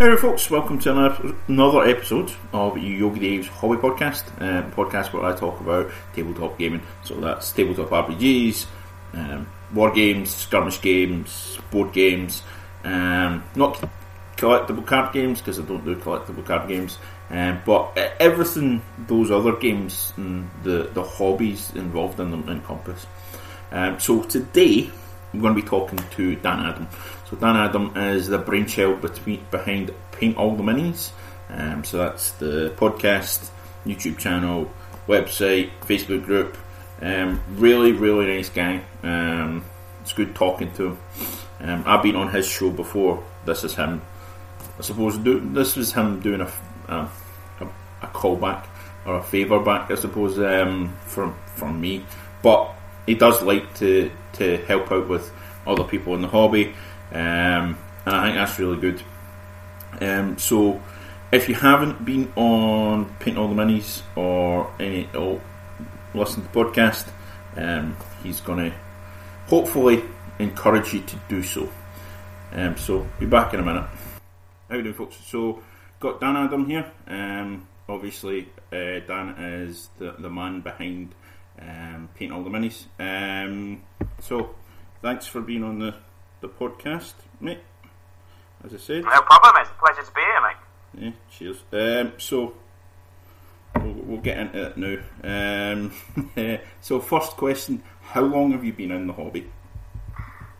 Hello, folks. Welcome to another, episode of Yogi Dave's Hobby Podcast. Uh, podcast where I talk about tabletop gaming. So that's tabletop RPGs, um, war games, skirmish games, board games, um, not collectible card games because I don't do collectible card games, um, but everything those other games and the, the hobbies involved in them encompass. Um, so today I'm going to be talking to Dan Adam. So Dan Adam is the brainchild between, behind Paint All the Minis. Um, so that's the podcast, YouTube channel, website, Facebook group. Um, really, really nice guy. Um, it's good talking to him. Um, I've been on his show before. This is him. I suppose do, this was him doing a, a, a callback or a favour back, I suppose, um, from from me. But he does like to to help out with other people in the hobby. Um, and I think that's really good. Um, so, if you haven't been on Paint All the Minis or any or listen to the podcast, um, he's going to hopefully encourage you to do so. Um, so, be back in a minute. How you doing, folks? So, got Dan Adam here. Um, obviously, uh, Dan is the, the man behind um, Paint All the Minis. Um, so, thanks for being on the the podcast, mate. As I said. No problem, it's a pleasure to be here, mate. Yeah, cheers. Um, so, we'll, we'll, get into it now. Um, so, first question How long have you been in the hobby?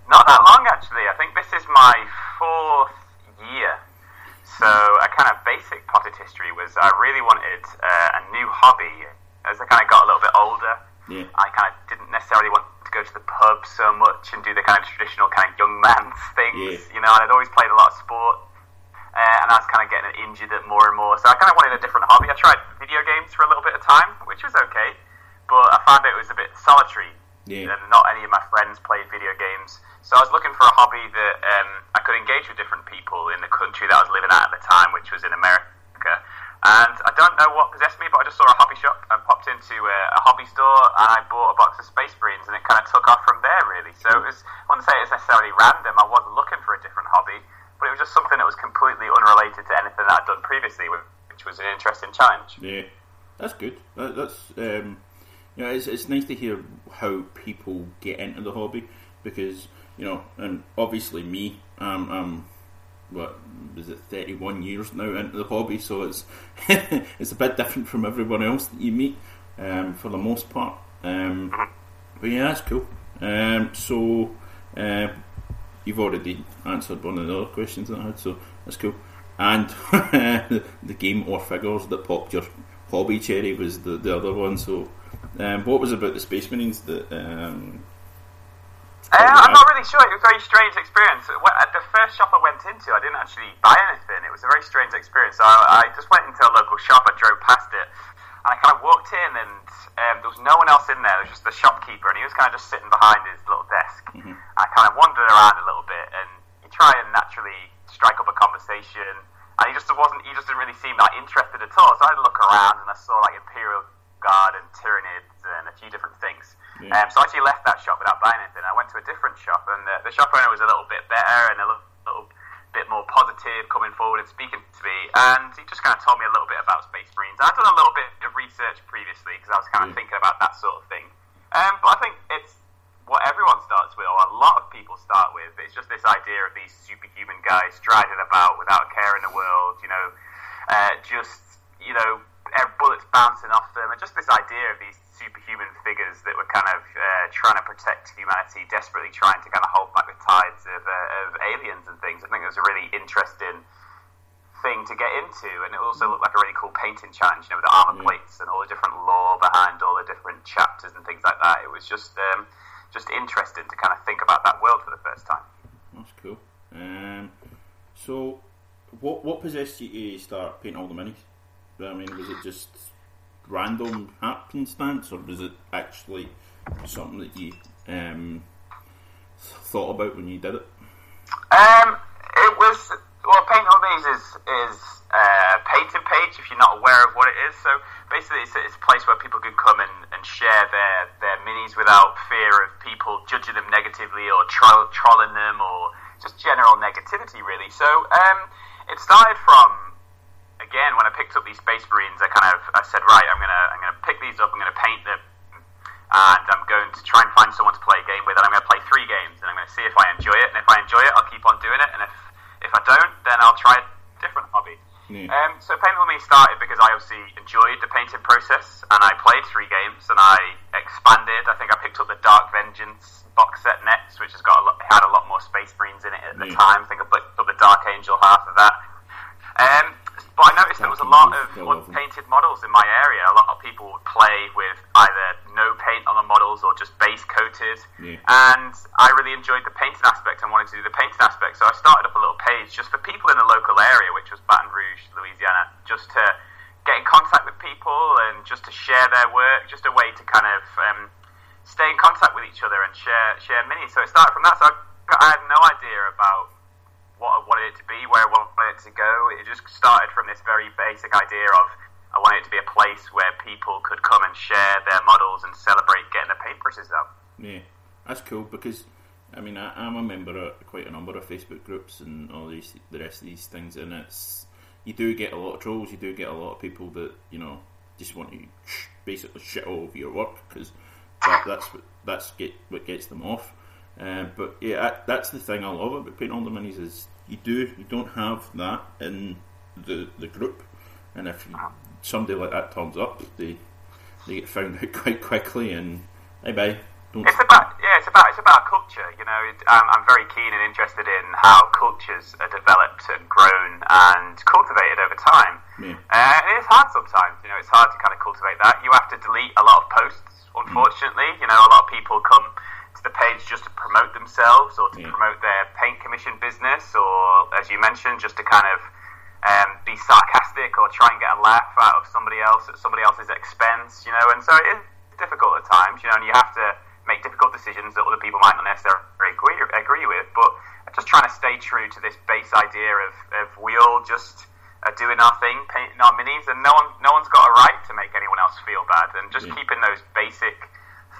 Not that long, actually. I think this is my fourth year. So, a kind of basic potted history was I really wanted uh, a new hobby as I kind of got a little bit older. Yeah. I kind of didn't necessarily want to go to the pub so much and do the kind of traditional kind of young man's things, Yeah. you know. And I'd always played a lot of sport, uh, and I was kind of getting injured at more and more. So I kind of wanted a different hobby. I tried video games for a little bit of time, which was okay, but I found it was a bit solitary. Yeah. And not any of my friends played video games. So I was looking for a hobby that um, I could engage with different people in the country that I was living at at the time, which was in America. And I don't know what possessed me, but I just saw a hobby shop and popped into a, a hobby store and I bought a box of Space Marines and it kind of took off from there, really. So it was, I wouldn't say it's necessarily random. I wasn't looking for a different hobby, but it was just something that was completely unrelated to anything that I'd done previously, which was an interesting challenge. Yeah, that's good. That, that's um, you know, it's, it's nice to hear how people get into the hobby because you know, and obviously me, um, um, what was it, thirty one years now into the hobby, so it's it's a bit different from everyone else that you meet, um, for the most part. Um, but yeah, that's cool. Um, so uh, you've already answered one of the other questions that I had, so that's cool. And the game or figures that popped your hobby cherry was the, the other one. So, um, what was about the Space Marines that? Uh, I'm not really sure. It was a very strange experience. At the first shop I went into, I didn't actually buy anything. It was a very strange experience. I, I just went into a local shop. I drove past it, and I kind of walked in, and um, there was no one else in there. There was just the shopkeeper, and he was kind of just sitting behind his little desk. Mhm. I kind of wandered around a little bit, and you try and naturally strike up a conversation. And he just wasn't. He just didn't really seem that interested at all. So I had a look around, and I saw like Imperial Guard and Tyranids and a few different things. Yeah. Um, so I actually left that shop without buying anything. I went to a different shop, and the, the shop owner was a little bit better and a little, little bit more positive, coming forward and speaking to me. And he just kind of told me a little bit about Space Marines. I'd done a little bit of research previously because I was kind of Yeah. thinking about that sort of thing. Um, but I think it's what everyone starts with, or a lot of people start with. It's just this idea of these superhuman guys striding about without a care in the world. You know, uh, just you know, eh, bullets bouncing off them, and just this idea of these superhuman figures that were kind of uh, trying to protect humanity, desperately trying to kind of hold back the tides of, uh, of aliens and things. I think it was a really interesting thing to get into, and it also looked like a really cool painting challenge, you know, with the armor Yeah. plates and all the different lore behind all the different chapters and things like that. It was just um, just interesting to kind of think about that world for the first time. That's cool. Um, so, what what possessed you to start painting all the minis? I mean, was it just random happenstance, or was it actually something that you um, thought about when you did it? Um, it was well, Paint on These is is uh, a painting page. If you're not aware of what it is, so basically it's, it's a place where people can come and, and share their their minis without fear of people judging them negatively or tro- trolling them or just general negativity, really. So um, it started from again when I picked up these Space Marines. I kind of I said, right, I'm gonna I'm gonna pick these up. I'm gonna paint them, and I'm going to try and find someone to play a game with. And I'm going to play three games, and I'm going to see if I enjoy it. And if I enjoy it, I'll keep on doing it. And if if I don't, then I'll try a different hobby. Yeah. Um, so Paint with Me started because I obviously enjoyed the painting process, and I played three games, and I expanded. I think I picked up the Dark Vengeance box set next, which has got a lot, had a lot more Space Marines in it at the Yeah. time. I think I picked up the Dark Angel half of that. Um, but I noticed there was a lot of Dark Angels, I love them. unpainted models in my area. A lot of people would play with either no paint on the models or just base coated. Yeah. And I really enjoyed the painting aspect and wanted to do the painting aspect. So I started up a little page just for people in the local area, which was Baton Rouge, Louisiana, just to get in contact with people and just to share their work, just a way to kind of um, stay in contact with each other and share share minis. So it started from that. So I, I had no idea about what I wanted it to be, where I wanted it to go. It just started from this very basic idea of I wanted it to be a place where people could come and share their models and celebrate getting their paintbrushes out. Yeah, that's cool because I mean I, I'm a member of quite a number of Facebook groups and all these the rest of these things, and it's you do get a lot of trolls. You do get a lot of people that you know just want to basically shit all over your work because that, that's what that's get what gets them off. Uh, but yeah, that, that's the thing I love about paint all the minis is you do you don't have that in the the group, and if you, somebody like that turns up, they they get found out quite quickly and bye bye. It's about yeah, it's about it's about culture. You know, it, um, I'm very keen and interested in how cultures are developed and grown and cultivated over time. Yeah. Uh, and it's hard sometimes. You know, it's hard to kind of cultivate that. You have to delete a lot of posts. Unfortunately, you know, a lot of people come to the page just to promote themselves or to Yeah. promote their paint commission business, or as you mentioned, just to kind of um, be sarcastic or try and get a laugh out of somebody else at somebody else's expense. You know, and so it is difficult at times. You know, and you have to make difficult decisions that other people might not necessarily agree, agree with. But just trying to stay true to this base idea of, of we all just are doing our thing, painting our minis, and no one no one's got a right to make anyone else feel bad. And just Yeah. keeping those basic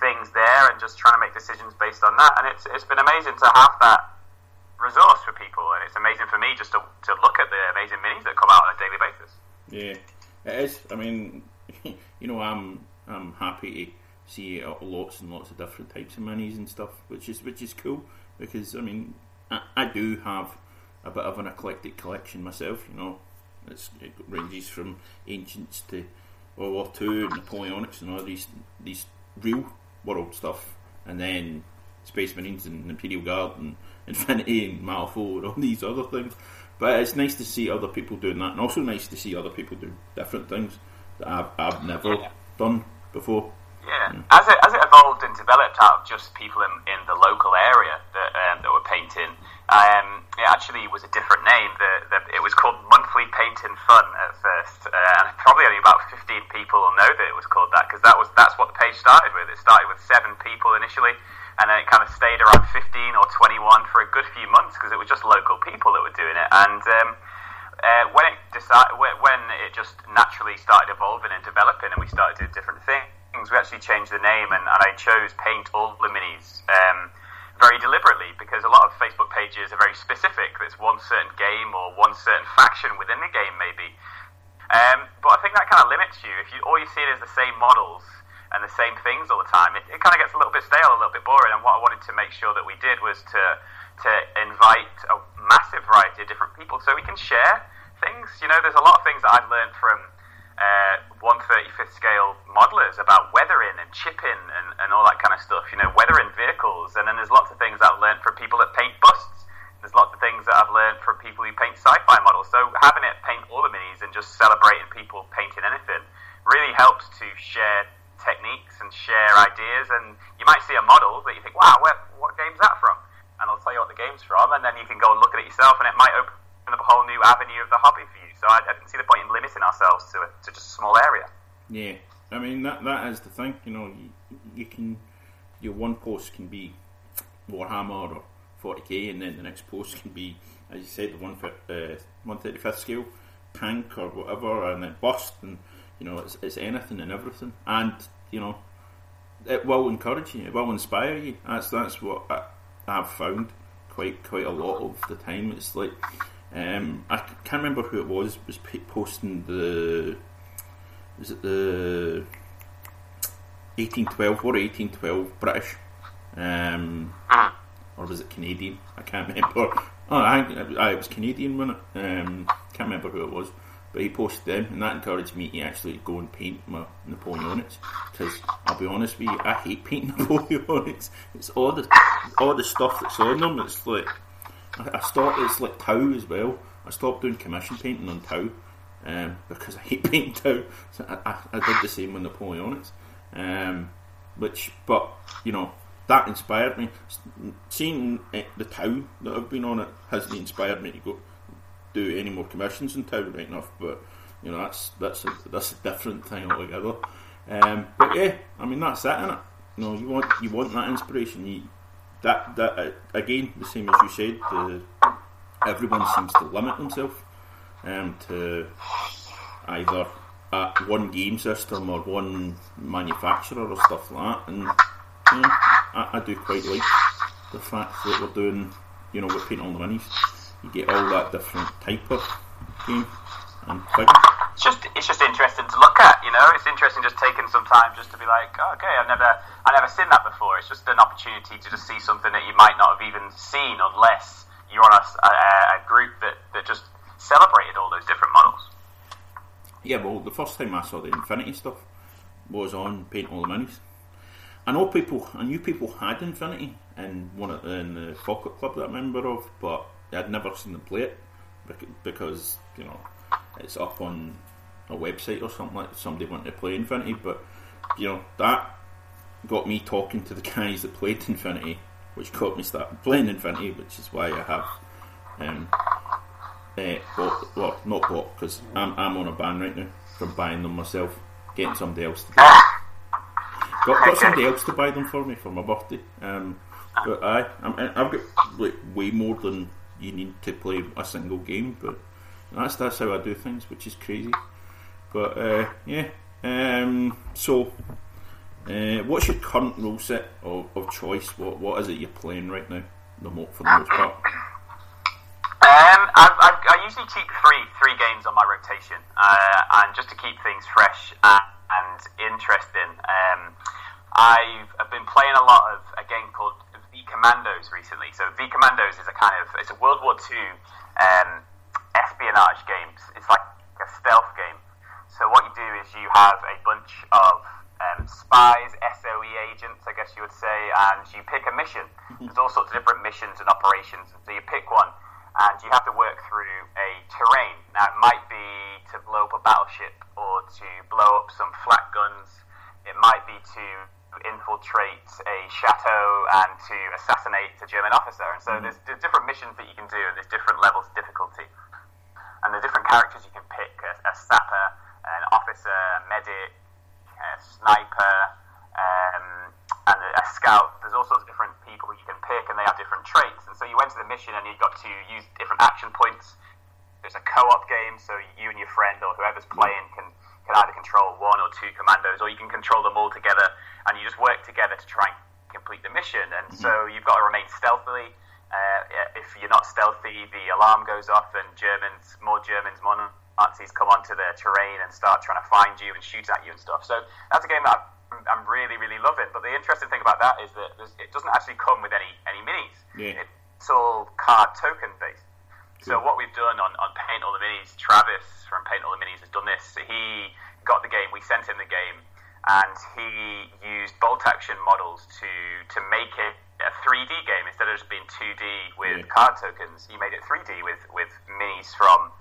things there and just trying to make decisions based on that. And it's it's been amazing to have that resource for people, and it's amazing for me just to, to look at the amazing minis that come out on a daily basis. Yeah, it is. I mean, you know, I'm I'm happy to see lots and lots of different types of minis and stuff, which is which is cool because I mean, I, I do have a bit of an eclectic collection myself. You know, it's, it ranges from ancients to World War Two, Napoleonics, and all these these real world stuff, and then Space Marines and Imperial Guard and Infinity and Malifaux and all these other things. But it's nice to see other people doing that, and also nice to see other people do different things that I've, I've never done before. Yeah, as it as it evolved and developed out of just people in, in the local area that um, that were painting, um, it actually was a different name. The, the, it was called Monthly Painting Fun at first, uh, and probably only about fifteen people will know that it was called that because that was that's what the page started with. It started with seven people initially, and then it kind of stayed around fifteen or twenty one for a good few months because it was just local people that were doing it, and. Um, uh, when it decided, when it just naturally started evolving and developing, and we started doing different things, we actually changed the name, and, and I chose Paint All the Minis um, very deliberately because a lot of Facebook pages are very specific. It's one certain game or one certain faction within the game, maybe. Um, but I think that kind of limits you. If you all you see is the same models and the same things all the time, it, it kind of gets a little bit stale, a little bit boring. And what I wanted to make sure that we did was to to invite a massive variety of different people so we can share things. You know, there's a lot of things that I've learned from uh, 135th scale modelers about weathering and chipping and, and all that kind of stuff. You know, weathering vehicles, and then there's lots of things I've learned from people that paint busts. There's lots of things that I've learned from people who paint sci-fi models. So having it paint all the minis and just celebrating people painting anything really helps to share techniques and share ideas. And you might see a model that you think, "Wow, where, what game's that from?" And I'll tell you what the game's from, and then you can go and look at it yourself, and it might open up a whole new avenue of the hobby for you. So I, I didn't see the point in limiting ourselves to, to just a small area. Yeah, I mean that that is the thing. You know, you, you can your one post can be Warhammer or 40k, and then the next post can be, as you said, the one uh, one thirty fifth scale tank or whatever, and then bust, and you know it's it's anything and everything, and you know it will encourage you, it will inspire you. That's that's what I, I've found quite quite a lot of the time. It's like Um, I can't remember who it was was posting the. Is it the 1812 or 1812 British? Um, or was it Canadian? I can't remember. Oh, I, I it was Canadian, wasn't it? Um, can't remember who it was. But he posted them, and that encouraged me to actually go and paint my Napoleonics. Because I'll be honest with you, I hate painting Napoleonics. It's all the all the stuff that's on them. It's like I, stopped. It's like Tau as well. I stopped doing commission painting on Tau um, because I hate painting Tau. So I, I, I, did the same with Napoleonics. Um, which, but you know, that inspired me. Seeing the Tau that I've been on it hasn't inspired me to go do any more commissions in Tau right enough. But you know, that's that's a, that's a different thing altogether. Um, but yeah, I mean that's it, it. You know, you want you want that inspiration. You, that that uh, again, the same as you said, the, everyone seems to limit themselves um, to either at one game system or one manufacturer or stuff like that. And you know, I, I do quite like the fact that we're doing, you know, we're painting all the minis. You get all that different type of game and figure it's just it's just interesting to look at. Know, it's interesting just taking some time just to be like, oh, okay, I've never I've never seen that before. It's just an opportunity to just see something that you might not have even seen unless you're on a, a, a group that, that just celebrated all those different models. Yeah, well, the first time I saw the Infinity stuff was on Paint All the Minis. I know people, I knew people had Infinity in one of, in the Pocket Club that I'm a member of, but I'd never seen them play it because you know it's up on a website or something like somebody wanted to play Infinity. But you know that got me talking to the guys that played Infinity, which got me started playing Infinity, which is why I have um, uh, bought, well, not bought because I'm, I'm on a ban right now from buying them myself, getting somebody else to buy. Got, got somebody else to buy them for me for my birthday. Um, but I, i have got like, way more than you need to play a single game. But that's that's how I do things, which is crazy. But uh, yeah, um, so uh, what's your current rule set of, of choice? What what is it you're playing right now? The for the most part. Um, I, I, I, usually keep three three games on my rotation, uh, and just to keep things fresh and, and interesting. Um, I've, I've been playing a lot of a game called V Commandos recently. So V Commandos is a kind of it's a World War II um, espionage game. It's like a stealth game. So what you do is you have a bunch of um, spies, SOE agents, I guess you would say, and you pick a mission. Mm-hmm. There's all sorts of different missions and operations, and so you pick one, and you have to work through a terrain. Now, it might be to blow up a battleship or to blow up some flak guns. It might be to infiltrate a chateau and to assassinate a German officer. And so mm-hmm. there's, there's different missions that you can do, and there's different levels of difficulty. And the different characters you can pick a, a sapper, an officer, a medic, a sniper, um, and a, a, scout. There's all sorts of different people you can pick, and they have different traits. And so you went to the mission, and you got to use different action points. It's a co-op game, so you and your friend or whoever's playing can can either control one or two commandos, or you can control them all together, and you just work together to try and complete the mission. And mm-hmm. so you've got to remain stealthily. Uh, if you're not stealthy, the alarm goes off, and Germans, more Germans, more Nazis come onto the terrain and start trying to find you and shoot at you and stuff. So that's a game that I'm, I'm really, really loving. But the interesting thing about that is that it doesn't actually come with any any minis. Yeah. It's all card token based. Cool. So what we've done on, on Paint All the Minis, Travis from Paint All the Minis has done this. He got the game, we sent him the game, and he used bolt action models to to make it a 3D game instead of just being 2D with yeah. card tokens. He made it 3D with with minis from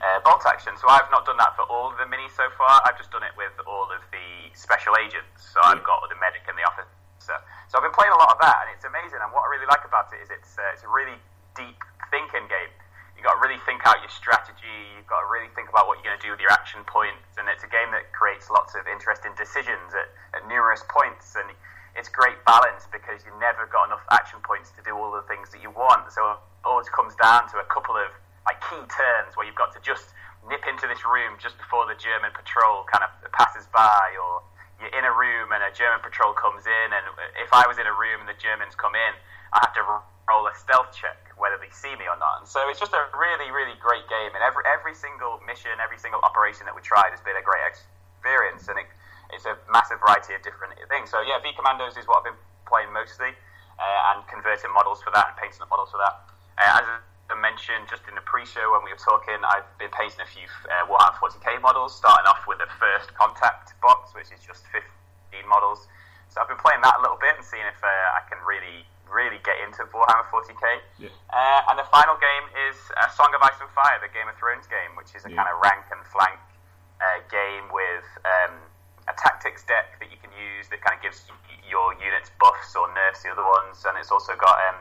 uh, bolt action. So I've not done that for all of the minis so far. I've just done it with all of the special agents. So I've got the medic and the officer. So I've been playing a lot of that, and it's amazing. And what I really like about it is it's uh, it's a really deep thinking game. You've got to really think out your strategy. You've got to really think about what you're going to do with your action points. And it's a game that creates lots of interesting decisions at, at numerous points. And it's great balance because you've never got enough action points to do all the things that you want. So it always comes down to a couple of like key turns where you've got to just nip into this room just before the German patrol kind of passes by, or you're in a room and a German patrol comes in, and if I was in a room and the Germans come in, I have to roll a stealth check, whether they see me or not. And so it's just a really, really great game. And every every single mission, every single operation that we tried has been a great experience. And it, it's a massive variety of different things. So yeah, V Commandos is what I've been playing mostly, uh, and converting models for that and painting the models for that. Uh, as Just in the pre-show when we were talking, I've been painting a few uh, Warhammer 40k models, starting off with the first contact box, which is just 15 models. So I've been playing that a little bit and seeing if uh, I can really, really get into Warhammer 40k. Yeah. Uh, and the final game is a Song of Ice and Fire, the Game of Thrones game, which is a Yeah. kind of rank and flank uh, game with um, a tactics deck that you can use that kind of gives your units buffs or nerfs the other ones, and it's also got um,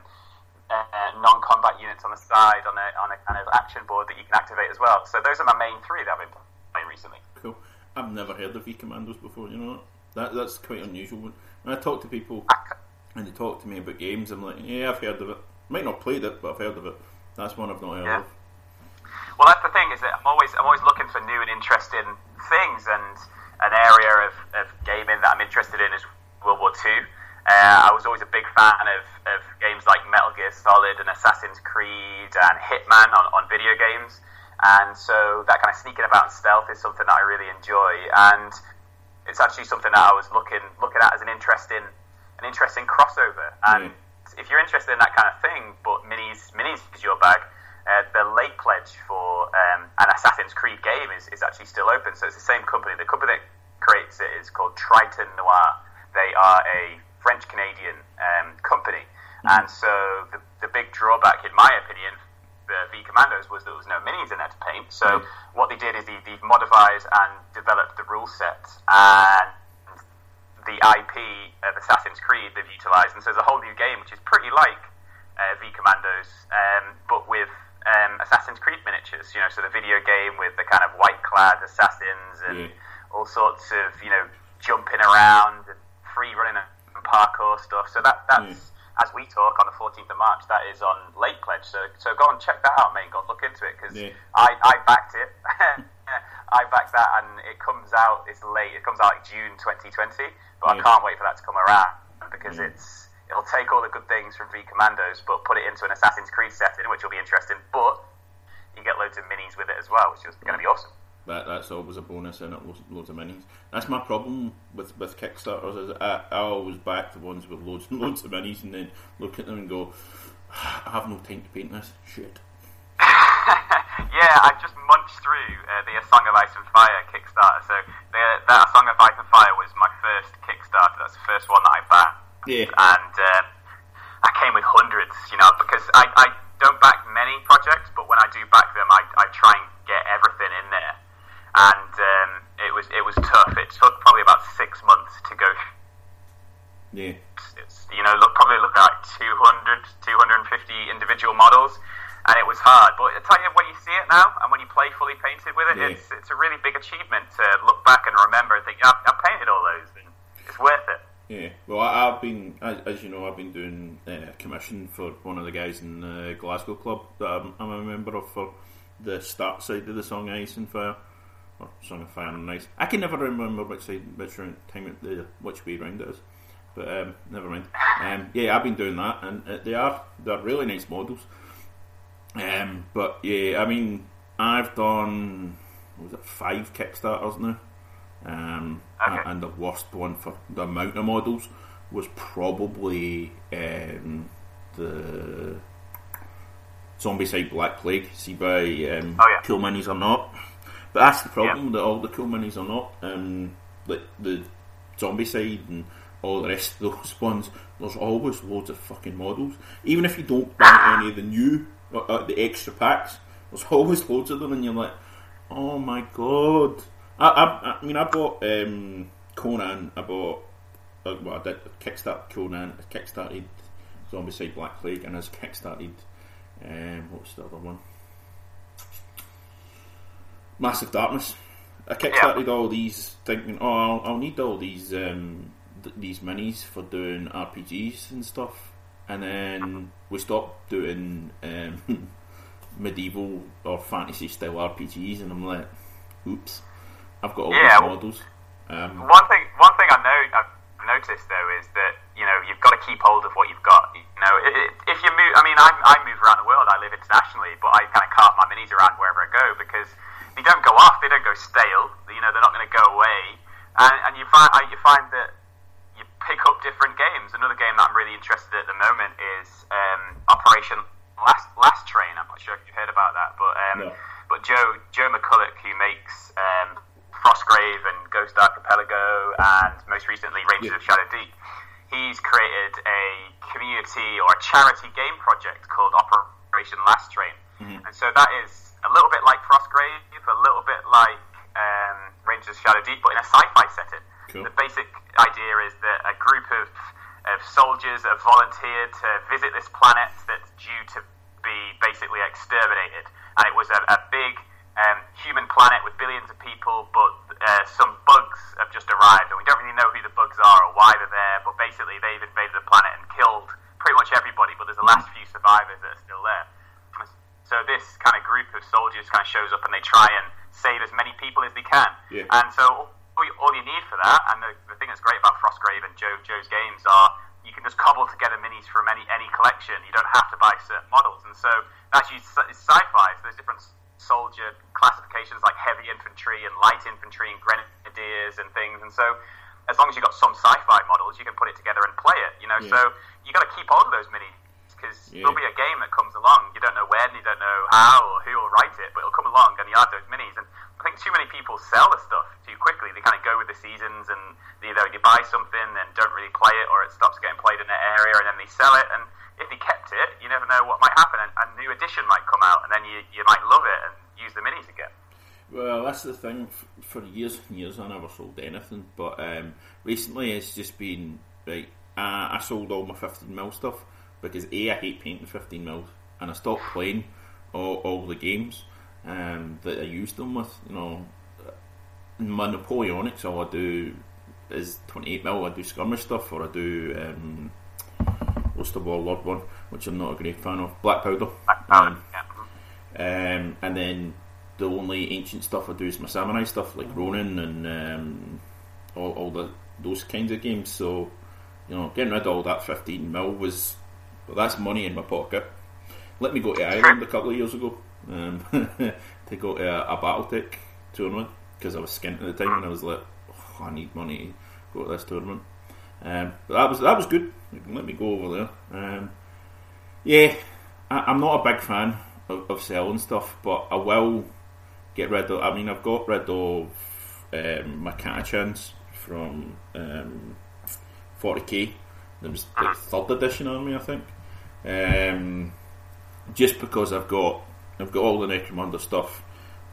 uh, non-combat units on the side on a on a kind of action board that you can activate as well. So those are my main three that I've been playing recently. Cool. I've never heard of V Commandos before. You know that that's quite unusual. When, when I talk to people and they talk to me about games, I'm like, yeah, I've heard of it. Might not played it, but I've heard of it. That's one I've not heard Yeah. of. Well, that's the thing is that I'm always I'm always looking for new and interesting things, and an area of, of gaming that I'm interested in is World War Two. Uh, I was always a big fan of, of games like Metal Gear Solid and Assassin's Creed and Hitman on, on video games, and so that kind of sneaking about and stealth is something that I really enjoy, and it's actually something that I was looking looking at as an interesting an interesting crossover. And if you're interested in that kind of thing, but minis minis is your bag, uh, the late pledge for um, an Assassin's Creed game is, is actually still open. So it's the same company. The company that creates it is called Triton Noir. They are a French Canadian um, company, and so the, the big drawback, in my opinion, for V Commandos was there was no minis in there to paint. So Mm. what they did is they, they modified and developed the rule set and the IP of Assassin's Creed they've utilised, and so there's a whole new game which is pretty like uh, V Commandos, um, but with um, Assassin's Creed miniatures. You know, so the video game with the kind of white-clad assassins and Yeah. all sorts of you know jumping around and free running parkour stuff. So that that's hmm. as we talk on the 14th of March. That is on Late Pledge. So so go and check that out, mate. Go look into it because Yeah. I I backed it. I backed that, and it comes out. It's late. It comes out like June 2020, but I can't wait for that to come around because Yeah. it's it'll take all the good things from V Commandos, but put it into an Assassin's Creed setting, which will be interesting. But you get loads of minis with it as well, which is going to be awesome. That that's always a bonus and it. Loads, loads of minis. That's my problem with with Kickstarters. Is I, I always back the ones with loads and loads of minis, and then look at them and go, I have no time to paint this shit. yeah, I just munched through uh, the A Song of Ice and Fire Kickstarter. So the, that A Song of Ice and Fire was my first Kickstarter. That's the first one that I backed. Yeah. And uh, I came with hundreds, you know, because I, I don't back many projects, but when I do back them, I, I try and get everything in there. And um, it was it was tough. It took probably about six months to go Yeah. it's, you know, look, probably look at like 200, 250 individual models, and it was hard. But I tell you, when you see it now, and when you play fully painted with it, Yeah. it's it's a really big achievement to look back and remember and think, I've, I've painted all those, and it's worth it. Yeah, well, I, I've been, as, as you know, I've been doing uh, a commission for one of the guys in the Glasgow club that I'm, I'm a member of for the Stark side of the song Ice and Fire, or Song of Fire and Ice. I can never remember which side, which time, the, which way round it is, but um, never mind. Um, yeah, I've been doing that, and uh, they are they're really nice models. Um, but yeah, I mean, I've done what was it five Kickstarters now. Um, Okay. and the worst one for the amount of models was probably um, the Zombicide Black Plague. See by um, Oh, yeah. Cool Minis or not. But that's the problem that all the Cool Minis are not. Um, like the Zombicide and all the rest of those ones, there's always loads of fucking models. Even if you don't buy any of the new, uh, uh, the extra packs, there's always loads of them, and you're like, oh my god. I, I, I mean, I bought um, Conan. I bought. Uh, well, I did kickstart Conan. I kickstarted Zombicide Black Plague, and I kickstarted. Um, what was the other one? Massive Darkness. I kickstarted all these, thinking, oh, I'll, I'll need all these um, th- these minis for doing RPGs and stuff, and then we stopped doing um, medieval or fantasy style RPGs, and I'm like, oops, I've got all Yeah, these models. Um, One thing, one thing I know I've noticed though is that you know you've got to keep hold of what you've got. You know, if you move, I mean, I, I move around the world. I live internationally, but I kind of cart my minis around wherever I go because they don't go off. They don't go stale. You know, they're not going to go away. And, and you find you find that you pick up different games. Another game that I'm really interested in at the moment is um, Operation Last Last Train. I'm not sure if you've heard about that, but um, no. but Joe Joe McCullough, who makes um, Frostgrave and Ghost Archipelago, and most recently Rangers yeah. of Shadow Deep he's created a community or a charity game project called Operation Last Train. Mm-hmm. And so that is a little bit like Frostgrave, a little bit like um, Rangers Shadow Deep, but in a sci-fi setting. Cool. The basic idea is that a group of, of soldiers have volunteered to visit this planet that's due to be basically exterminated. And it was a, a big um, human planet with billions of people, but uh, some bugs have just arrived, and we don't really know who the bugs are or why they're there. But basically, they've invaded the planet and killed pretty much everybody. But there's the last few survivors that are still there. So this kind of group of soldiers kind of shows up, and they try and save as many people as they can. Yeah. And so all you need for that, and the, the thing that's great about Frostgrave and Joe, Joe's games are you can just cobble together minis from any any collection. You don't have to buy certain models, and so that's used sci-fi. So there's different soldier classifications like heavy infantry and light infantry and grenadiers and things. And so, as long as you've got some sci-fi models, you can put it together and play it. You know, yeah. so you got to keep hold of those minis because yeah. there'll be a game that comes along. You don't know when, you don't know how or who will write it, but it'll come along and you add those minis. And I think too many people sell the stuff too quickly. They kind of go with the seasons and either you buy something and don't really play it, or it stops getting played in that area, and then they sell it and if they kept it, you never know what might happen. And a new edition might come out, and then you, you might love it and use the minis again. Well, that's the thing. For years and years, I never sold anything. But um, recently, it's just been like I, I sold all my 15 mil stuff because a I hate painting 15 mils, and I stopped playing all, all the games um, that I used them with. You know, my Napoleonics, all I do is 28 mil. I do skirmish stuff, or I do um, most of all Lord one, which I'm not a great fan of. Black powder. Um. Um, and then the only ancient stuff I do is my samurai stuff, like Ronin and um, all, all the those kinds of games. So, you know, getting rid of all that 15 mil was well, that's money in my pocket. Let me go to Ireland a couple of years ago um, to go to a, a BattleTech tournament because I was skint at the time and I was like, oh, I need money to go to this tournament. Um, but that was that was good. Let me go over there. Um, yeah, I, am not a big fan of, of, selling stuff, but I will get rid of. I mean, I've got rid of um, my Catachans from um, 40k. There was the third edition on me, I think. Um, just because I've got I've got all the Necromunda stuff.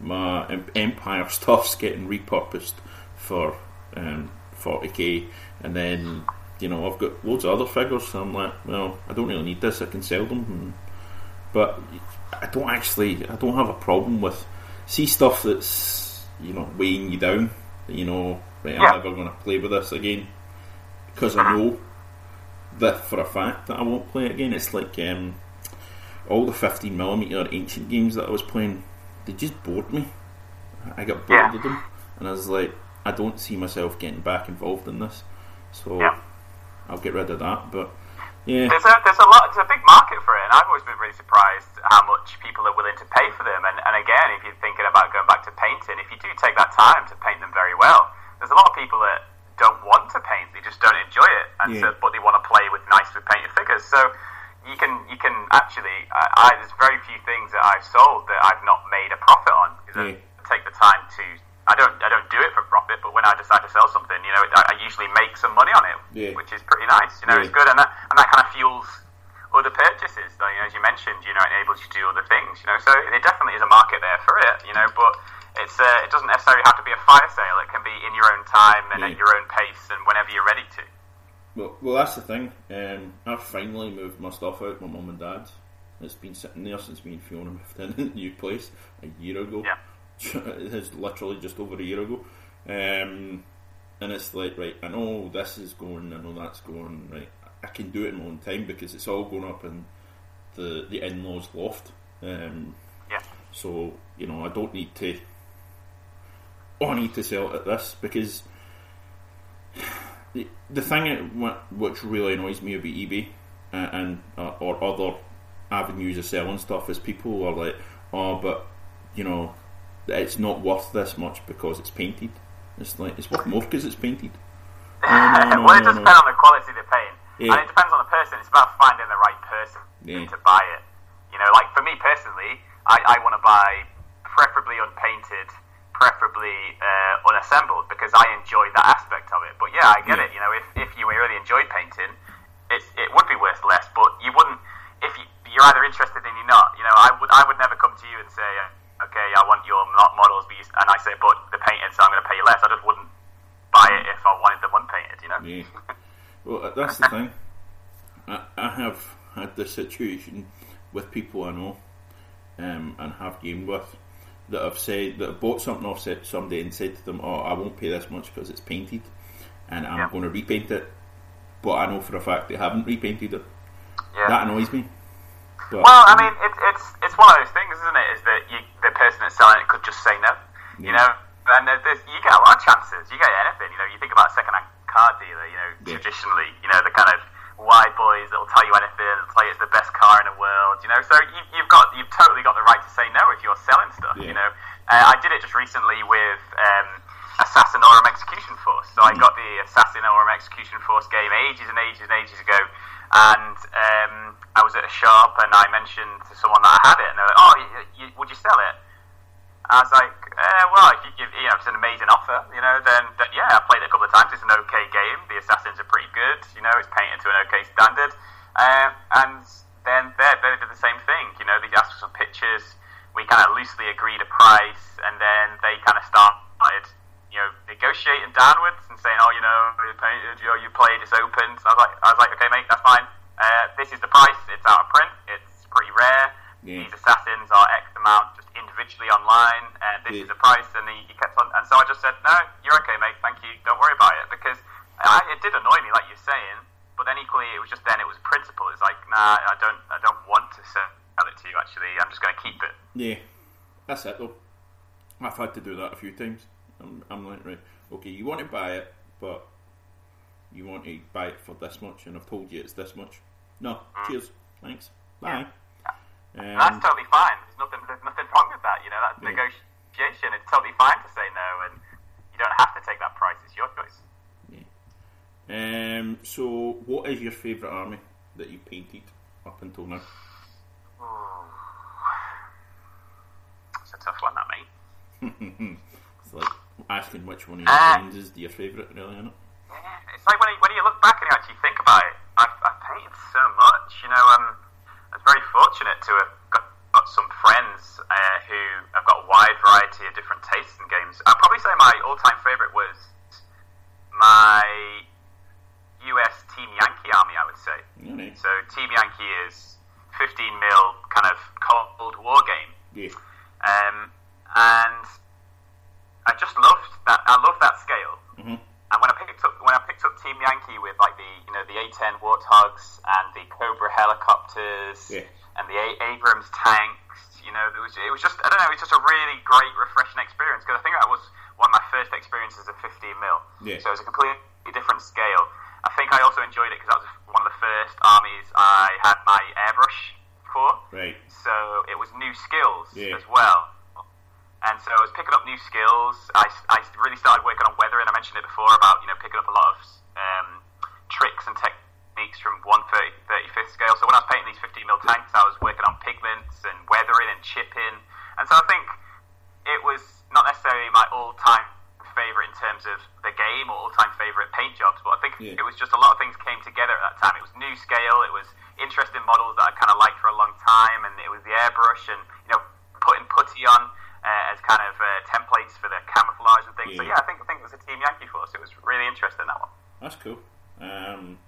My Empire stuff's getting repurposed for um, 40k, and then you know I've got loads of other figures. So I'm like, well, I don't really need this. I can sell them, but I don't actually. I don't have a problem with see stuff that's you know weighing you down. You know, right, I'm never going to play with this again because I know that for a fact that I won't play it again. It's like um, all the 15 millimeter ancient games that I was playing. They just bored me. I got bored yeah. of them, and I was like, I don't see myself getting back involved in this. So yeah. I'll get rid of that. But yeah, there's a there's a lot. There's a big market for it, and I've always been really surprised how much people are willing to pay for them. And, and again, if you're thinking about going back to painting, if you do take that time to paint them very well, there's a lot of people that don't want to paint; they just don't enjoy it, and yeah. so, but they want to play with nicely painted figures. So you can you can actually, I, I, there's very few things that I've sold that I've not made a profit on because yeah. I take the time to I don't I don't do it for profit, but when I decide to sell something, you know, I, I usually make some money on it, yeah. which is pretty nice. You know, it's good, and that and that kind of fuels other purchases. you know, as you mentioned, you know, it enables you to do other things. You know, so there definitely is a market there for it. You know, but it's uh, it doesn't necessarily have to be a fire sale. It can be in your own time and yeah. at your own pace and whenever you're ready to. Well, well, that's the thing. Um, I've finally moved my stuff out. My mum and dad's. It's been sitting there since me and Fiona moved in the new place a year ago. Yeah. is literally just over a year ago. Um, and it's like, right, I know this is going, I know that's going, right. I can do it in my own time because it's all going up in the the in laws loft. Um, yeah. So you know, I don't need to. Oh, I need to sell it at this because the the thing which really annoys me about eBay and, and uh, or other avenues of selling stuff is people are like, oh, but you know, it's not worth this much because it's painted. It's like it's worth more because it's painted. Oh, no, no, well, it does depend on the quality of the paint, yeah. and it depends on the person. It's about finding the right person yeah. to buy it. You know, like for me personally, I, I want to buy preferably unpainted, preferably uh, unassembled because I enjoy that aspect of it. But yeah, I get yeah. it. You know, if, if you really enjoyed painting, it's, it would be worth less. But you wouldn't if you, you're either interested and you're not. You know, I would I would never come to you and say, okay, I want your models, and I say, but the painted, so I'm going to pay you less. I just wouldn't buy it if I wanted them unpainted. You know. Yeah. Well, that's the thing. I, I have had this situation with people I know um, and have gamed with that have said that have bought something off somebody and said to them, "Oh, I won't pay this much because it's painted, and I'm yeah. going to repaint it." But I know for a fact they haven't repainted it. Yeah. That annoys me. But, well, I um, mean, it, it's it's one of those things, isn't it? Is that you, the person that's selling it could just say no, yeah. you know? And there's, you get a lot of chances. You get anything. You know, you think about a second-hand car dealer. You know, traditionally, you know, the kind of wide boys that'll tell you anything, tell you it's the best car in the world. You know, so you, have got you've totally got the right to say no if you're selling stuff. Yeah. You know, uh, I did it just recently with um, Assassinorum Execution Force. So. I got the Assassinorum Execution Force game ages and ages and ages ago, and um, I was at a shop and I mentioned to someone that I had it, and they're like, "Oh, you, you, would you sell it?" I was like, eh, "Well, if you you know, it's an amazing offer, you know, then, then yeah, I played it a couple of times. It's an okay game. The assassins are pretty good. You know, it's painted to an okay standard." Um, and then they they did the same thing. You know, they asked for some pictures. We kind of loosely agreed a price, and then they kind of started, you know, negotiating downwards and saying, "Oh, you know, you painted, you know, you played, it's open." So I was like, "I was like, okay, mate, that's fine. Uh, this is the price. It's out of print. It's pretty rare. Yeah. These assassins are X amount just individually online, and this yeah. is the price." And he, he kept on, and so I just said, "No, you're okay, mate. Thank you. Don't worry about it." Because I, it did annoy me, like you're saying but then equally, it was just then it was principle. It's like, nah, I don't, I don't want to sell it to you. Actually, I'm just going to keep it. Yeah, that's it though. I've had to do that a few times. I'm, I'm like, right, okay, you want to buy it, but you want to buy it for this much, and I've told you it's this much. No, mm. cheers, thanks, bye. Yeah. Um, that's totally fine. There's nothing, there's nothing wrong with that. You know, that's yeah. negotiation. It's totally fine to say no, and you don't have to take that price. It's your choice. Yeah. Um, so, what is your favourite army that you painted up until now? It's a tough one, that mate. it's like asking which one of your uh, friends is your favourite, really, isn't it? Yeah, it's like when you, when you look back and you actually think about it. I've, I've painted so much, you know. Um, I was very fortunate to have got, got some friends uh, who have got a wide variety of different tastes in games. I'd probably say my all-time favourite was my US Team Yankee army, I would say. Mm-hmm. So Team Yankee is 15 mil kind of Cold War game. Yeah. Um, and I just loved that. I love that scale. Mm-hmm. And when I picked up when I picked up Team Yankee with like the you know the A10 Warthogs and the Cobra helicopters yeah. and the a- Abrams tanks, you know, it was it was just I don't know, it was just a really great, refreshing experience because I think that was one of my first experiences of 15 mil. Yeah. So it was a completely different scale. I think I also enjoyed it because that was one of the first armies I had my airbrush for. Right. So it was new skills yeah. as well. And so I was picking up new skills. I, I really started working on weathering. I mentioned it before about you know picking up a lot of um, tricks and techniques from 135th scale. So when I was painting these 15 mil tanks, I was working on pigments and weathering and chipping. And so I think it was not necessarily my all-time favourite in terms of the game or all-time favourite paint jobs, but I think yeah. it was just a lot of things came together at that time. It was new scale, it was interesting models that I kind of liked for a long time, and it was the airbrush and you know putting putty on uh, as kind of uh, templates for the camouflage and things. Yeah. So yeah, I think I think it was a Team Yankee force. It was really interesting that one. That's cool. Um,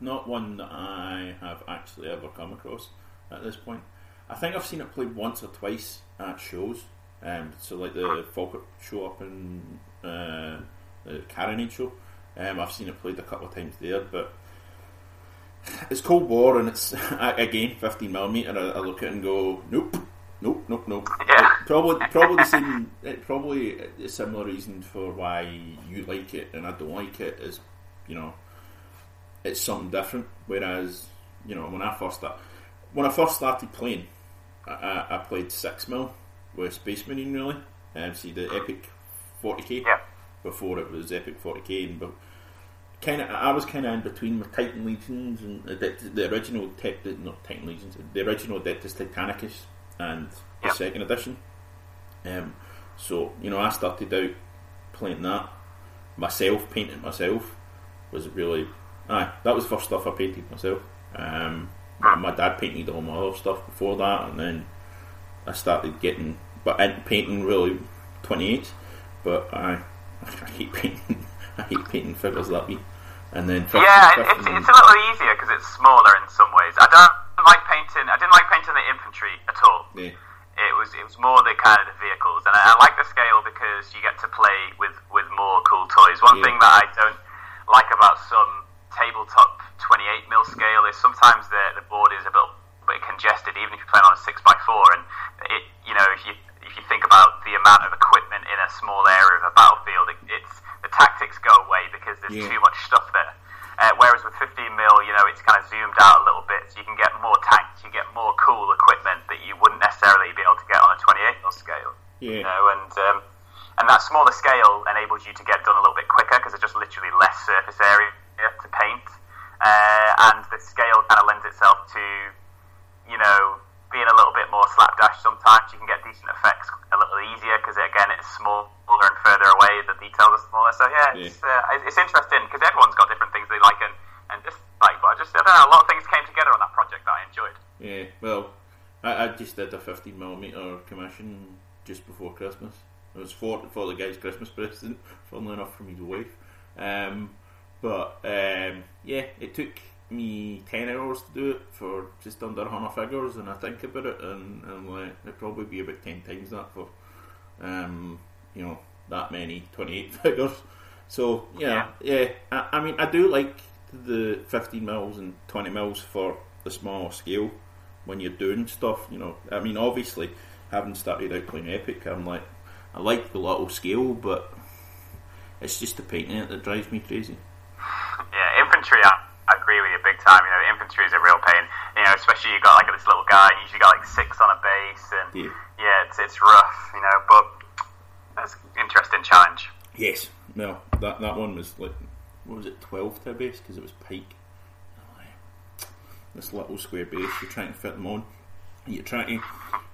not one that I have actually ever come across at this point. I think I've seen it played once or twice at shows. Um, so like the Falkirk show up in uh, the Carronade show. Um, I've seen it played a couple of times there, but it's Cold War and it's again 15 millimeter. I, I, look at it and go, nope, nope, nope, nope. Yeah. Probably, probably the same. Probably a similar reason for why you like it and I don't like it is, you know, it's something different. Whereas you know, when I first start, when I first started playing, I, I, I played six mil with Space Marine really, and see the Epic 40k Yeah. before it was Epic 40k, and but kind of I was kind of in between with Titan Legions and the, the original Tech, not Titan Legions, the original Adeptus Titanicus and the Yeah. second edition. Um, so you know, I started out playing that myself, painting myself was really aye. That was the first stuff I painted myself. Um, my, dad painted all my other stuff before that, and then I started getting but painting really twenty eight. But I I hate painting. I hate painting figures that way. And then Yeah, it's, it's a little easier because it's smaller in some ways. I don't like painting. I didn't like painting the infantry at all. yeah, It was it was more the kind of the vehicles, and I, I like the scale because you get to play with with more cool toys. One Yeah. thing that I don't like about some tabletop 28 mil scale is sometimes the the board is a bit bit congested, even if you're playing on a six x four, and it you know if you if you think about the amount of equipment in a small area of a battlefield, it, it's the tactics go away because there's Yeah. too much stuff there. Uh, whereas with 15 mil, you know, it's kind of zoomed out a little bit, so you can get more tanks, you get more cool equipment that you wouldn't necessarily be able to get on a 28 mil scale. Yeah. You know, and um, and that smaller scale enables you to get done a little bit quicker because there's just literally less surface area to paint, uh, and the scale kind of lends itself to, you know, being a little bit more slapdash. Sometimes you can get decent effects a little easier because again, it's smaller and further away. The details are smaller. So yeah, it's uh, it's interesting because everyone's got different things they like and and dislike. But I just I don't know, a lot of things came together on that project that I enjoyed. yeah. Well, I, I just did a 15 millimeter commission just before Christmas. It was for for the guy's Christmas present, funnily enough, from his wife. Um, but um, yeah, it took me 10 hours to do it for just under 100 figures, and I think about it, and, and like, it'd probably be about 10 times that for um, you know that many 28 figures. So yeah, yeah. I, I mean, I do like the 15 mils and 20 mils for the small scale when you're doing stuff. You know, I mean, obviously, having started out playing Epic, I'm like, I like the little scale, but it's just the painting that drives me crazy. Yeah, infantry. I, I agree with you big time. You know, infantry is a real pain. You know, especially you got like this little guy. And You usually got like six on a base, and Yeah. yeah, it's it's rough. You know, but that's an interesting challenge. Yes. No, that that one was like, what was it, 12 to a base because it was pike. This little square base, you're trying to fit them on. You're trying to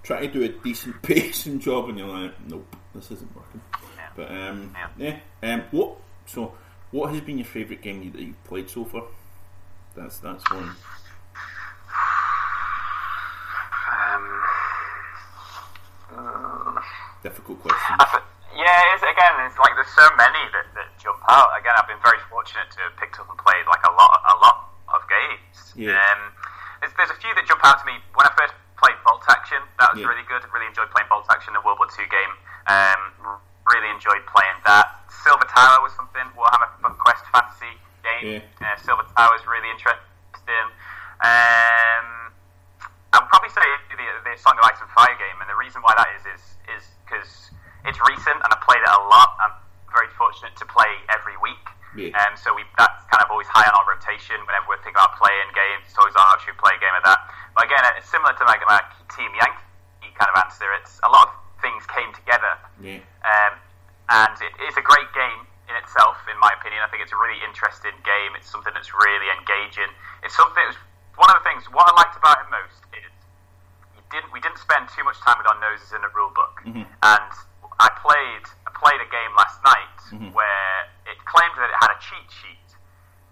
try to do a decent pacing job, and you're like, nope, this isn't working. Yeah. But um, Yeah. yeah. Um, what? So, what has been your favourite game that you've played so far? That's that's one. Um, Difficult question. Th- yeah, it's, again, it's like there's so many that, that jump out. Again, I've been very fortunate to have picked up and played like a lot, a lot of games. Yeah. Um, there's, there's a few that jump out to me. When I first played Bolt Action, that was Yeah. really good. Really enjoyed playing Bolt Action, the World War II game. Um, really enjoyed playing that. Silver Tower was something. Warhammer Quest Fantasy game. Yeah. Uh, Silver Tower was really interesting. Um, I'd probably say the, the Song of Ice and Fire game, and the reason why that is is is because it's recent and I played it a lot. I'm very fortunate to play every week, Yeah. um, so we that's kind of always high on our rotation whenever we're thinking about playing games. It's always on, should play a game of that? But again, it's similar to my, my Team Yankee kind of answer. It's a lot of things came together Yeah. um, and it is a great game in itself, in my opinion. I think it's a really interesting game. It's something that's really engaging. It's something. It was one of the things. What I liked about it most is didn't. We didn't spend too much time with our noses in the rule book. Mhm. And I played. I played a game last night Mhm. where it claimed that it had a cheat sheet,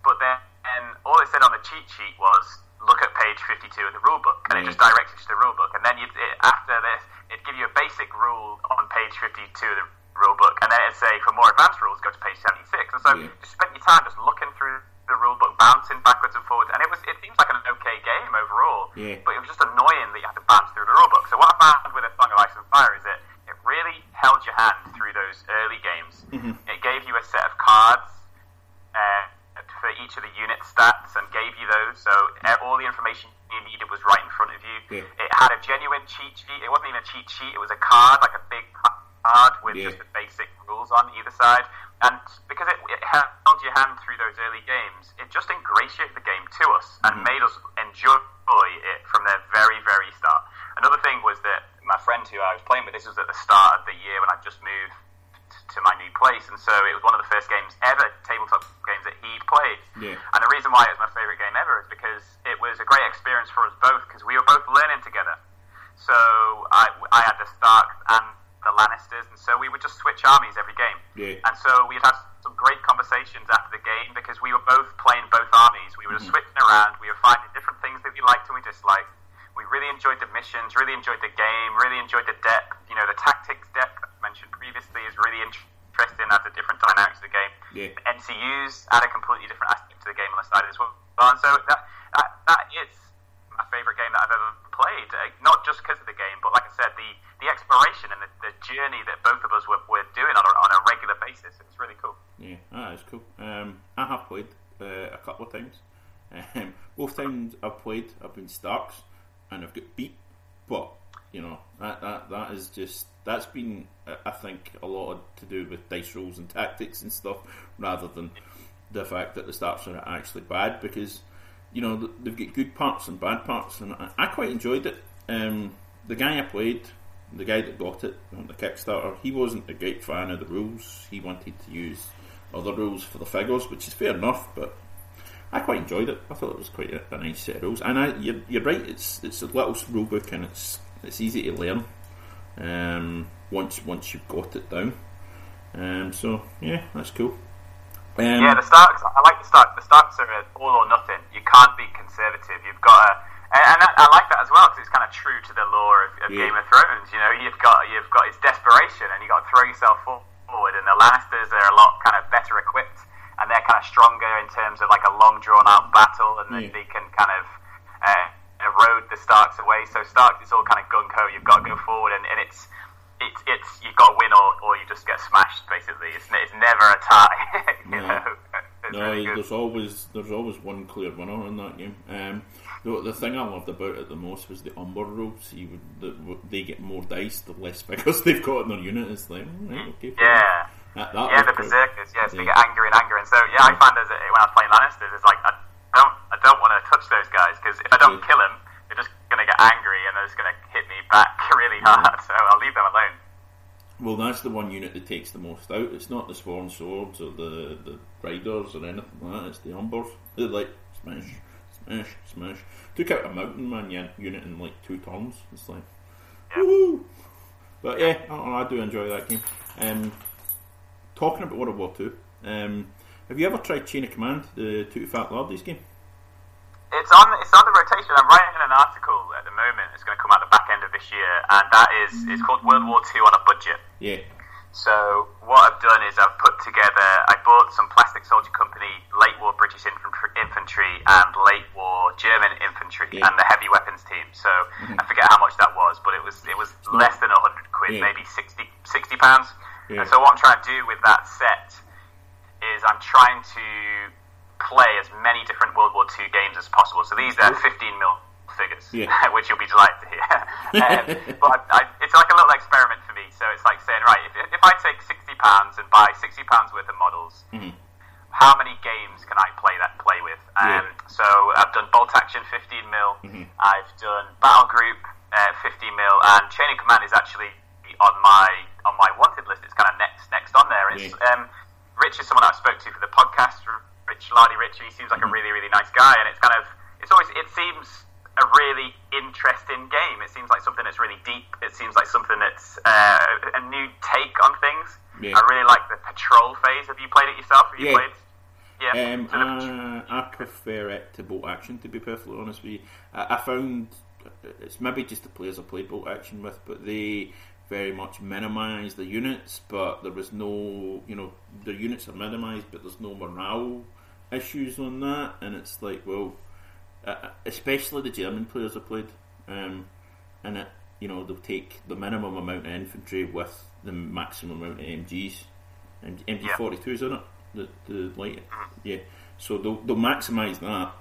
but then and all it said on the cheat sheet was look at page 52 of the rule book, and it just directs you to the rule book. And then you'd, it, after this, it'd give you a basic rule on page 52 of the rule book, and then it'd say for more advanced rules, go to page 76. And so Yeah. you spent your time just looking through the rule book, bouncing backwards and forwards, and it was it seems like an okay game overall. Yeah. But it was just annoying that you had to bounce through the rule book. So what I found with a Song of Ice and Fire is that it really held your hand through those early games. Mhm. It gave you a set of cards uh, for each of the unit stats and gave you those. So all the information you needed was right in front of you. Yeah. It had a genuine cheat sheet. It wasn't even a cheat sheet. It was a card, like a big card with Yeah. just the basic rules on either side. And because it, it held your hand through those early games, it just ingratiated the game to us and Mhm. made us enjoy it from the very, very start. Another thing was that my friend who I was playing with, this was at the start of the year when I just moved to my new place, and so it was one of the first games ever, tabletop games that he'd played. Yeah. And the reason why it was my favourite game ever is because it was a great experience for us both, because we were both learning together. So I, I had the Stark and the Lannisters, and so we would just switch armies every game. Yeah. And so we'd have some great conversations after the game because we were both playing both armies. We were just mm-hmm. switching around. We were finding different things that we liked and we disliked. We really enjoyed the missions, really enjoyed the game, really enjoyed the depth. You know, the tactics depth mentioned previously is really interesting. Adds a different dynamic to the game. Yeah. The add a completely different aspect to the game on the side as well. And so that that, that is my favourite game that I've ever played. Uh, not just because of the game, but like I said, the, the exploration and the, the journey that both of us were, were doing on a, on a regular basis. It was really cool. Yeah, that is cool. Um, I have played uh, a couple of times. Um, both times I've played, I've been Starks, and I've got beat. But you know that that that is just that's been I think a lot to do with dice rolls and tactics and stuff, rather than the fact that the Starks are actually bad because you know they've got good parts and bad parts, and I, I quite enjoyed it. Um, the guy I played, the guy that got it on the Kickstarter, he wasn't a great fan of the rules. He wanted to use other rules for the figures, which is fair enough, but I quite enjoyed it. I thought it was quite a, a nice set of rules, and I, you're, you're right. It's it's a little rule book, and it's it's easy to learn um, once once you've got it down. Um, so yeah, that's cool. Um, Yeah, the Starks. I like the Starks. The Starks are all or nothing. You can't be conservative. You've got to, and, and I, I like that as well because it's kind of true to the lore of, of Yeah. Game of Thrones. You know, you've got you've got it's desperation, and you have got to throw yourself forward. And the Lannisters are a lot kind of better equipped, and they're kind of stronger in terms of like a long drawn out battle, and Yeah. they, they can kind of uh, erode the Starks away. So Starks, it's all kind of gung ho. You've got to go forward, and, and it's it's it's you've got to win or, or you just get smashed. Basically, it's it's never a tie. you No. know, No, really there's always there's always one clear winner in that game. Um, the, the thing I loved about it the most was the umber rules. You would, the, they get more dice the less because they've got in their unit. It's like mm, right, okay. Yeah. That, that Yeah, the berserkers. Yes, they Yeah. get angry and angry, and so yeah, I find as a, when I was playing Lannisters, it's like I don't, I don't want to touch those guys because if I don't kill them, they're just going to get angry and they're just going to hit me back really hard. So I'll leave them alone. Well, that's the one unit that takes the most out. It's not the Sworn Swords or the, the Riders or anything like that. It's the Umbers. They're like smash, smash, smash. Took out a Mountain Man unit in like two turns. It's like, Yeah. woohoo! But yeah, I, I do enjoy that game. Um, talking about World War Two, um, have you ever tried Chain of Command, the Too Fat Lardies game? It's on, it's on the rotation. I'm writing an article at the moment. It's going to come out the back end of this year, and that is it's called World War Two on a budget. Yeah, So what I've done is I've put together. I bought some Plastic Soldier Company late war British infantry, and late war German infantry Yeah. and the heavy weapons team. So mm-hmm. I forget how much that was, but it was it was less than hundred quid, Yeah. maybe 60, 60 pounds. Yeah. And so what I'm trying to do with that set is I'm trying to play as many different World War II games as possible. So these are 15 mil figures, Yeah. which you'll be delighted to hear. um, but I, it's like a little experiment for me. So it's like saying, right, if, if I take 60 pounds and buy 60 pounds worth of models, Mhm. how many games can I play that play with? Yeah. Um, So I've done Bolt Action 15 mil. Mhm. I've done Battle Group uh, 15 mil, and Chain of Command is actually on my on my wanted list. It's kind of next next on there. It's Yeah. um, Rich is someone I spoke to for the podcast. Rich Lardy Rich, he seems like a really really nice guy, and it's kind of it's always it seems a really interesting game. It seems like something that's really deep. It seems like something that's uh, a new take on things. Yeah. I really like the patrol phase. Have you played it yourself? Have you Yeah. played? Yeah. Um, So I, I prefer it to bolt action. To be perfectly honest with you, I, I found it's maybe just the players I played bolt action with, but they very much minimise the units. But there was no, you know, the units are minimised, but there's no morale issues on that. And it's like, well, uh, especially the German players I played, um, and it, you know, they'll take the minimum amount of infantry with the maximum amount of MGs. M- MG forty two is in it. The the light, yeah. So they'll they'll maximise that,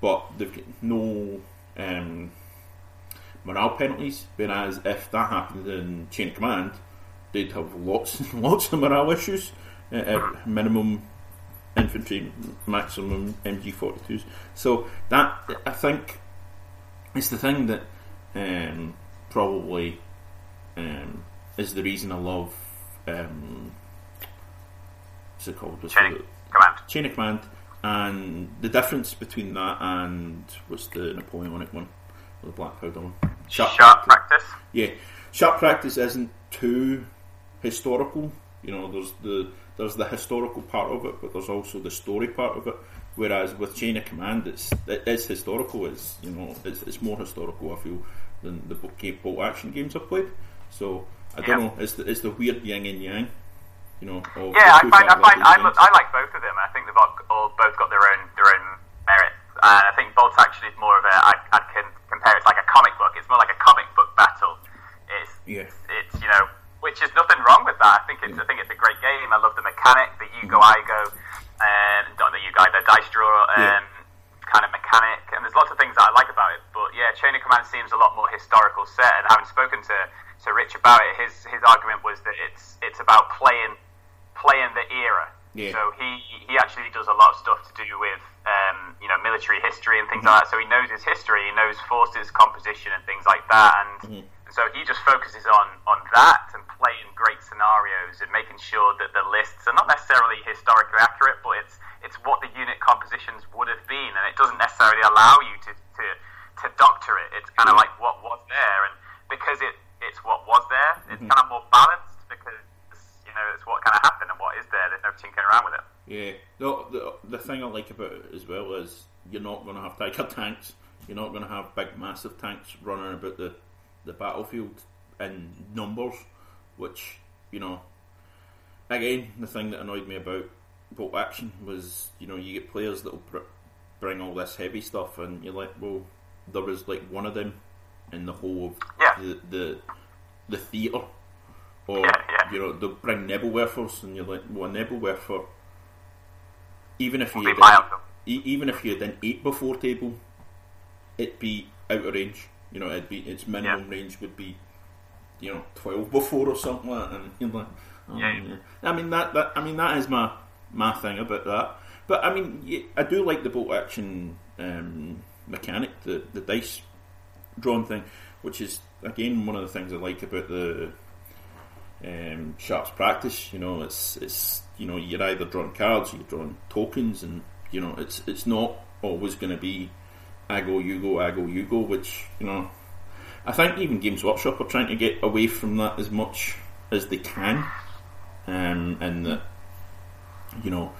but they've got no um, morale penalties. Whereas if that happened in Chain of Command, they'd have lots and lots of morale issues. Uh, uh, minimum infantry, maximum MG forty twos. So that I think is the thing that um, probably um, is the reason I love. Um, what's it called? What's Chain the- Command. Chain of Command, and the difference between that and what's the Napoleonic one, or the Black Powder one? Sharp practice. Yeah, sharp practice isn't too historical. You know, there's the there's the historical part of it, but there's also the story part of it. Whereas with Chain of Command, it's it is historical. It's you know it's, it's more historical. I feel than the bolt bolt action games I've played. So I don't know. It's the, it's the weird yin and yang. You know. Yeah, I find I find I, look. I like both of them. I think they've all, all both got their own their own merits. And I think Bolt Action is more of a I, I can compare it to like a comic book. It's more like a comic book battle. It's Yeah. it's you know which is nothing wrong with that. I think it's I think it's a great game. I love the mechanic, the you go I go, um, not the you guy, the dice draw um, Yeah. kind of mechanic, and there's lots of things that I like about it. But yeah, Chain of Command seems a lot more historical set. And having spoken to to Rich about it, his his argument was that it's it's about playing playing the era. Yeah. So he he actually does a lot of stuff to do with um, you know military history and things Mm-hmm. like that. So he knows his history, he knows forces composition and things like that, and Mm-hmm. So he just focuses on on that and playing great scenarios and making sure that the lists are not necessarily historically accurate, but it's it's what the unit compositions would have been, and it doesn't necessarily allow you to to, to doctor it. It's kind of like what was there, and because it it's what was there, it's Mm-hmm. kind of more balanced because you know it's what kind of happened and what is there. There's no tinkering around with it. Yeah, the, the the thing I like about it as well is you're not going to have Tiger tanks. You're not going to have big, massive tanks running about the the battlefield in numbers, which you know. Again, the thing that annoyed me about Bolt Action was you know you get players that'll br- bring all this heavy stuff, and you're like, well, there was like one of them in the whole of Yeah. the the the theatre. Or Yeah, yeah. you know they'll bring Nebelwerfers, and you're like, well, a Nebelwerfer even if you had an, even if you had an eight before table, it'd be out of range. You know, it'd be its minimum range would be, you know, twelve before or something like that. And you're like, oh, Yeah. yeah. I mean that, that I mean that is my my thing about that. But I mean, I do like the bolt action um, mechanic, the the dice drawn thing, which is again one of the things I like about the um, sharps practice. You know, it's it's you know you're either drawing cards, or you're drawing tokens, and you know it's it's not always going to be I go, you go, I go, you go. Which you know, I think even Games Workshop are trying to get away from that as much as they can, um, and that you know,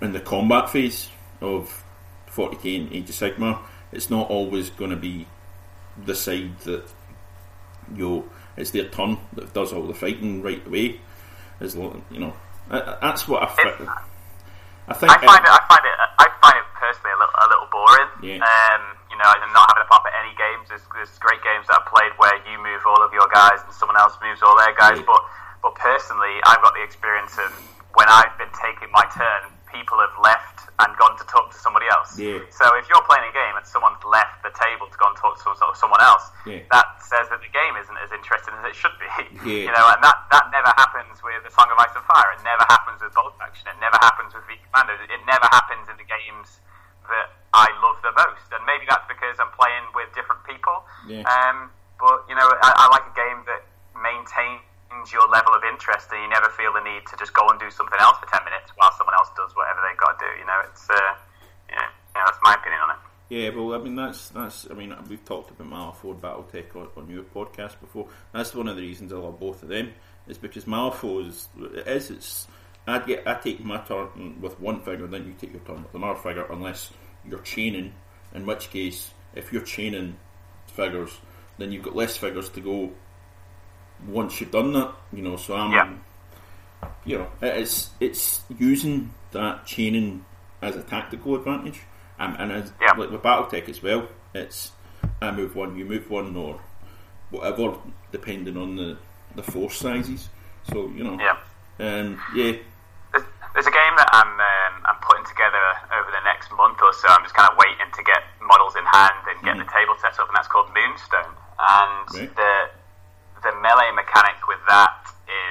in the combat phase of 40k and Age of Sigmar, it's not always going to be the side that you know, it's their turn that does all the fighting right away. As lo- you know, that's what I. I think. I find it. I find it. I find it personally a little, a little boring. Yeah. Um, you know, and not having a pop at any games. There's, there's great games that I've played where you move all of your guys and someone else moves all their guys. But but personally, I've got the experience of when I've been taking my turn, people have left and gone to talk to somebody else. Yeah. So if you're playing a game and someone's left the table to go and talk to someone else, Yeah. that says that the game isn't as interesting as it should be. Yeah. You know, and that, that never happens with the Song of Ice and Fire. It never happens with Bolt Action. It never happens with V Commando. It never happens in the games that I love the most. And maybe that's because I'm playing with different people. Yeah. Um, but you know, I, I like a game that maintains your level of interest, and you never feel the need to just go and do something else for ten minutes while someone else does whatever they've got to do. You know, it's uh, yeah, yeah, that's my opinion on it. Yeah, well, I mean that's that's. I mean we've talked about Malifaux and BattleTech on, on your podcast before. That's one of the reasons I love both of them. Is because Malifaux is it is it's. I get I take my turn with one figure, then you take your turn with another figure, unless you're chaining. In which case, if you're chaining figures, then you've got less figures to go. Once you've done that, you know. So I'm, Yeah. you know, it's it's using that chaining as a tactical advantage, um, and as Yeah. like with BattleTech as well. It's I move one, you move one, or whatever, depending on the the force sizes. So you know, Yeah. um, yeah, There's, there's a game that I'm putting together over the next month or so. I'm just kind of waiting to get models in hand and get the table set up, and that's called Moonstone. And Right. the the melee mechanic with that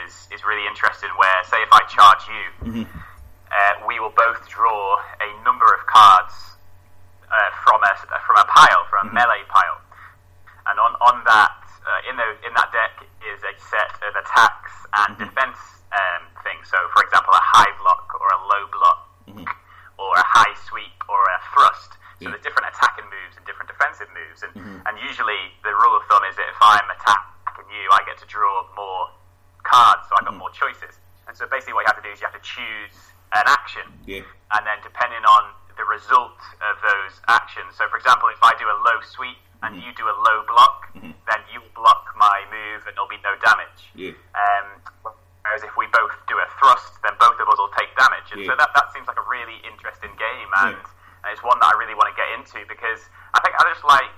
is is really interesting. Where say if I charge you, uh, we will both draw a number of cards uh, from a from a pile, from a melee pile. those in the in that deck is a set of attacks and mm-hmm. defense um, things. So, for example, a high block or a low block, mm-hmm. Or a high sweep or a thrust. So yeah. there's different attacking moves and different defensive moves, and mm-hmm. and usually the rule of thumb is that if I'm attacking you, I get to draw more cards, so I've got mm-hmm. more choices. And so basically, what you have to do is you have to choose an action, yeah. and then depending on the result of those actions. So, for example, if I do a low sweep and mm-hmm. you do a low block, mm-hmm. then you block my move and there'll be no damage. Yeah. Um, whereas if we both do a thrust, then both of us will take damage. And so that, that seems like a really it's one that I really want to get into because I think I just like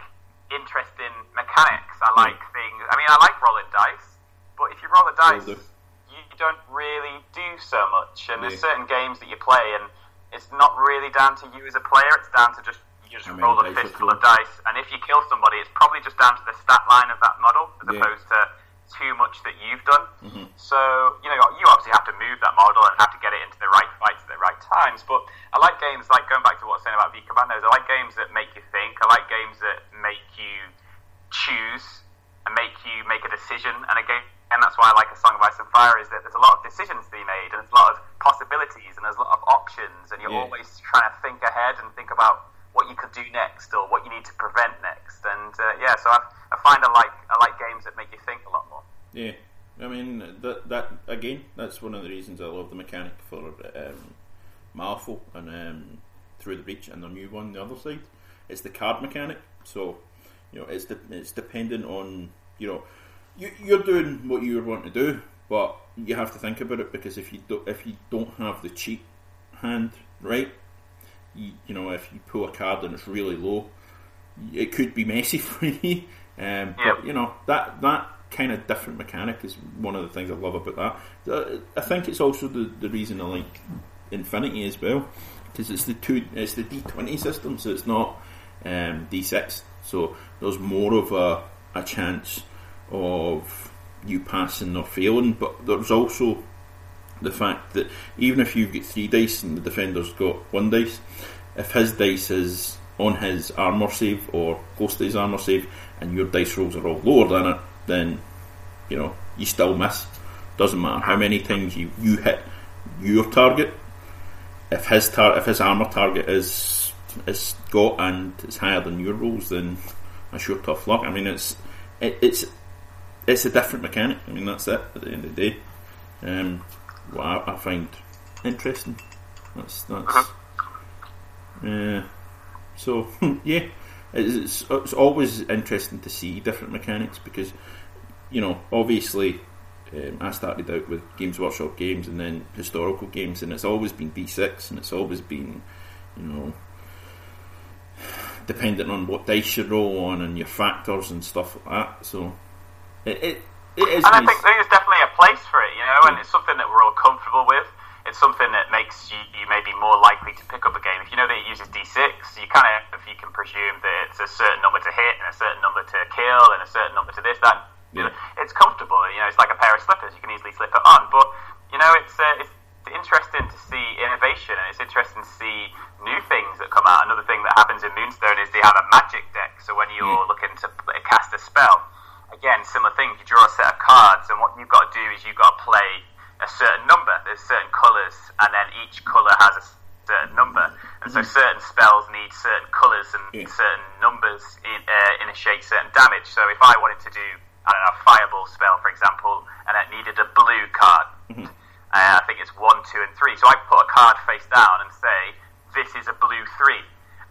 interesting mechanics. I like yeah. things. I mean, I like rolling dice, but if you roll the dice, you don't really do so much. And there's certain games that you play, and it's not really down to you as a player. It's down to just you just roll a fistful of dice, and if you kill somebody, it's probably just down to the stat line of that model as opposed to too much that you've done. Mm-hmm. So, you know, you obviously have to move that model and have to get it into the right fights at the right times. But I like games like going back to what I was saying about V Commandos. I like games that make you think. I like games that make you choose and make you make a decision. And again, and that's why I like A Song of Ice and Fire is that there's a lot of decisions to be made and there's a lot of possibilities and there's a lot of options and you're yeah. always trying to think ahead and think about what you could do next or what you need to prevent next. And uh, yeah, so I, I find I like I like games that make you think a lot more. Yeah, I mean that that again, that's one of the reasons I love the mechanic for um, Malifaux and um, Through the Breach and the new one, the other side. It's the card mechanic, so you know it's de- it's dependent on you know you, you're doing what you want to do, but you have to think about it because if you don't if you don't have the cheat hand right, you, you know if you pull a card and it's really low, it could be messy for you. Um, But you know that that kind of different mechanic is one of the things I love about that. I think it's also the, the reason I like Infinity as well because it's the two it's the D twenty system, so it's not um, D six. So there's more of a, a chance of you passing or failing, but there's also the fact that even if you've got three dice and the defender's got one dice, if his dice is on his armour save or close to his armour save and your dice rolls are all lower than it, then you know you still miss. Doesn't matter how many times you, you hit your target. If his tar- if his armour target is is got and it's higher than your rolls, then that's your tough luck. I mean, it's it, it's it's a different mechanic. I mean, that's it at the end of the day. Um, what I, I find interesting. That's that's. Uh, so yeah, it's, it's always interesting to see different mechanics because you know obviously um, I started out with Games Workshop games and then historical games, and it's always been D6, and it's always been, you know, dependent on what dice you roll on and your factors and stuff like that. So it, it, it is. And nice. I think there's definitely a place for it, you know, and it's something that we're all comfortable with. It's something that makes you, you maybe more likely to pick up a game. If you know that it uses D6, you kind of, if you can presume that it's a certain number to hit and a certain number to kill and a certain number to this, that, yeah. it's comfortable. You know, it's like a pair of slippers. You can easily slip it on. But you know, it's uh, it's interesting to see innovation and it's interesting to see new things that come out. Another thing that happens in Moonstone is they have a magic deck. So when you're yeah. looking to cast a spell, again, similar thing. You draw a set of cards, and what you've got to do is you've got to play a certain number. There's certain colours, and then each colour has a certain number. And so mm-hmm. certain spells need certain colours and yeah. certain numbers in, uh, initiate certain damage. So if I wanted to do I don't know, a fireball spell, for example, and it needed a blue card, mm-hmm. uh, I think it's one, two, and three. So I put a card face down and say, this is a blue three.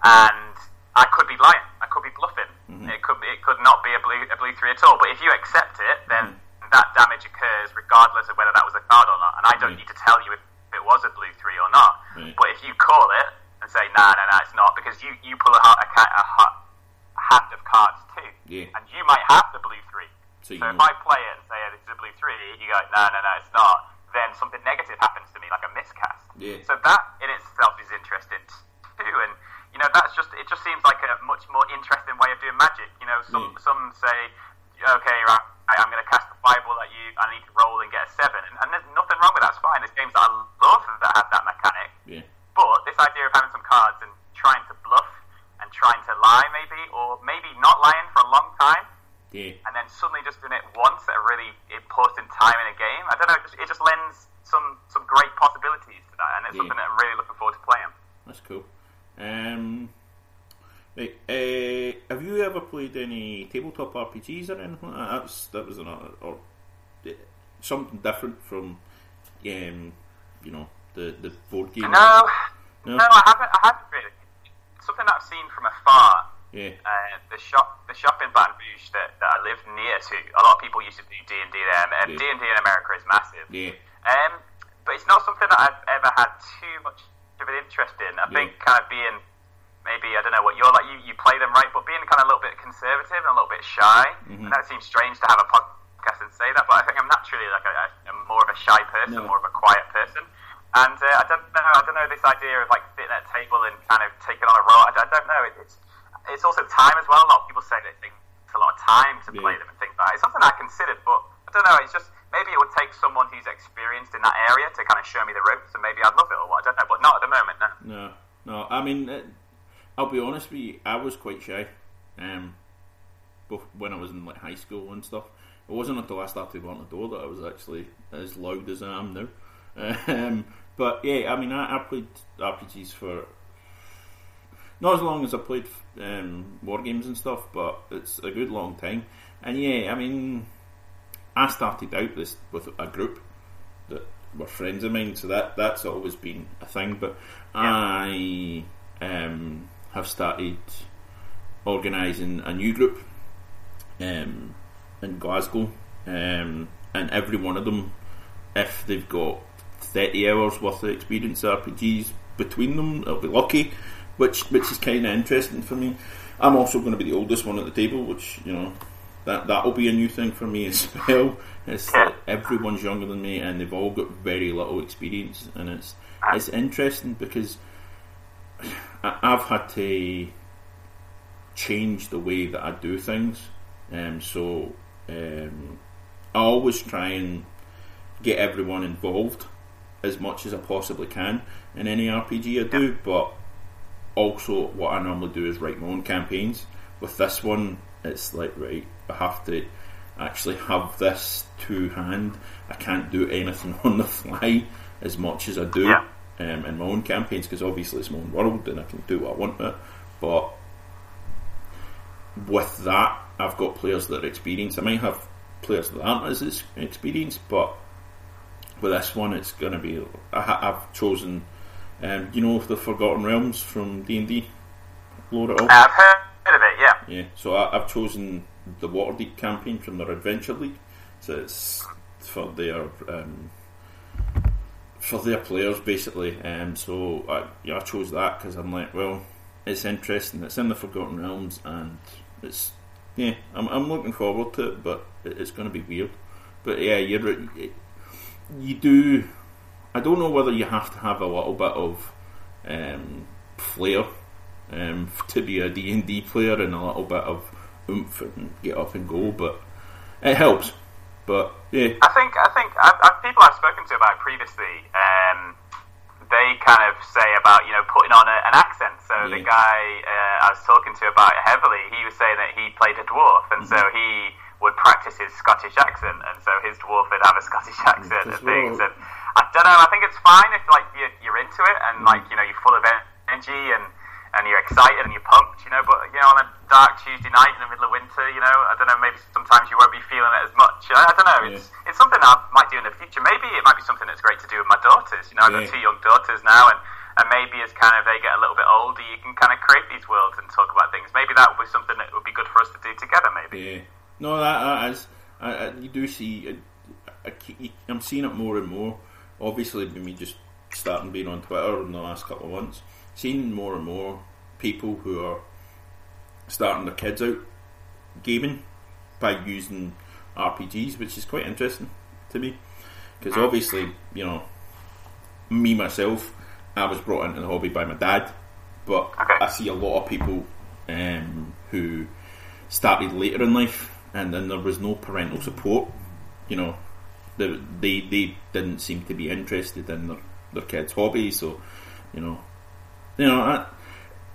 And I could be lying. I could be bluffing. Mm-hmm. It could it could not be a blue a blue three at all. But if you accept it, then mm-hmm. that damage occurs regardless of whether that was a card or not. And I don't mm-hmm. need to tell you if it was a blue three or not. But if you call it and say nah, nah, nah, it's not because you you pull a, a, a, a hand of cards too, yeah. and you might have the blue three. So, so if I play it and say oh, this is a blue three, you go no, no, no, it's not. Then something negative happens to me, like a miscast. Yeah. So that in itself is interesting too, and you know, that's just it. Just seems like a much more interesting way of doing magic. You know, some mm. some say, okay, right, I'm going to cast the fireball at you. I need to roll and get a seven, and, and there's nothing wrong with that. It's fine. There's games that I love that have that mechanic. Yeah. But this idea of having some cards and trying to bluff and trying to lie, maybe, or maybe not lying for a long time, yeah. and then then suddenly just doing it once at a really important time in a game. I don't know. It just, it just lends some some great possibilities to that, and it's Yeah. something that I'm really looking forward to playing. That's cool. Um, right, uh, have you ever played any tabletop RPGs or anything like that? That's, that was another, or something different from, um, you know, the, the board game. No, No? no, I haven't. I haven't really. Something that I've seen from afar. Yeah, Uh, the shop, the shop in Baton Rouge that, that I live near to. A lot of people used to do D and D there. and D and D in America is massive. yeah, Um, but it's not something that I've ever had too much of an interest in. I Yeah. think kind of being maybe I don't know what you're like. You, you play them right, but being kind of a little bit conservative and a little bit shy. Mm-hmm. And that seems strange to have a podcast and say that, but I think I'm naturally like a, a, a more of a shy person, No. more of a quiet person. And uh, I don't know. I don't know this idea of like sitting at a table and kind of taking on a role. I don't, I don't know. It, it's it's also time as well. A lot of people say that it takes a lot of time to Yeah. play them and things like that. It's something I considered, but I don't know. It's just maybe it would take someone who's experienced in that area to kind of show me the ropes, and maybe I'd love it or what. I don't know, but not at the moment. No. no, no. I mean, it, I'll be honest with you. I was quite shy, um, both when I was in like high school and stuff. It wasn't until I started wanting to do that I was actually as loud as I am now. Um, but yeah, I mean, I, I played RPGs for not as long as I played um, war games and stuff, but it's a good long time. And yeah, I mean, I started out this with a group that were friends of mine, so that that's always been a thing. But I um, have started organising a new group um, in Glasgow, um, and every one of them, if they've got thirty hours worth of experience RPGs between them, they'll be lucky, which which is kind of interesting for me. I'm also going to be the oldest one at the table, which you know that that'll be a new thing for me as well. It's that everyone's younger than me, and they've all got very little experience, and it's it's interesting because I've had to change the way that I do things. Um, so um, I always try and get everyone involved as much as I possibly can in any RPG I do, but also what I normally do is write my own campaigns. With this one, it's like right, I have to actually have this to hand. I can't do anything on the fly as much as I do Yeah. um, in my own campaigns because obviously it's my own world and I can do what I want with it. But with that, I've got players that are experienced. I might have players that aren't as ex- experienced, but with this one, it's going to be. I, I've chosen, um, you know, the Forgotten Realms from D and D. Load it up. I've heard of it. Yeah. Yeah, so I, I've chosen the Waterdeep campaign from their Adventure League. So it's for their um, for their players basically. Um, so I, yeah, I chose that because I'm like, well, it's interesting. It's in the Forgotten Realms, and it's yeah, I'm, I'm looking forward to it, but it, it's going to be weird. But yeah, you're you do. I don't know whether you have to have a little bit of um, flair um, to be a D and D player and a little bit of oomph and get up and go, but it helps. But yeah, I think I think I've, I've, people I've spoken to about previously, um, they kind of say about you know putting on a, an accent. So the guy uh, I was talking to about it heavily, he was saying that he played a dwarf, and so Mm-hmm. he would practice his Scottish accent, and so his dwarf would have a Scottish accent and things. And I don't know. I think it's fine if like you're, you're into it and Mm-hmm. like you know you're full of energy and and you're excited and you're pumped, you know. But you know, on a dark Tuesday night in the middle of winter, you know, I don't know. Maybe sometimes you won't be feeling it as much. I, I don't know. It's it's something I might do in the future. Maybe it might be something that's great to do with my daughters. You know, I've got Yeah. two young daughters now, and and maybe as kind of they get a little bit older, you can kind of create these worlds and talk about things. Maybe that would be something that would be good for us to do together. Maybe. yeah. No, that, that is. I, I, you do see. Uh, I, I, I'm seeing it more and more. Obviously, with me just starting being on Twitter in the last couple of months, seeing more and more people who are starting their kids out gaming by using RPGs, which is quite interesting to me. Because obviously, you know, me myself, I was brought into the hobby by my dad, but I see a lot of people um, who started later in life, and then there was no parental support. You know, they they, they didn't seem to be interested in their, their kids' hobbies, so you know, you know, I,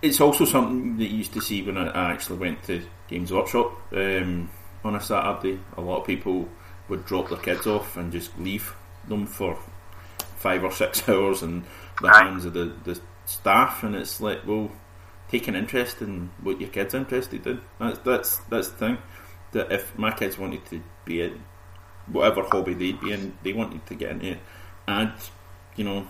it's also something that you used to see when I, I actually went to Games Workshop. Um, on a Saturday. A lot of people would drop their kids off and just leave them for five or six hours in the hands of the, the staff, and it's like, well, take an interest in what your kid's interested in. That's that's that's the thing. That if my kids wanted to be in whatever hobby they'd be in, they wanted to get into it, I'd you know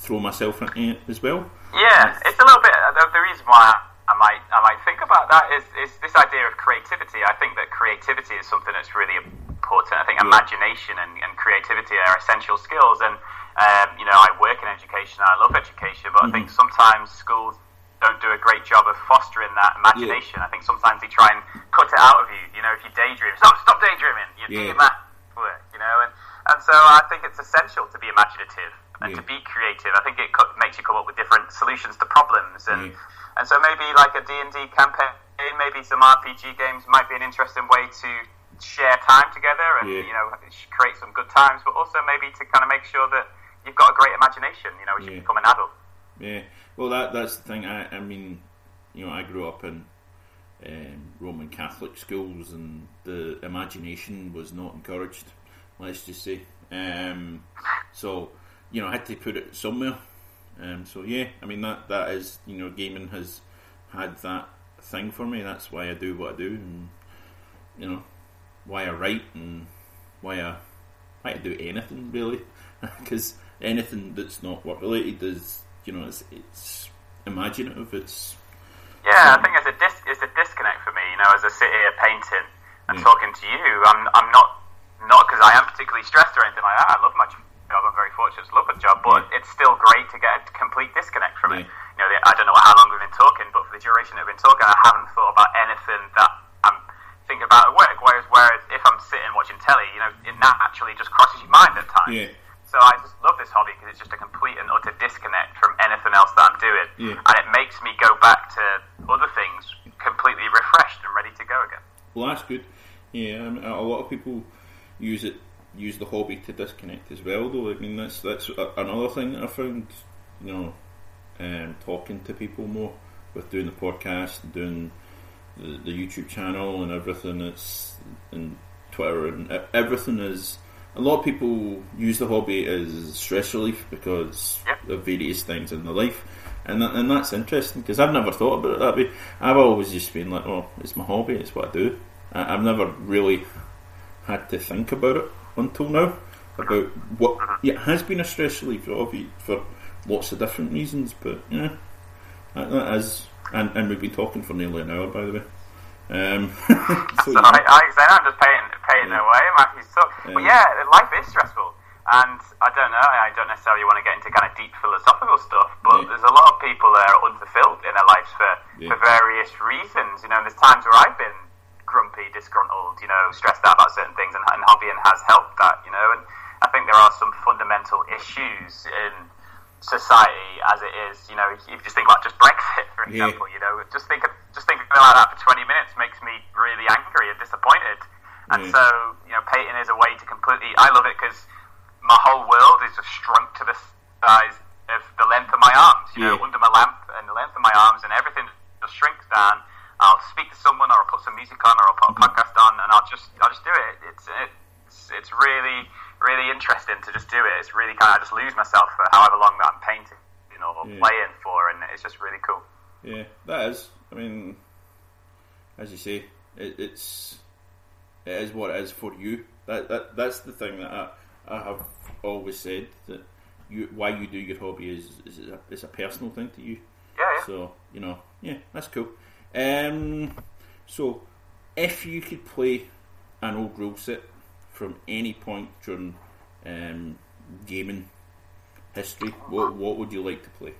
throw myself into it as well. Yeah, it's a little bit. The, the reason why I might I might think about that is, is this idea of creativity. I think that creativity is something that's really important. I think Yeah. imagination and, and creativity are essential skills. And um, you know, I work in education. I love education, but I think sometimes schools don't do a great job of fostering that imagination. I think sometimes they try and cut it out of you. You know, if you daydream, stop, stop daydreaming. You do Yeah. your math work. You know, and and so I think it's essential to be imaginative and Yeah. to be creative. I think it co- makes you come up with different solutions to problems, and Yeah. and so maybe like a D and D campaign, maybe some RPG games might be an interesting way to share time together and Yeah. you know create some good times, but also maybe to kind of make sure that you've got a great imagination. You know, as Yeah. you become an adult. Yeah, well, that that's the thing. I, I mean, you know, I grew up in um, Roman Catholic schools, and the imagination was not encouraged. Let's just say, um, so you know, I had to put it somewhere. Um, so yeah, I mean that that is you know, gaming has had that thing for me. That's why I do what I do, and you know, why I write and why I why I do anything really, because anything that's not work related is you know it's it's imaginative. It's Yeah, I think it's a dis- there's a disconnect for me. You know, as I sit here painting and Yeah. talking to you, I'm I'm not not because I am particularly stressed or anything like that. I love my job. I'm very fortunate to love my job, but it's still great to get a complete disconnect from it. You know, the- I don't know how long we've been talking, but for the duration that we've been talking, I haven't thought about anything that I'm thinking about at work. Whereas, whereas if I'm sitting watching telly, you know, it naturally just crosses your mind at times. Yeah. So I just love this hobby because it's just a complete and utter disconnect from anything else that I'm doing, Yeah. and it makes me go back to other things completely refreshed and ready to go again. well, that's good. Yeah, I mean, a lot of people use it use the hobby to disconnect as well. Though I mean, that's that's a, another thing that I found. You know, um, talking to people more with doing the podcast, and doing the, the YouTube channel, and everything. It's and Twitter and everything is. A lot of people use the hobby as stress relief because of various things in their life, and that, and that's interesting because I've never thought about it that way. I've always just been like, "Oh, it's my hobby. It's what I do." I, I've never really had to think about it until now about what it has been a stress relief hobby for lots of different reasons, but yeah, that, that is, and, and we've been talking for nearly an hour, by the way. Um, so, So I, I, I'm just paying paying Yeah. away. Actually so, but Yeah. yeah, life is stressful, and I don't know. I don't necessarily want to get into kind of deep philosophical stuff, but Yeah. there's a lot of people that are unfulfilled in their lives for Yeah. for various reasons. You know, there's times where I've been grumpy, disgruntled, you know, stressed out about certain things, and, and hobbying has helped that. You know, and I think there are some fundamental issues in society as it is. You know, if you just think about just Brexit, for Yeah. example. You know, just think of, just thinking about that for 20 minutes makes me really angry and disappointed. And Yeah. so, you know, painting is a way to completely. I love it because my whole world is just shrunk to the size of the length of my arms. You know, under my lamp and the length of my arms, and everything just shrinks down. I'll speak to someone, or I'll put some music on, or I'll put a podcast on, and I'll just, I'll just do it. It's, it's, it's really, really interesting to just do it. It's really kind of, I just lose myself for however long that I'm painting, you know, or Yeah. playing for, and it's just really cool. Yeah, that is. I mean, as you say, it, it's it is what it is for you. That that that's the thing that I, I have always said that you why you do your hobby is is a, it's a personal thing to you. Yeah, yeah. So you know, yeah, that's cool. Um, so if you could play an old rule set from any point during um, gaming history, what what would you like to play?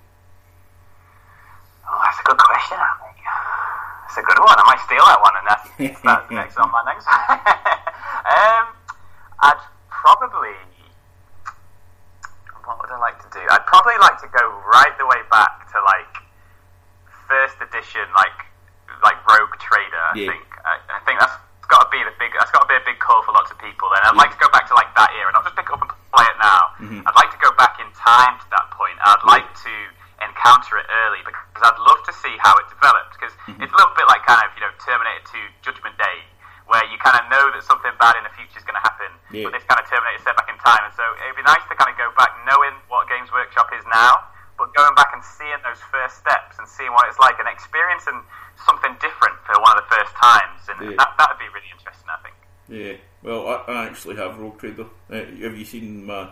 Oh, that's a good question. I think. That's a good one. I might steal that one, and that's, that's next on my next. um, I'd probably. What would I like to do? I'd probably like to go right the way back to like first edition, like like Rogue Trader. I Yeah. think. I, I think that's got to be the big. That's got to be a big call for lots of people. And I'd like to go back to like that era, not just pick it up and play it now. Mhm. I'd like to go back in time to that point. I'd like to encounter it early because I'd love to see how it developed. Because it's a little bit like kind of you know Terminator 2 Judgment Day, where you kind of know that something bad in the future is going to happen. Yeah. But this kind of terminated set back in time, and so it'd be nice to kind of go back knowing what Games Workshop is now, but going back and seeing those first steps and seeing what it's like and experiencing something different for one of the first times, and Yeah. that that would be really interesting, I think. Yeah, well, I, I actually have Rogue Trader. Uh, have you seen my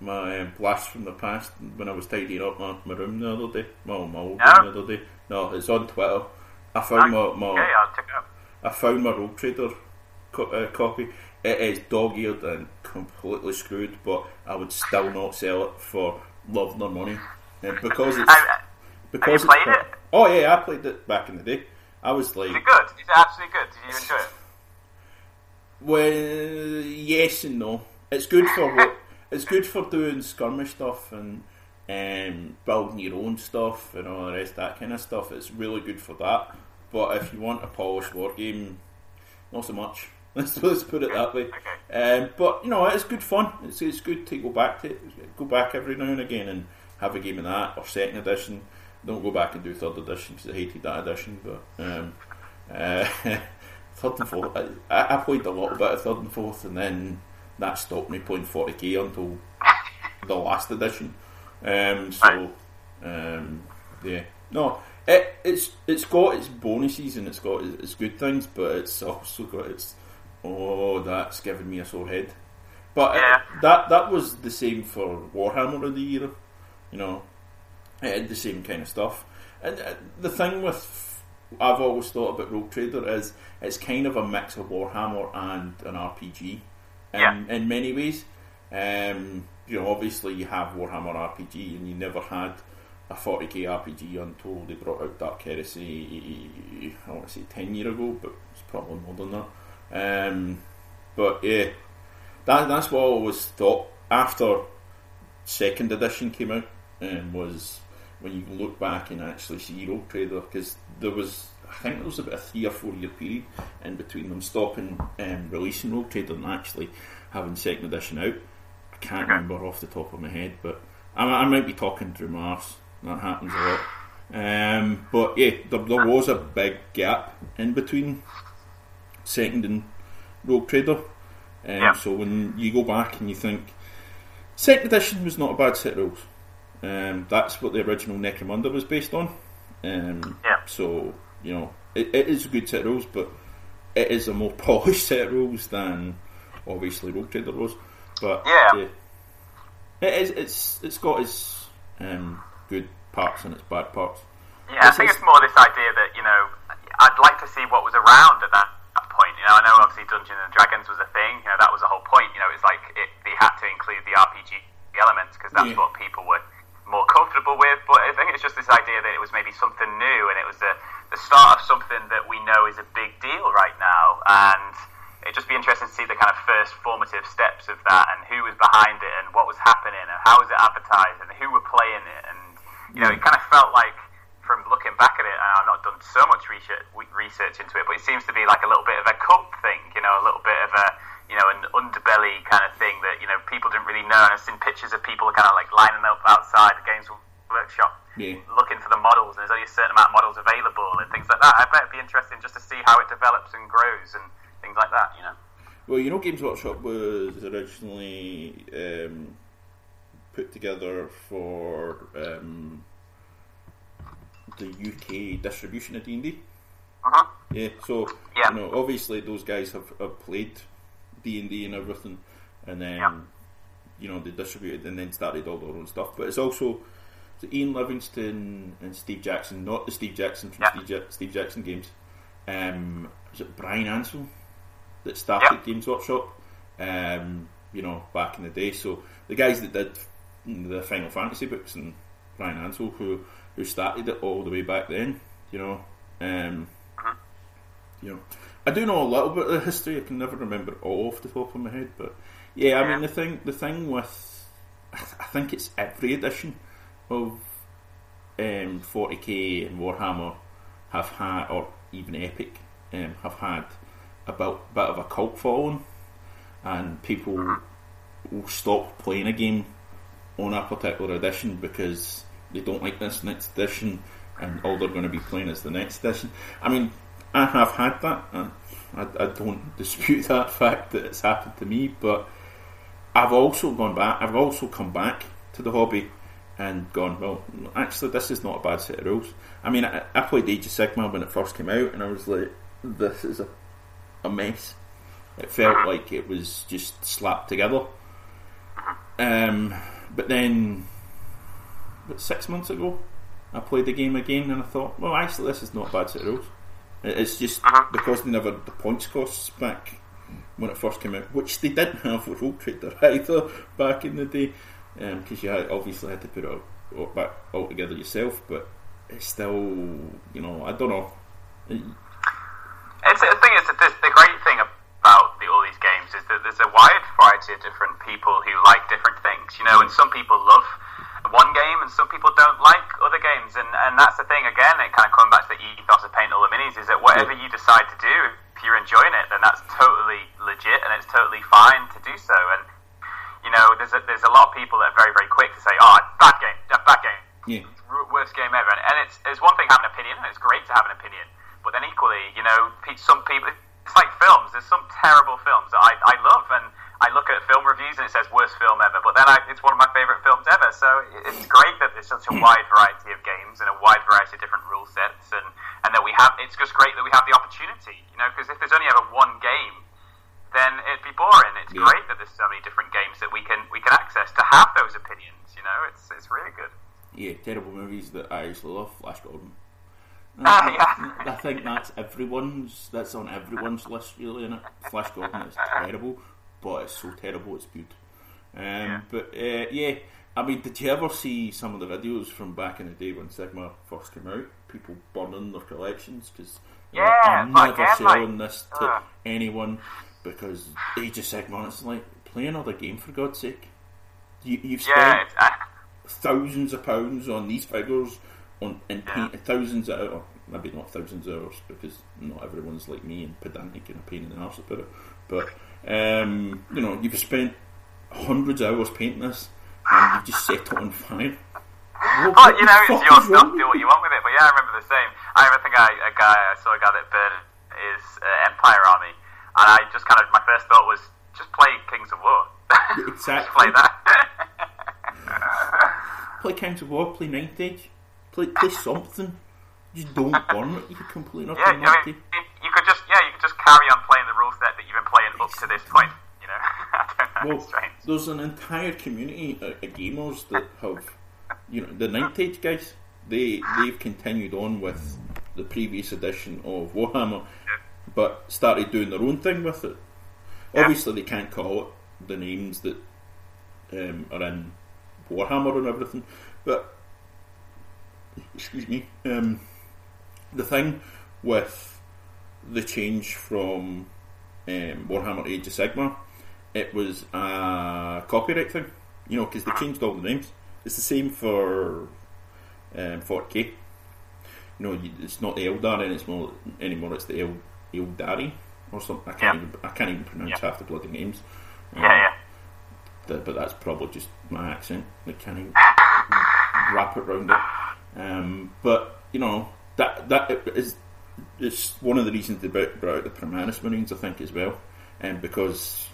my um, blast from the past when I was tidying up my, my room the other day? Well, my old No. room the other day. No, it's on Twitter. I found my, my Okay, I'll check it out. I found my Rogue Trader co- uh, copy. It is dog eared and completely screwed, but I would still not sell it for love nor money. And because it's I- because you played it's, it? Oh yeah, I played it back in the day. I was like, Is it good? Is it absolutely good? Did you enjoy it? Well, yes and no. It's good for what it's good for doing skirmish stuff and um, building your own stuff and all the rest that kind of stuff. It's really good for that. But if you want a polished war game, not so much. Let's, let's put it that way. Um, but you know, it's good fun. It's, it's good to go back to go back every now and again and have a game of that or second edition. Don't go back and do third edition because I hated that edition. But um, uh, third and fourth, I, I played a little bit of third and fourth, and then that stopped me playing 40k until the last edition. Um, so um, yeah, no, it, it's it's got its bonuses and it's got its, its good things, but it's also got its oh that's giving me a sore head. But it- that that was the same for Warhammer of the year, you know, it had the same kind of stuff. And uh, the thing with I've always thought about Rogue Trader is it's kind of a mix of Warhammer and an RPG in, Yeah. in many ways. Um, you know, obviously you have Warhammer RPG, and you never had a 40k RPG until they brought out Dark Heresy. I want to say ten year ago, but it's probably more than that. Um, but yeah, that that's what I always thought after second edition came out um, was when you look back and actually see Rogue Trader because there was I think there was about a three or four year period in between them stopping um, releasing Rogue Trader and actually having second edition out. I can't remember off the top of my head, but I, I might be talking through my arse. That happens a lot. Um, but yeah, there, there was a big gap in between second and Rogue Trader. Um, Yeah. So when you go back and you think second edition was not a bad set of rules. Um, that's what the original Necromunda was based on. Um, Yeah. So you know it, it is a good set of rules, but it is a more polished set of rules than obviously Rogue Trader was. But Yeah. it is. It's it's got its um, good parts and its bad parts. Yeah, I think is- it's more this idea that you know I'd like to see what was around at that, that point. You know, I know obviously Dungeons and Dragons was a thing. You know, that was the whole point. You know, it's like it, they had to include the RPG elements because that's Yeah. what people were more comfortable with. But I think it's just this idea that it was maybe something new and it was the the start of something that we know is a big deal right now. And it'd just be interesting to see the kind of first formative steps of that and who was behind it and what was happening and how was it advertised and who were playing it and you know, it kind of felt like from looking back at it, and I've not done so much research, research into it, but it seems to be like a little bit of a cult thing, you know, a little bit of a, you know, an underbelly kind of thing that, you know, people didn't really know. And I've seen pictures of people kind of like lining up outside the Games Workshop Yeah. looking for the models, and there's only a certain amount of models available and things like that. I bet it'd be interesting just to see how it develops and grows and things like that, you know. Well, you know, Games Workshop was originally um, put together for um, the UK distribution of D and D. Uh-huh. Yeah, so Yeah. you know, obviously those guys have, have played D and D and everything, and then Yeah. you know they distributed and then started all their own stuff. But it's also Ian Livingstone and Steve Jackson, not the Steve Jackson from Yeah. Steve, ja- Steve Jackson games. Um, was it Bryan Ansell that started Yeah. Games Workshop? Um, you know, back in the day. So the guys that did the Final Fantasy books and Bryan Ansell who who started it all the way back then. You know. Um, you know, I do know a little bit of the history. I can never remember it all off the top of my head, but yeah, I mean the thing, the thing with, I think it's every edition of um, 40k and Warhammer have had, or even Epic, um, have had a bit, bit of a cult following, and people will stop playing a game on a particular edition because they don't like this next edition, and all they're going to be playing is the next edition. I mean, I have had that. I, I don't dispute that fact that it's happened to me, but I've also gone back. I've also come back to the hobby and gone. Well, actually, this is not a bad set of rules. I mean, I, I played Age of Sigmar when it first came out, and I was like, "This is a a mess." It felt like it was just slapped together. Um, but then, but six months ago, I played the game again, and I thought, well, actually, this is not a bad set of rules. It's just because they never the points costs back when it first came out, which they didn't have with Rogue Trader either back in the day, because um, you had, obviously had to put it all, back all together yourself. But it's still, you know, I don't know. It's the thing is that the great thing about the, all these games is that there's a wide variety of different people who like different things, you know, and some people love one game and some people don't like other games. And, and that's the thing again it kind of coming back to the ethos of paint all the minis is that whatever you decide to do if you're enjoying it then that's totally legit and it's totally fine to do so. And you know there's a, there's a lot of people that are very very quick to say oh bad game bad game. Yeah. worst game ever. And it's it's one thing having an opinion and it's great to have an opinion but then equally you know some people it's like films there's some terrible films that I, I love and I look at film reviews and it says worst film ever, but then I, it's one of my favourite films ever. So it's great that there's such a wide variety of games and a wide variety of different rule sets, and, and that we have. It's just great that we have the opportunity, you know, because if there's only ever one game, then it'd be boring. It's yeah. great that there's so many different games that we can we can access to have those opinions. You know, it's it's really good. Yeah, terrible movies that I actually love. Flash Gordon. Uh, yeah. I think that's everyone's. That's on everyone's list, really. In it, Flash Gordon is terrible but it's so terrible it's good. Um, yeah. But uh, yeah, I mean, did you ever see some of the videos from back in the day when Sigmar first came out? People burning their collections because yeah, I'm never selling like, this to uh, anyone because Age of Sigmar. It's like play another game for God's sake. You, you've spent yeah, uh, thousands of pounds on these figures on and paint thousands of or maybe not thousands of hours because not everyone's like me and pedantic and a pain in the arse about it, but um, you know, you've spent hundreds of hours painting this, and you've just set it on fire. What, well, you know, it's your stuff. Do what you want with it. But yeah, I remember the same. I remember think I, a guy I saw a guy that burned his uh, Empire army, and I just kind of my first thought was just play Kings of War. Exactly. play that. play Kings of War. Play Ninth Age. Play play something. Just don't burn it. You can complete enough. Yeah, I mean, you could just yeah, you could just carry on playing the rule set that you've been playing up to this point. You know, well, there's an entire community of, of gamers that have, you know, the Ninth Age guys. They they've continued on with the previous edition of Warhammer, yeah. but started doing their own thing with it. Yeah. Obviously, they can't call it the names that um, are in Warhammer and everything, but excuse me. Um, the thing with the change from um, Warhammer Age of Sigmar, it was a copyright thing, you know, because they changed all the names. It's the same for um, 40k. You know, it's not the Eldar it's more anymore. It's the El Eldari or something. I can't yeah. even I can't even pronounce yeah. half the bloody names. Um, yeah, yeah. The, but that's probably just my accent. I can't even wrap it around it. Um, but you know that that is it's one of the reasons they brought, out the Primaris Marines, I think, as well, and um, because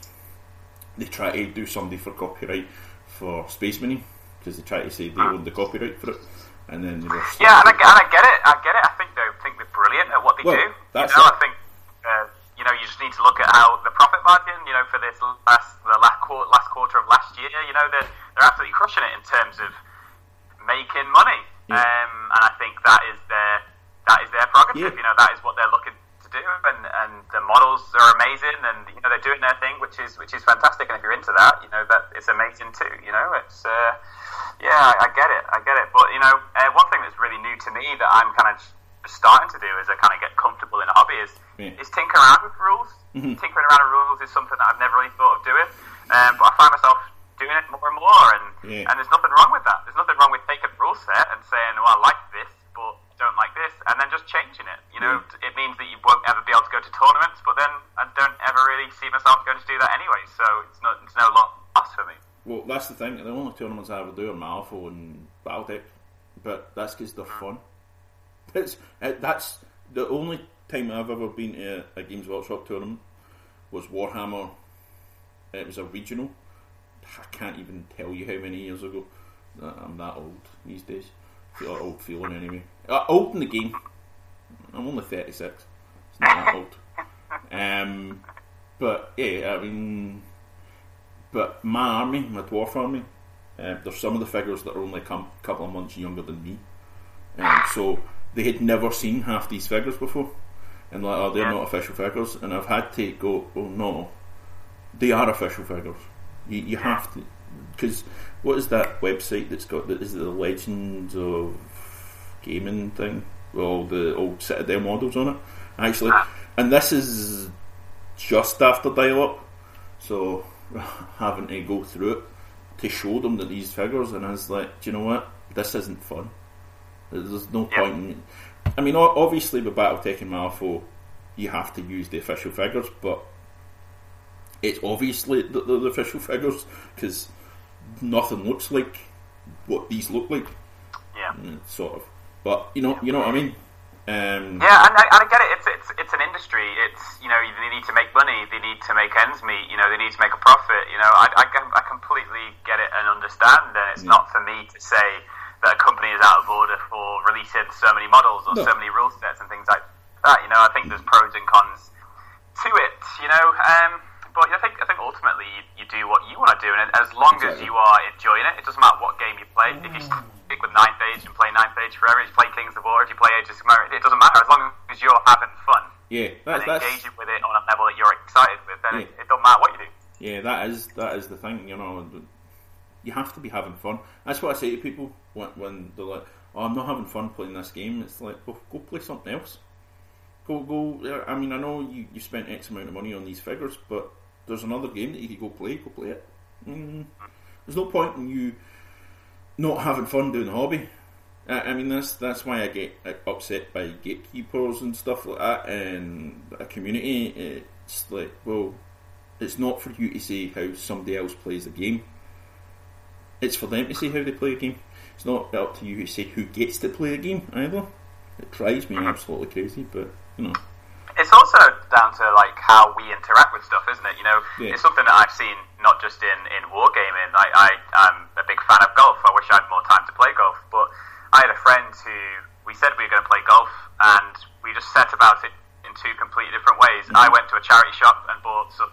they try to do somebody for copyright for Space Marine because they try to say they own the copyright for it, and then yeah, and I, and I, get it, I get it. I think they think they're brilliant at what they well, do. That's you know. I think uh, you know you just need to look at how the profit margin, you know, for this last the last quarter, last quarter of last year, you know, they're they're absolutely crushing it in terms of making money. Yeah. Um, and I think that is their that is their prerogative. Yeah. You know, that is what they're looking to do, and, and the models are amazing, and you know they're doing their thing, which is which is fantastic. And if you're into that, you know that it's amazing too. You know, it's uh, yeah, I get it, I get it. But you know, uh, one thing that's really new to me that I'm kind of starting to do as I kind of get comfortable in a hobby is yeah. is tinker around with rules. Mm-hmm. Tinkering around with rules is something that I've never really thought of doing, um, but I find myself doing it more and more, and yeah. and there's nothing wrong with that. There's nothing wrong with taking a rule set and saying, "Well, I like this, but don't like this," and then just changing it. You know, yeah. it means that you won't ever be able to go to tournaments, but then I don't ever really see myself going to do that anyway. So it's not it's no loss for me. Well, that's the thing. The only tournaments I ever do are Malifaux and Battletech, but that's because they're mm. fun. It's, it, that's the only time I've ever been to a, a Games Workshop tournament was Warhammer. It was a regional. I can't even tell you how many years ago. I'm that old these days. Feel old feeling anyway. Uh, old in the game. I'm only 36. It's not that old. Um, but yeah, I mean, but my army, my dwarf army, uh, there's some of the figures that are only a couple of months younger than me. Um, so they had never seen half these figures before. And like, oh, they're not official figures. And I've had to go, oh no, they are official figures. You, you have to, because what is that website that's got the, is it the Legends of Gaming thing? All the old Citadel models on it, actually. And this is just after dial up, so having to go through it to show them that these figures, and I was like, do you know what? This isn't fun. There's no point in. I mean, obviously, with Battletech and Malifaux, you have to use the official figures, but it's obviously the, the, the official figures because nothing looks like what these look like. Yeah, mm, sort of. But you know, you know what I mean. Um, yeah, and I, and I, get it. It's, it's it's an industry. It's you know they need to make money. They need to make ends meet. You know they need to make a profit. You know I, I, I completely get it and understand. And it's yeah. not for me to say that a company is out of order for releasing so many models or no. so many rule sets and things like that. You know I think there's pros and cons to it. You know, um, but I think I think ultimately you, you do what you want to do, and as long exactly. as you are enjoying it, it doesn't matter what game you play. If you mm. stick with Ninth Age and play Ninth Age forever, if you play Kings of War, if you play Age of Sigmar, it doesn't matter as long as you're having fun. Yeah, that's, and engaging with it on a level that you're excited with. Then yeah. it, it doesn't matter what you do. Yeah, that is that is the thing. You know, you have to be having fun. That's what I say to people when, when they're like, "Oh, I'm not having fun playing this game." It's like, well, go play something else. Go, go. I mean, I know you, you spent X amount of money on these figures, but there's another game that you could go play, go play it. Mm, there's no point in you not having fun doing the hobby. I, I mean, that's that's why I get upset by gatekeepers and stuff like that, and a community. It's like, well, it's not for you to say how somebody else plays the game. It's for them to say how they play a game. It's not up to you to say who gets to play the game either. It drives me absolutely crazy, but you know it's also down to like how we interact with stuff, isn't it? You know, yeah. it's something that I've seen not just in in wargaming. I, I am a big fan of golf. I wish I had more time to play golf, but I had a friend who we said we were going to play golf, and we just set about it in two completely different ways. Mm-hmm. I went to a charity shop and bought some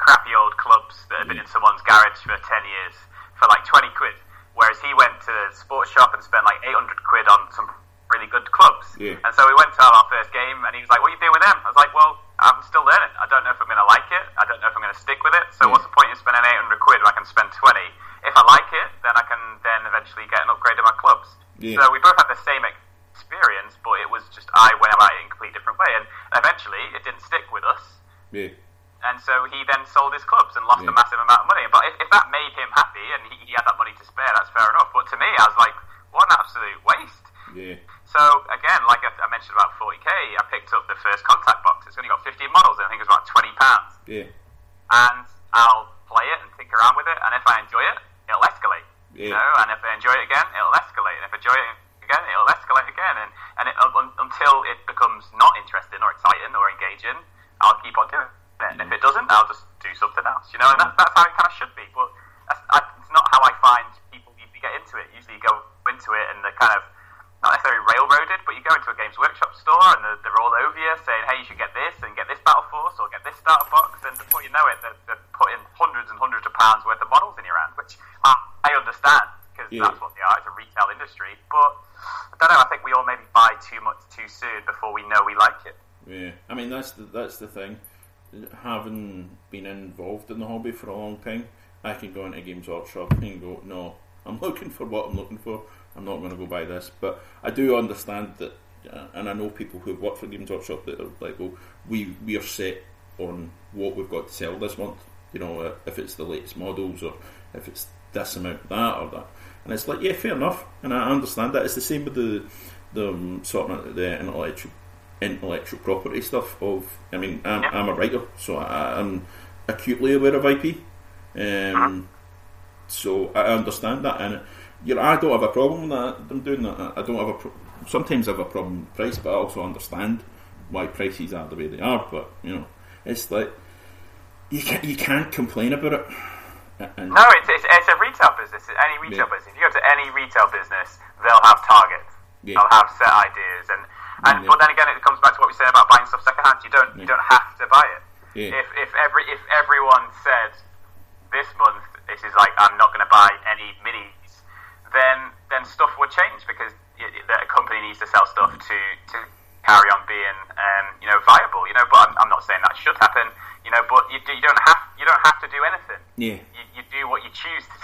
crappy old clubs that had been in someone's garage for ten years for like twenty quid, whereas he went to the sports shop and spent like eight hundred quid on some really good clubs. Yeah. And so we went to our first game, and he was like, "What are you doing with them?" I was like, "Well, I'm still learning. I don't know if I'm going to like it. I don't know if I'm going to stick with it. So yeah. what's the point in spending 800 quid when I can spend 20? If I like it, then I can then eventually get an upgrade in my clubs. Yeah. So we both had the same experience, but it was just I went about it in a completely different way, and eventually it didn't stick with us. Yeah. And so he then sold his clubs and lost yeah. a massive amount of money. But if, if that made him happy and he, he had that money to spare, that's fair enough. But to me, I was like, what an absolute waste. Yeah. So again, like I, I, mentioned about 40k, I picked up the first contact box. It's only got 15 models, and I think it was about 20 pounds. Yeah. And I'll play it and tinker around with it, and if I enjoy it, it'll escalate. Yeah. You know, and if I enjoy it again, it'll escalate. And if I enjoy it again, it'll escalate again, and and it, un, until it becomes not interesting or exciting or engaging, I'll keep on doing it. And if mm-hmm. it doesn't, I'll just do something else. You know, and that, that's how it kind of should be. But I, it's not how I find people usually get into it. Usually, you go into it and the kind of not necessarily railroaded, but you go into a Games Workshop store and they're, they're all over you saying, hey, you should get this and get this Battle Force or get this starter box, and before you know it, they're, they're putting hundreds and hundreds of pounds worth of models in your hand, which I, I understand because yeah. that's what they are. It's a retail industry, but I don't know. I think we all maybe buy too much too soon before we know we like it. Yeah, I mean that's the, that's the thing. Having been involved in the hobby for a long time, I can go into a Games Workshop and go, no, I'm looking for what I'm looking for. I'm not going to go buy this. But I do understand that, uh, and I know people who've worked for Games Workshop that are like, well, we, we are set on what we've got to sell this month. You know, uh, if it's the latest models or if it's this amount, that or that. And it's like, yeah, fair enough. And I understand that. It's the same with the, the um, sort of the intellectual intellectual property stuff of I mean I'm, I'm a writer so I, am acutely aware of IP um, so I understand that and you know, I don't have a problem with that. I'm doing that. I don't have a. Pro- sometimes I have a problem with price, but I also understand why prices are the way they are. But you know, it's like you can't you can't complain about it. And no, it's, it's, it's, a retail business. Any retail yeah. business. If you go to any retail business, they'll have targets. Yeah. They'll have set ideas, and and yeah. but then again, it comes back to what we said about buying stuff secondhand. You don't you don't have to buy it. If if every if everyone said this month this is like I'm not going to buy any minis, then then stuff would change because a company needs to sell stuff to to carry on being um, you know viable. You know, but I'm, I'm not saying that should happen. You know, but you, you don't have you don't have to do anything. Yeah. You, you do what you choose to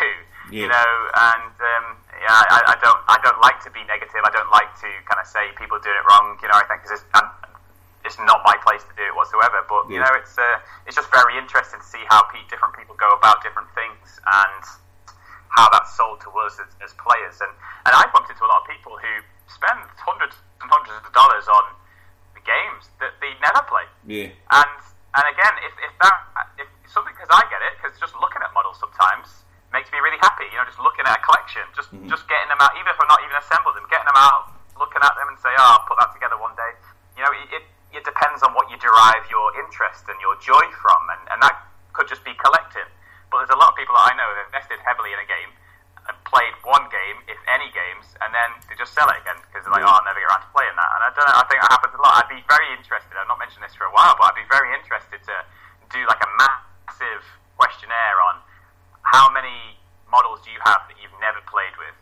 do. Yeah. You know, and um, yeah, I, I, don't I don't like to be negative. I don't like to kind of say people doing it wrong. You know, I think because it's, it's not my place to do it whatsoever. But yeah. you know, it's uh, it's just very interesting to see how different people go about different things and how that's sold to us as, as players. And and I bumped into a lot of people who spend hundreds and hundreds of dollars on the games that they never play. Yeah. And and again, if, if that if something because I get it because just looking at models sometimes makes me really happy. You know, just looking at a collection, just mm-hmm. just getting them out, even if I'm not even assembled them, getting them out, looking at them and say, oh, I'll put that together one day. You know, it, it it depends on what you derive your interest and your joy from, and, and that could just be collecting. But there's a lot of people that I know that invested heavily in a game and played one game, if any games, and then they just sell it again because they're like, oh, I'll never get around to playing that. And I don't know, I think that happens a lot. I'd be very interested, I've not mentioned this for a while, but I'd be very interested to do like a massive questionnaire on how many models do you have that you've never played with,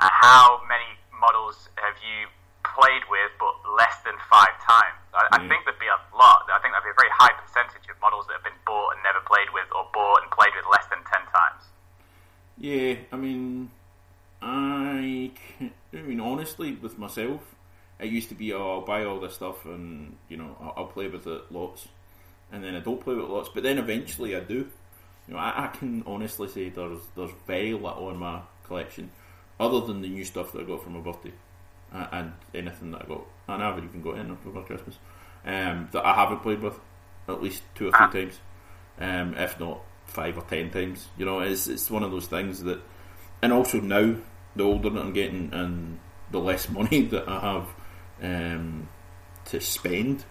and how many models have you played with but less than five times. I, mm. I think there'd be a lot. I think there'd be a very high percentage of models that have been bought and never played with, or bought and played with less than ten times. Yeah, I mean, I, I mean, honestly, with myself, it used to be, oh, I'll buy all this stuff and you know I'll, I'll play with it lots, and then I don't play with it lots, but then eventually I do. You know, I, I can honestly say there's there's very little in my collection, other than the new stuff that I got for my birthday and anything that I got, and I haven't even got in over Christmas, um, that I haven't played with at least two or three ah. times, um, if not five or ten times. You know, it's it's one of those things that, and also now the older that I'm getting and the less money that I have um, to spend,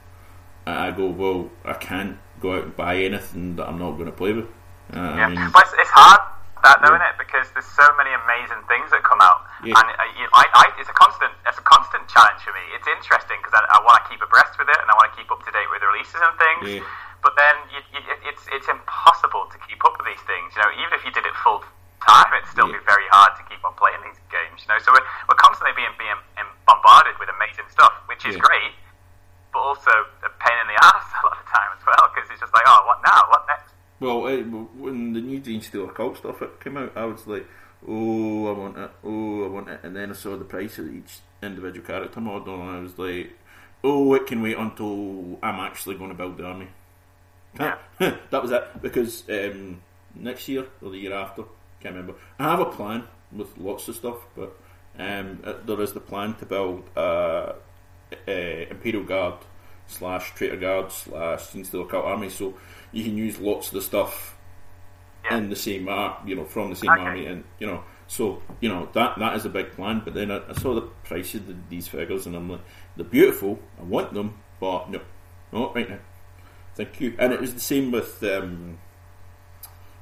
I go well. I can't go out and buy anything that I'm not going to play with. Uh, yeah, I mean, but it's, it's hard that though, yeah. it? Because there's so many amazing things that come out, yeah. and uh, you, I, I, it's a constant, it's a constant challenge for me. It's interesting because I, I want to keep abreast with it, and I want to keep up to date with the releases and things. Yeah. But then you, you, it's it's impossible to keep up with these things. You know, even if you did it full time, it'd still be very hard to keep on playing these games. You know, so we're, we're constantly being being bombarded with amazing stuff, which is great, but also a pain in the ass a lot of the time as well because it's just like, oh, what now? What next? Well, it, when the new Genestealer Cult stuff it came out, I was like, oh, I want it, oh, I want it. And then I saw the price of each individual character model, and I was like, oh, it can wait until I'm actually going to build the army. Yeah. that was it. Because um, next year, or the year after, can't remember. I have a plan with lots of stuff, but um, uh, there is the plan to build a, a Imperial Guard slash Traitor Guard slash Genestealer Cult army. So you can use lots of the stuff yeah. in the same army, you know, from the same okay. army, and you know, so you know that that is a big plan. But then I, I saw the price of the, these figures, and I'm like, they're beautiful. I want them, but no, not right now. Thank you. And it was the same with um,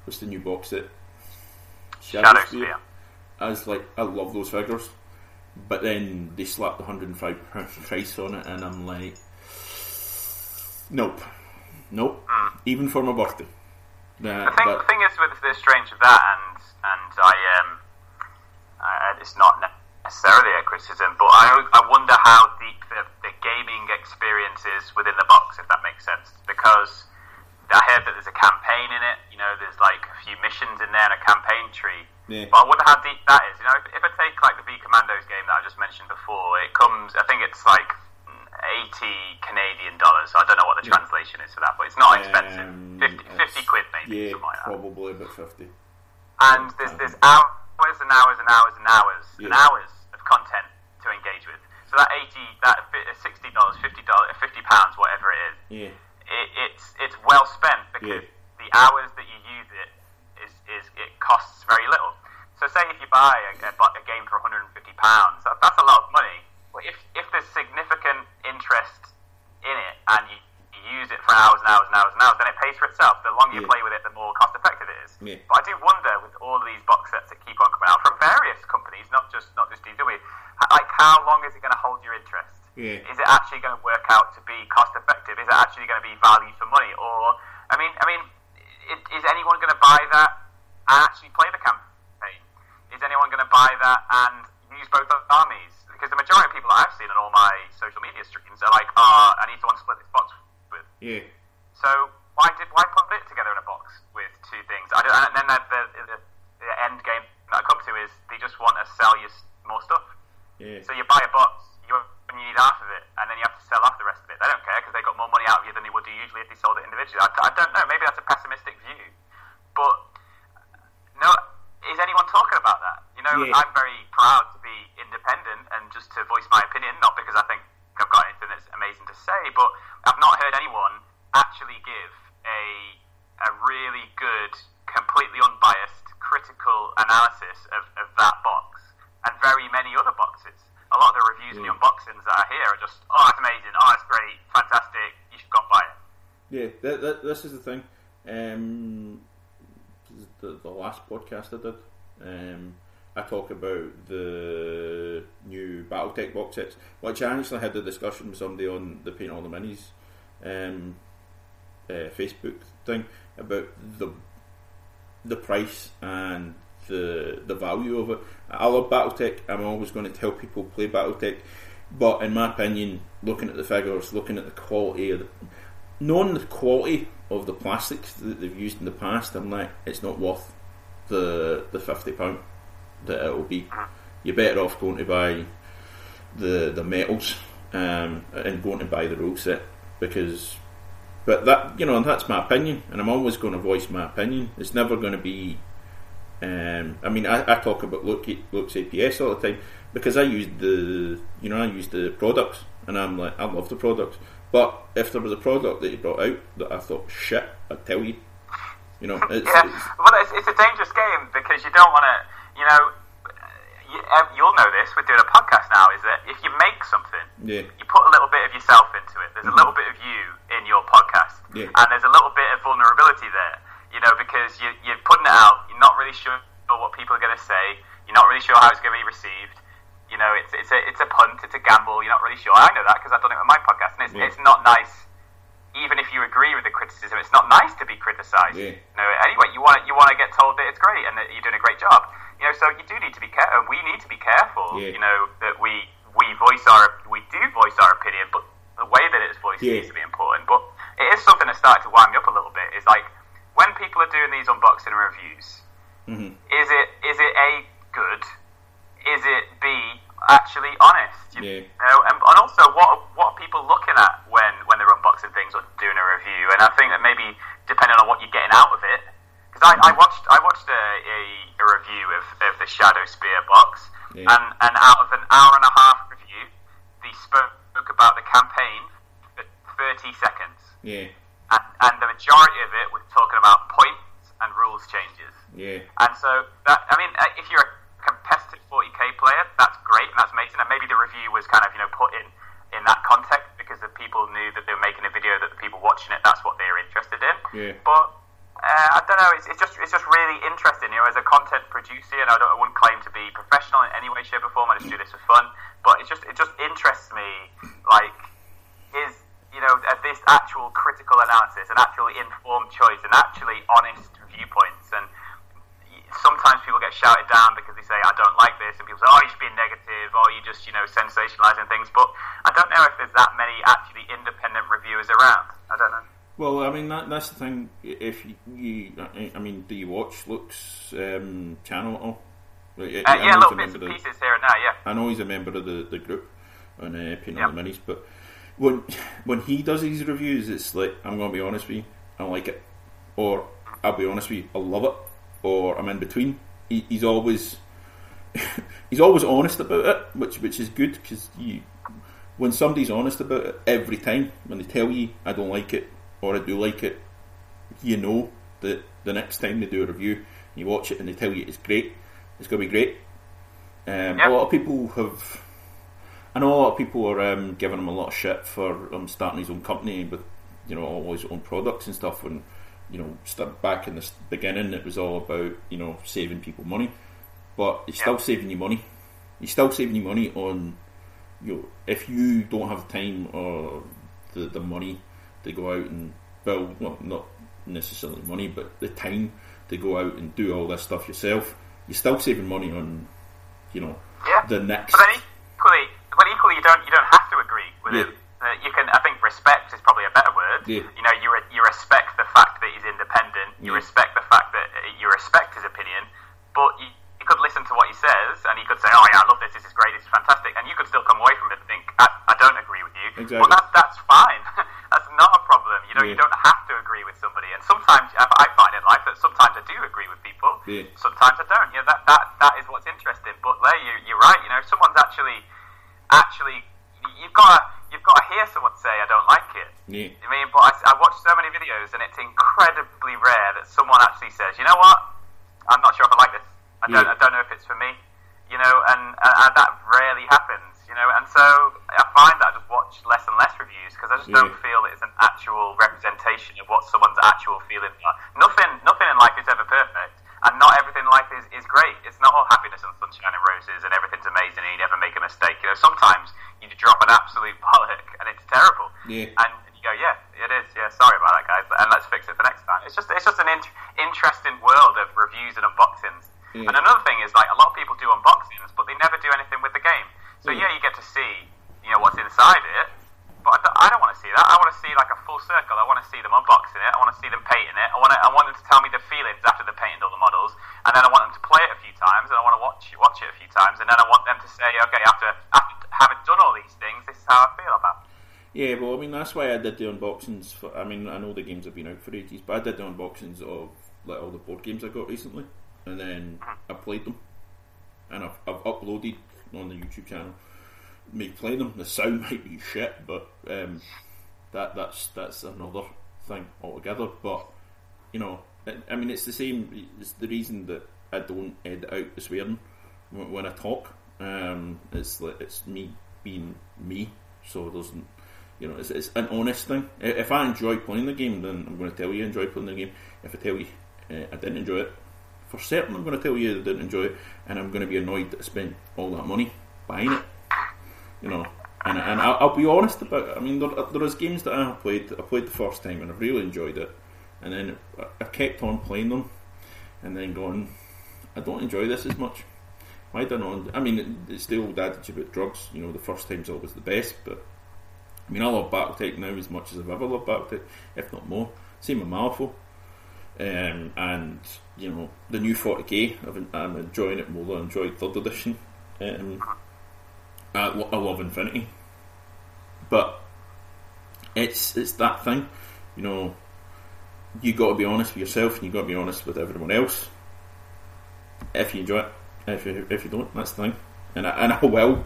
what's the new box set? Shadowspear. I was like, I love those figures, but then they slapped the hundred and five price on it, and I'm like, nope. Nope. Mm. Even for my birthday. the thing, the thing is with the strange of that, and and I um, it's not necessarily a criticism, but I I wonder how deep the, the gaming experience is within the box, if that makes sense, because. I heard that there's a campaign in it. You know, there's like a few missions in there and a campaign tree. Yeah. But I wonder how deep that is. You know, if, if I take like the V Commandos game that I just mentioned before, it comes. I think it's like 80 Canadian dollars. So I don't know what the yeah. translation is for that, but it's not expensive. Um, 50, 50 quid maybe, yeah, something like that. Probably 50. And there's, hours and hours and hours and hours yeah. and hours of content to engage with. So that 80, that $60, $50, 50 pounds, whatever it is, yeah. it, it's, it's well spent because the hours that you use it is, is it costs very little. So say if you buy a, a, a game for 150 pounds, that, that's a lot of money. But if, if there's significant interest Yeah. But I do wonder with all of these box sets that keep on coming out from various companies, not just not just GW, like how long is it going to hold your interest? Yeah. Is it actually going to work out to be cost effective? Is it actually going to be value for money? Or I mean, I mean, is, is anyone going to buy that and actually play the campaign? Is anyone going to buy that and use both armies? Because the majority of people I've seen on all my social media streams are like, "Ah, I need someone to split this box with." Yeah. So why did why put it together in a box with two things? I don't, and then the, the, the, the end game that I come to is they just want to sell you s- more stuff. Yeah. So you buy a box, you you need half of it, and then you have to sell off the rest of it. They don't care because they got more money out of you than they would do usually if they sold it individually. I, I don't know. Maybe that's a pessimistic view, but no. Is anyone talking about that? You know, Yeah. I'm very proud to be independent and just to voice my opinion, not because I think I've got anything that's amazing to say, but I've not heard anyone actually give a a really good, completely unbiased, critical analysis of, of that box and very many other boxes. A lot of the reviews and the Mm. unboxings that I hear are just, oh, it's amazing, oh, it's great, fantastic, you should go and buy it. Yeah, th- th- this is the thing. Um, the, the last podcast I did, um, I talk about the new BattleTech box sets, which I actually had a discussion with somebody on the Paint All the Minis um, uh, Facebook thing about the the price and the the value of it. I love BattleTech. I'm always going to tell people play BattleTech, but in my opinion, looking at the figures, looking at the quality the, knowing the quality of the plastics that they've used in the past, I'm like, it's not worth the the fifty pound that it will be. You're better off going to buy the the metals um, and going to buy the rule set because. But that you know that's my opinion, and I'm always going to voice my opinion. It's never going to be. Um, I mean, I, I talk about look Luke's APS all the time because I use the you know I use the products, and I'm like I love the products. But if there was a product that you brought out that I thought shit, I'd tell you. You know, it's, yeah, it's well, it's, it's a dangerous game because you don't want to, you know, you, uh, you'll know this. We're doing a podcast now. Is that if you make something, yeah, you put a little bit of yourself into it. There's a little bit of you in your podcast, Yeah. and there's a little bit of vulnerability there. You know, because you, you're putting it out. You're not really sure what people are going to say. You're not really sure how it's going to be received. You know, it's it's a it's a punt. It's a gamble. You're not really sure. I know that because I've done it with my podcast, and it's Yeah. it's not nice. Even if you agree with the criticism, it's not nice to be criticised. Yeah. You know, anyway, you want you want to get told that it's great and that you're doing a great job. You know, so you do need to be careful. We need to be careful. Yeah. You know that we we voice our we do voice our opinion, but the way that it's voiced Yeah. needs to be important. But it is something that started to wind me up a little bit. Is like when people are doing these unboxing reviews, hmm is it is it a good? Is it b actually honest? You Yeah. know, and, and also what what are people looking at when when they're unboxing things or doing a review? And I think that maybe depending on what you're getting out of it, because I, I watched I watched a, a, a review of, of the Shadowspear box, Yeah. and and out of an hour and a half review, they spoke about the campaign for 30 seconds yeah, and, and the majority of it was talking about points and rules changes. yeah, And so that I mean, uh, if you're a competitive 40k player, that's great and that's amazing. And maybe the review was kind of you know put in in that context because the people knew that they were making a video that the people watching it that's what they were interested in. Yeah. But uh, I don't know. It's, it's just it's just really interesting. You know, as a content producer, and I, don't, I wouldn't claim to be professional in any way, shape, or form. I just do this for fun. But it's just it just interests me. Like, is you know this actual critical analysis, an actually informed choice, and actually honest y- sometimes people get shouted down because they say I don't like this, and people say, oh, you're being negative, or "You're just you know sensationalizing things. But I don't know if there's that many actually independent reviewers around. I don't know. Well, I mean that, that's the thing. If you, you, I mean, do you watch Luke's um, channel at all? Like, Uh, I yeah, little bits and of- pieces here and there. Yeah. I know he's a member of the, the group on uh, Paint Yeah. on the Minis, but when when he does these reviews, it's like I'm going to be honest with you, I don't like it, or I'll be honest with you, I love it, or I'm in between. He, he's always he's always honest about it, which which is good because you when somebody's honest about it every time when they tell you I don't like it or I do like it, you know that the next time they do a review, and you watch it and they tell you it's great, it's going to be great. Um, Yeah. A lot of people have. I know a lot of people are um, giving him a lot of shit for um, starting his own company with, you know, all his own products and stuff. And you know, start back in the beginning, it was all about you know saving people money, but it's still saving you money. You're still saving you money on you. Know, if you don't have the time or the the money to go out and build, well, not necessarily money, but the time to go out and do all this stuff yourself, you're still saving money on, you know, yeah. the next. But equally, but equally, you don't you don't have to agree with Yeah. it. Uh, you can, I think, respect is probably a better word. Yeah. You know, you re- you respect the fact that he's independent. You Yeah. respect the fact that uh, you respect his opinion, but you, you could listen to what he says, and he could say, "Oh yeah, I love this. This is great. This is fantastic," and you could still come away from it and think, "I, I don't agree with you." Exactly. Well, that, that's fine. that's not a problem. You know, you don't have to agree with somebody, and sometimes I I find in life that sometimes I do agree with people. Yeah. Sometimes I don't. You know, that that that is what's interesting. But there, you you're right. You know, if someone's actually actually you've got to you've got to hear someone say I don't like it. Yeah. I mean, but I, I watch so many videos, and it's incredibly rare that someone actually says, "You know what? I'm not sure if I like this. I don't. Yeah. I don't know if it's for me." You know, and, that rarely happens. You know, and so I find that I just watch less and less reviews because I just don't feel it's an actual representation of what someone's actual feelings are. Nothing, nothing in life is ever perfect, and not everything in life is, is great. It's not all happiness and sunshine and roses, and everything's amazing, and you never make a mistake. You know, sometimes you drop an absolute bollock, and it's terrible. Yeah. And you go, yeah, it is. Yeah, sorry about that, guys, and let's fix it for next time. It's just, it's just an int- interesting world of reviews and unboxings. Yeah. And another thing is, like, a lot of people do unboxings, but they never do anything with the game. So Yeah. yeah, you get to see, you know, what's inside it. But I don't, I don't want to see that. I want to see like a full circle. I want to see them unboxing it. I want to see them painting it. I want to, I want them to tell me the feelings after they painted all the models, and then I want them to play it a few times, and I want to watch watch it a few times, and then I want them to say, okay, after after having done all these things, this is how I feel about. it. Yeah, well, I mean that's why I did the unboxings. For, I mean, I know the games have been out for ages, but I did the unboxings of like all the board games I got recently, and then I played them, and I've, I've uploaded on the YouTube channel me playing them. The sound might be shit, but um, that that's that's another thing altogether. But you know, I, mean, it's the same. It's the reason that I don't edit out the swearing when, I talk. Um, it's like it's me being me, so there's n- you know, it's, it's an honest thing. If I enjoy playing the game, then I'm going to tell you I enjoy playing the game. If I tell you uh, I didn't enjoy it, for certain I'm going to tell you I didn't enjoy it, and I'm going to be annoyed that I spent all that money buying it. You know, and and I'll, I'll be honest about it. I mean, there, there is games that I have played. I played the first time and I really enjoyed it, and then I, kept on playing them, and then going, I don't enjoy this as much. Why don't I? I mean, it's the old adage about drugs. You know, the first time's always the best, but I mean, I love BattleTech now as much as I've ever loved BattleTech, if not more. Same with Malifaux. Um, and, you know, the new 40k, I've, I'm enjoying it more than I enjoyed 3rd edition. Um, I, I love Infinity. But it's it's that thing, you know, you got to be honest with yourself and you got to be honest with everyone else. If you enjoy it, if you, if you don't, that's the thing. And I, and I will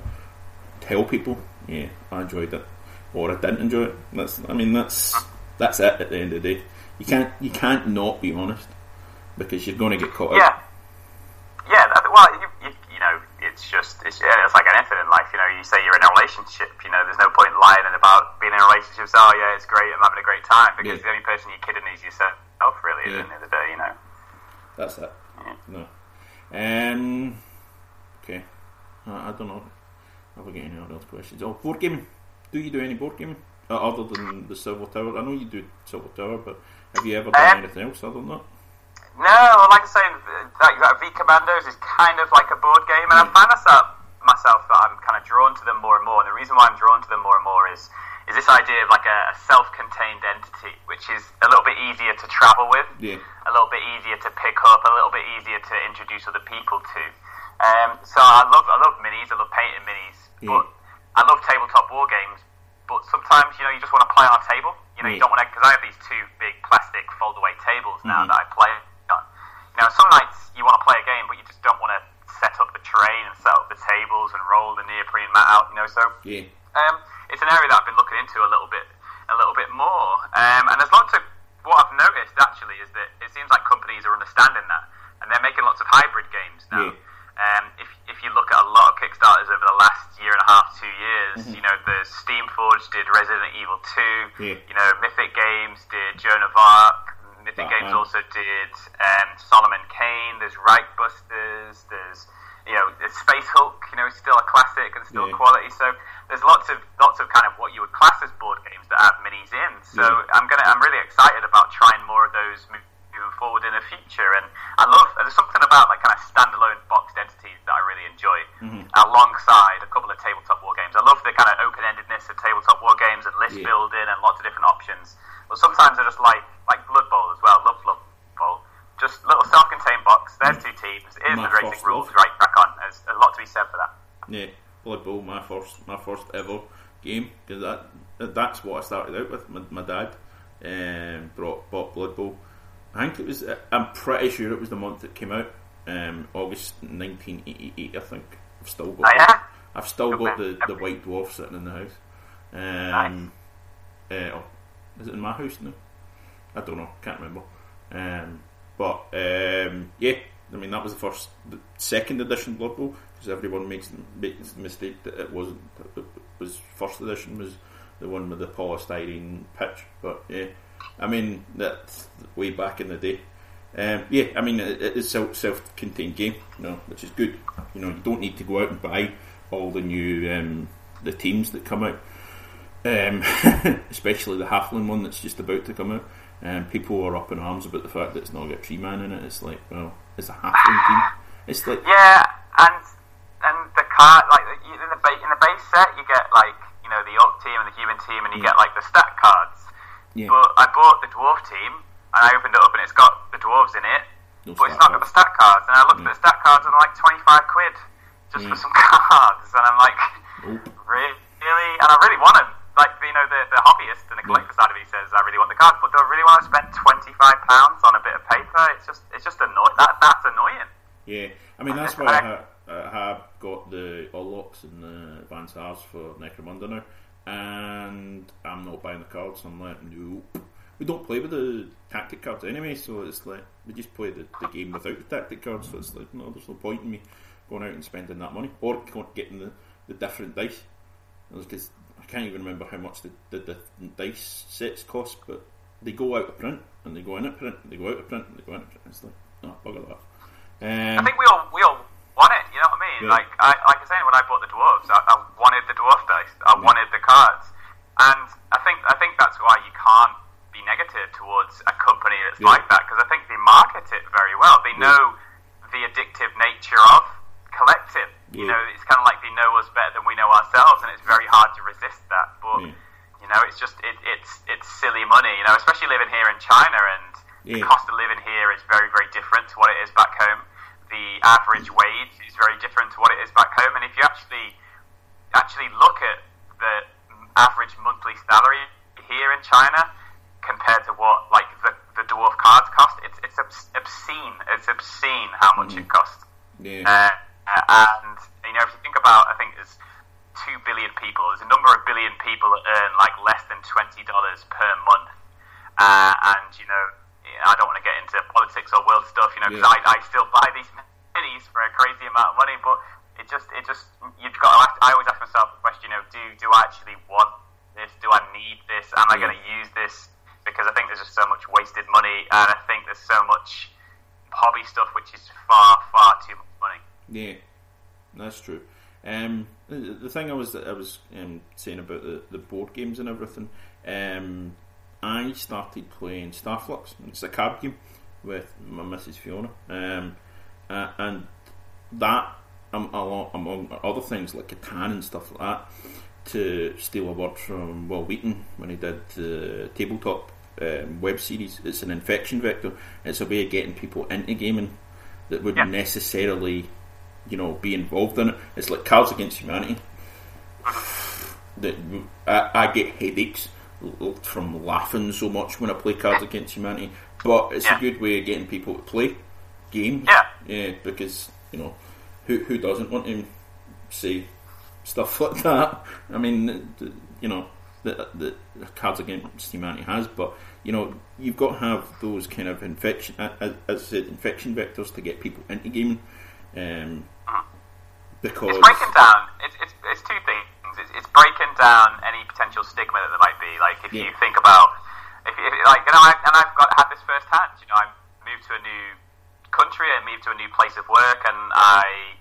tell people, yeah, I enjoyed it, or I didn't enjoy it. That's, I mean, that's that's it. At the end of the day, you can't you can't not be honest because you're going to get caught Yeah. out. Yeah, that, well, you, you, you know, it's just, it's, yeah, it's like anything in life. You know, you say you're in a relationship, you know, there's no point lying about being in a relationship. So, oh, yeah, it's great, I'm having a great time. Because Yeah. the only person you're kidding is yourself, really, Yeah. at the end of the day, you know. That's it. No. Um. Okay. I, I don't know. Have I got any other questions? Oh, board gaming. Do you do any board gaming uh, other than the Silver Tower? I know you do Silver Tower, but have you ever done Um, anything else other than that? No, like I say, like that V Commandos is kind of like a board game, and I Mm. find myself myself that I'm kind of drawn to them more and more. And the reason why I'm drawn to them more and more is is this idea of like a, a self-contained entity, which is a little bit easier to travel with, Yeah. a little bit easier to pick up, a little bit easier to introduce other people to. Um, so I love I love minis, I love painting minis, Yeah. but I love tabletop war games. But sometimes you know you just want to play on a table. You know you don't want to because I have these two big plastic fold-away tables now Mhm. that I play on. You know, some nights you want to play a game, but you just don't want to set up the terrain and set up the tables and roll the neoprene mat out. You know, so Yeah. um, it's an area that I've been looking into a little bit, a little bit more. Um, and there's lots of what I've noticed actually is that it seems like companies are understanding that, and they're making lots of hybrid games now. Yeah. Um, if if you look at a lot of Kickstarters over the last year and a half, two years, Mm-hmm. you know, the Steamforged did Resident Evil Two. Yeah. You know, Mythic Games did Joan of Arc. Mythic. Games also did um, Solomon Kane. There's Right Busters. There's you know Space Hulk. You know, still a classic and still Yeah. quality. So there's lots of lots of kind of what you would class as board games that have minis in. So Yeah. I'm gonna I'm really excited about trying more of those mo- moving forward in the future. And I love there's something about like kind of standalone boxed entities that I really enjoy Mm-hmm. alongside a couple of tabletop war games. I love the kind of open endedness of tabletop war games and list Yeah. building and lots of different options. But sometimes I just like like Blood Bowl as well. Love Blood Bowl. Just little self-contained box. There's two teams. Here's My the racing rules. love. Right, back on. There's a lot to be said for that. Yeah, Blood Bowl, my first, my first ever game because that that's what I started out with. My, my dad um, brought bought Blood Bowl. I think it was. I'm pretty sure it was the month it came out, um, August 1988. I think I've still got. Oh, yeah? I've still got the, the white dwarf sitting in the house. Um, uh, oh, is it in my house now? I don't know. Can't remember. Um, but um, yeah, I mean that was the first, the second edition Blood Bowl because everyone makes makes the mistake that it wasn't. It was first edition was the one with the polystyrene pitch. But yeah, I mean that's way back in the day. Um, yeah, I mean it, it is self self-contained game, you know, which is good. You know, you don't need to go out and buy all the new um, the teams that come out um, especially the Halfling one that's just about to come out. Um, people are up in arms about the fact that it's not got Tree Man in it. It's like, well, it's a Halfling team. It's like, Yeah, and and the card like in the in the base set you get like you know the orc team and the human team and you Yeah. get like the stat cards. Yeah, But I bought the dwarf team and I opened it up and it's got the dwarves in it, No but it's not got the stat cards. And I looked Yeah. at the mm. stat cards and like twenty five quid just Yeah. for mm. some cards, and I'm like, Nope. really? And I really want them. Like you know the the hobbyist and the collector side of me says I really want the cards, but do I really want to spend twenty five pounds on a bit of paper? It's just it's just annoying. That that's annoying. yeah. I mean, that's why I, ha- I have got the Orlocks and the Advanced Halves for Necromunda now, and I'm not buying the cards. So I'm like, nope. We don't play with the tactic cards anyway, so it's like we just play the, the game without the tactic cards. So it's like, no, there's no point in me going out and spending that money or getting the, the different dice. Because I can't even remember how much the, the, the dice sets cost, but they go out of print and they go in at print, and they go out of print, and they go in at print. It's like, oh, bugger that. I Um, think we all we all want it. You know what I mean? Yeah. Like I like I saying when I bought the dwarves, I, I wanted the dwarf dice. I Yeah. wanted the cards, and I think I think that's why you can't be negative towards a company that's Yeah. like that because I think they market it very well. They know the addictive nature of collecting. You know, it's kind of like they know us better than we know ourselves, and it's very hard to resist that. But you know, it's just it, it's it's silly money. You know, especially living here in China and the cost of living here is very very different to what it is back home. The average wage is very different to what it is back home, and if you actually actually look at the average monthly salary here in China compared to what like the, the dwarf cards cost, it's it's obscene. It's obscene how much it costs. yeah, Uh, and you know, if you think about, I think there's two billion people. There's a number of billion people that earn like less than twenty dollars per month. Uh, and you know, I don't want to get into politics or world stuff, you know, because Yeah. I, I still buy these minis for a crazy amount of money. But it just, it just, you've got. To ask, I always ask myself the question, you know, do do I actually want this? Do I need this? Am I going to use this? Because I think there's just so much wasted money, and I think there's so much hobby stuff which is far, far too much money. Yeah, that's true. Um, the, the thing I was I was um, saying about the, the board games and everything, um, I started playing Star Fluxx. It's a card game with my Mrs. Fiona, um, uh, and that um, along, among other things like Catan and stuff like that. To steal a word from Wil Wheaton when he did the tabletop um, web series, it's an infection vector. It's a way of getting people into gaming that wouldn't Yeah. necessarily, you know, be involved in it. It's like Cards Against Humanity. That I, I get headaches from laughing so much when I play Cards Against Humanity, but it's Yeah. a good way of getting people to play games. Yeah. yeah, because you know, who who doesn't want to say stuff like that? I mean, you know, the, the Cards Against Humanity has, but you know, you've got to have those kind of infection, as, as I said, infection vectors to get people into gaming. Um, because It's breaking down. It's, it's, it's two things it's breaking down any potential stigma that there might be. Like if yeah. you think about, if, if like, and, I, and I've got had this firsthand. You know, I moved to a new country, I moved to a new place of work, and I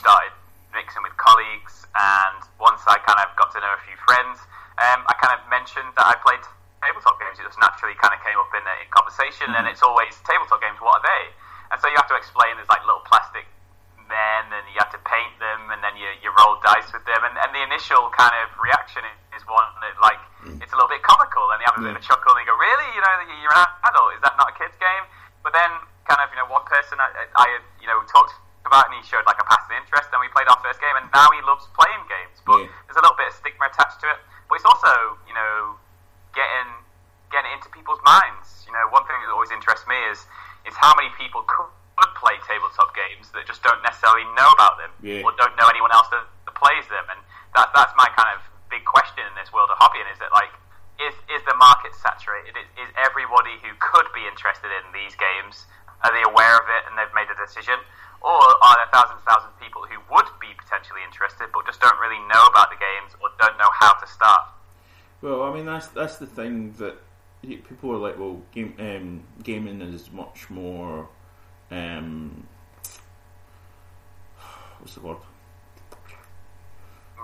started mixing with colleagues. And once I kind of got to know a few friends, um, I kind of mentioned that I played tabletop games. It just naturally kind of came up in, uh, conversation, mm-hmm. and it's always tabletop games. What are they? And so you have to explain there's like little plastic men, and you have to paint them, and then you, you roll dice with them. And, and the initial kind of reaction is one that, like, mm. it's a little bit comical, and you have a bit of a chuckle, and you go, Really? You know, you're an adult? Is that not a kid's game? But then, kind of, you know, one person I, I you know, talked about, and he showed like a passive interest, and we played our first game, and now he loves playing games. But yeah. there's a little bit of stigma attached to it. But it's also, you know, getting getting into people's minds. You know, one thing that always interests me is is how many people could would play tabletop games that just don't necessarily know about them yeah. or don't know anyone else that, that plays them. And that, that's my kind of big question in this world of hobbying is that like is is the market saturated? Is, is everybody who could be interested in these games are they aware of it and they've made a decision, or are there thousands and thousands of people who would be potentially interested but just don't really know about the games or don't know how to start? Well, I mean that's that's the thing that people are like, well, game, um, gaming is much more um, what's the word?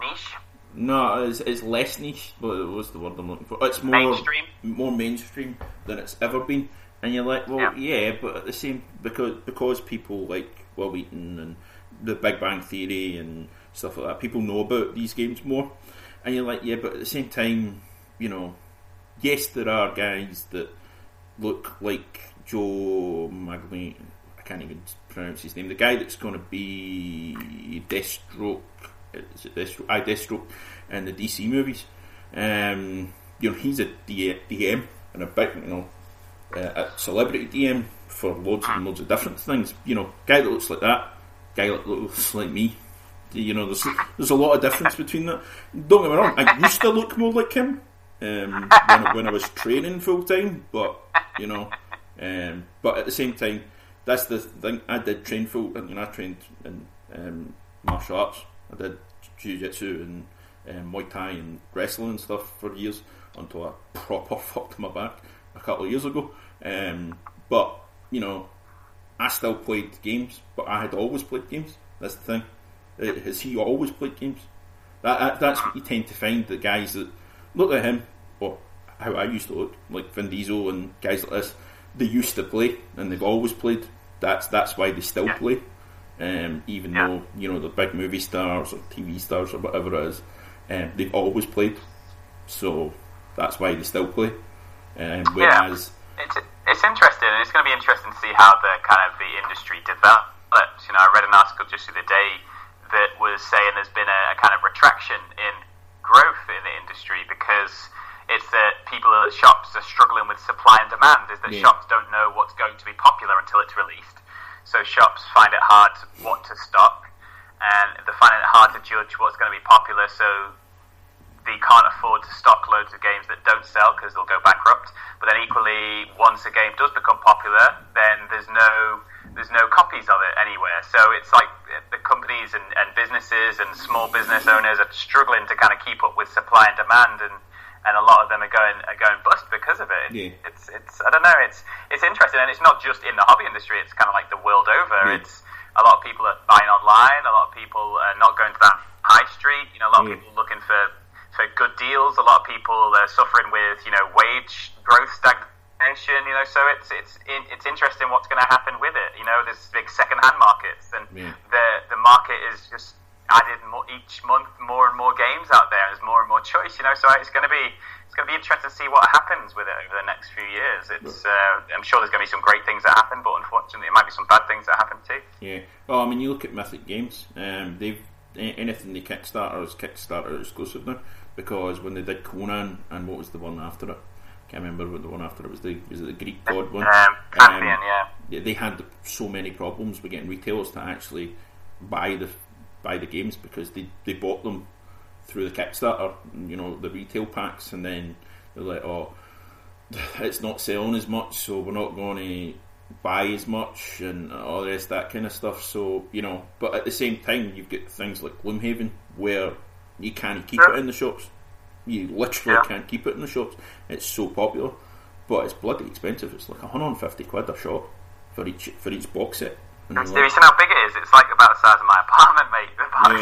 Niche. No, it's, it's less niche. But what's the word I'm looking for? It's more mainstream, more mainstream than it's ever been. And you're like, well, yeah, yeah but at the same because because people like Wil Wheaton and the Big Bang Theory and stuff like that, people know about these games more. And you're like, yeah, but at the same time, you know, yes, there are guys that look like Joe Magley, I can't even pronounce his name. The guy that's going to be Deathstroke, is it Deathstroke? I Deathstroke in the DC movies. Um, you know, he's a DM and a big, you know, uh, a celebrity DM for loads and loads of different things. You know, guy that looks like that, guy that looks like me. You know, there's there's a lot of difference between that. Don't get me wrong, I used to look more like him um, when, when I was training full time, but you know, um, but at the same time, that's the thing. I did train full, and you know, I trained in um, martial arts. I did jiu-jitsu and um, Muay Thai and wrestling and stuff for years until I proper fucked my back a couple of years ago. Um, but you know, I still played games, but I had always played games. That's the thing. Uh, has he always played games? That, that, that's what you tend to find. The guys that look at him, or how I used to look, like Vin Diesel and guys like this they used to play and they've always played. That's that's why they still yeah. play. Um, even yeah. though you know the big movie stars or TV stars or whatever it is, um, they've always played. So that's why they still play. Um, whereas yeah. it's, it's interesting, and it's going to be interesting to see how the kind of the industry develops. You know, I read an article just the other day that was saying there's been a, a kind of retraction in growth in the industry because it's that people at shops are struggling with supply and demand. Is that yeah. shops don't know what's going to be popular until it's released. So shops find it hard what to stock, and they find it hard to judge what's going to be popular. So they can't afford to stock loads of games that don't sell because they'll go bankrupt. But then equally, once a game does become popular, then there's no there's no copies of it anywhere. So it's like the companies and, and businesses and small business owners are struggling to kind of keep up with supply and demand and and a lot of them are going are going bust because of it. Yeah. It's it's I don't know. It's it's interesting, and it's not just in the hobby industry. It's kind of like the world over. Yeah. It's a lot of people are buying online. A lot of people are not going to that high street. You know, a lot yeah. of people looking for for good deals. A lot of people are suffering with you know wage growth stagnation. You know, so it's it's it's interesting what's going to happen with it. You know, there's big second hand markets, and the the market is just added more, each month more and more games out there. There's more and more choice, you know. So it's going to be it's going to be interesting to see what happens with it over the next few years. It's uh, I'm sure there's going to be some great things that happen, but unfortunately, it might be some bad things that happen too. Yeah. Well, I mean, you look at Mythic Games. Um, they've anything they Kickstarter is Kickstarter exclusive now because when they did Conan and what was the one after it? Can't remember what the one after it was. The was it the Greek god one? Um, Pantheon, um, yeah. They had so many problems with getting retailers to actually buy the buy the games because they, they bought them through the Kickstarter, you know, the retail packs, and then they're like, oh, it's not selling as much, so we're not going to buy as much and all the rest that kind of stuff. So, you know, but at the same time, you've got things like Gloomhaven where you can't keep it in the shops. You literally yeah. can't keep it in the shops. It's so popular, but it's bloody expensive. It's like 150 quid a shop for each for each box set. Have you seen how big it is? It's like about the size of my apartment, mate. The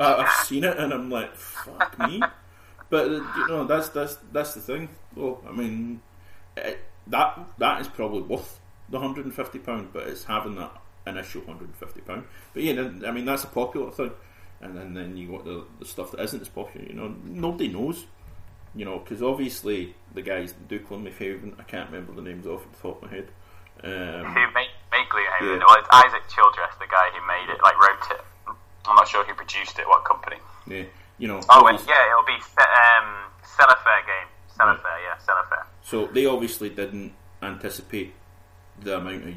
yeah. uh, I've seen it, and I'm like, fuck me. But uh, you know, that's that's that's the thing. Well, I mean, it, that that is probably worth the hundred and fifty pound, but it's having that initial hundred and fifty pound. But yeah, I mean that's a popular thing, and then then you got the, the stuff that isn't as popular. You know, nobody knows. You know, because obviously the guys that do Gloomhaven, I can't remember the names off the top of my head. Um, who made Gloomhaven? Yeah. Well, it's Isaac Childres, the guy who made it, like wrote it. I'm not sure who produced it, what company. Yeah, you know. Oh, and, yeah, it'll be um, Cephalofair game. Cephalofair, right. yeah, Cephalofair. So they obviously didn't anticipate the amount of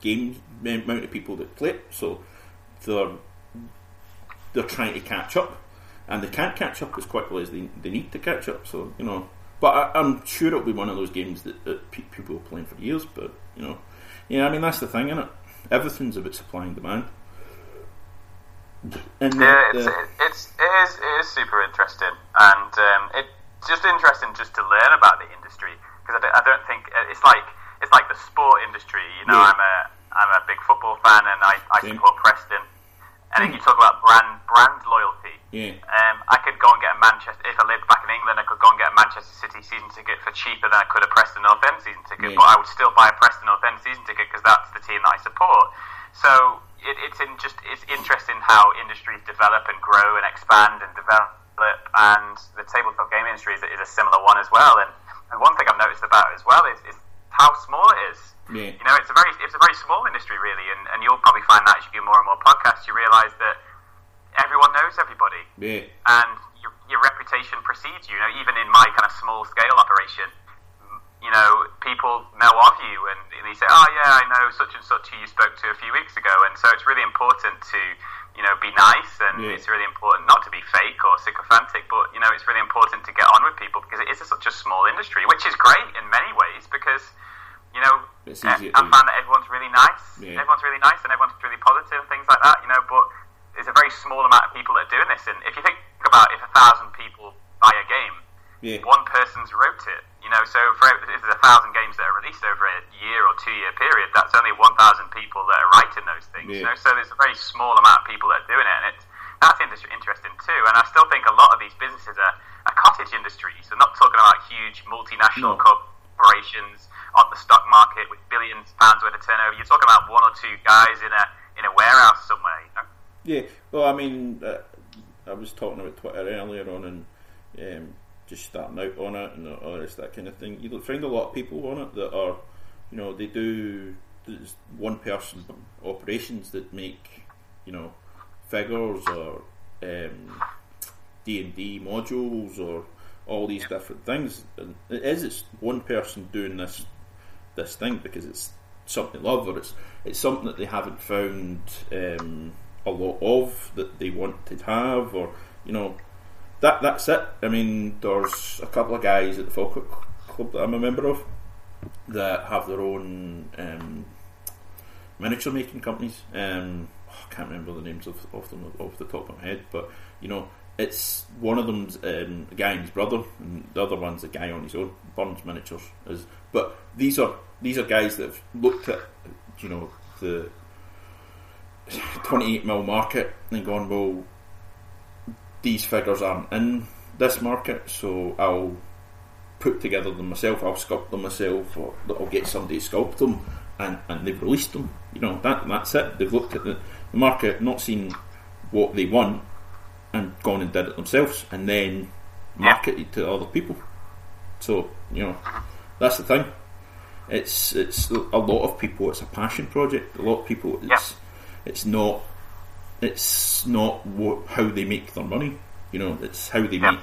game amount of people that play it. So they're they're trying to catch up, and they can't catch up as quickly as they, they need to catch up. So you know, but I, am sure it'll be one of those games that, that people are playing for years. But you know, yeah, I mean that's the thing, isn't it? Everything's about supply and demand. And yeah, the, it's, it's it is it is super interesting, and um, it's just interesting just to learn about the industry because I, don't, I don't think it's like it's like the sport industry. You know, yeah. I'm a I'm a big football fan, and I, I support Preston. And think you talk about brand brand loyalty, yeah. um, I could go and get a Manchester. If I lived back in England, I could go and get a Manchester City season ticket for cheaper than I could a Preston North End season ticket. Yeah. But I would still buy a Preston North End season ticket because that's the team that I support. So it, it's in just it's interesting how industries develop and grow and expand and develop. And the tabletop game industry is, is a similar one as well. And, and one thing I've noticed about it as well is, is how small it is. Yeah. You know, it's a very it's a very small industry really, and, and you'll probably find that as you do more and more podcasts, you realise that everyone knows everybody, yeah. and your, your reputation precedes you. You know, even in my kind of small scale operation, you know, people know of you and, and they say, oh yeah, I know such and such who you spoke to a few weeks ago. And so it's really important to, you know, be nice and yeah. it's really important not to be fake or sycophantic, but, you know, it's really important to get on with people because it is a, such a small industry, which is great in many ways because, you know, I find that everyone's really nice. Yeah. Everyone's really nice and everyone's really positive and things like that, you know, but there's a very small amount of people that are doing this. And if you think about if a thousand people buy a game, yeah. one person's wrote it you know, so for if there's a thousand games that are released over a year or two year period, that's only one thousand people that are writing those things. Yeah. You know, so there's a very small amount of people that are doing it, and it's that's interesting too. And I still think a lot of these businesses are, are cottage industries. They're not talking about huge multinational no. Corporations on the stock market with billions of pounds worth of turnover. You're talking about one or two guys in a in a warehouse somewhere. You know? Yeah. Well, I mean, uh, I was talking about Twitter earlier on, and um, just starting out on it and all this that kind of thing. You find a lot of people on it that are, you know, they do one person operations that make, you know, figures or um, D and D modules or all these different things. And it is it's one person doing this this thing because it's something they love or it's it's something that they haven't found um, a lot of that they want to have or you know that that's it. I mean, there's a couple of guys at the Falkirk Club that I'm a member of that have their own um, miniature making companies. Um, I can't remember the names of, of them off the top of my head, but you know, it's one of them's um, a guy and his brother, and the other one's a guy on his own. Burns Miniatures is, but these are these are guys that have looked at you know the 28 mil market and gone well these figures aren't in this market, so I'll put together them myself, I'll sculpt them myself, or I'll get somebody to sculpt them, and, and they've released them. You know, that that's it. They've looked at the, the market, not seen what they want, and gone and did it themselves, and then marketed to other people. So, you know, that's the thing. It's it's a lot of people. It's a passion project. A lot of people. It's it's not it's not what, how they make their money. You know, it's how they make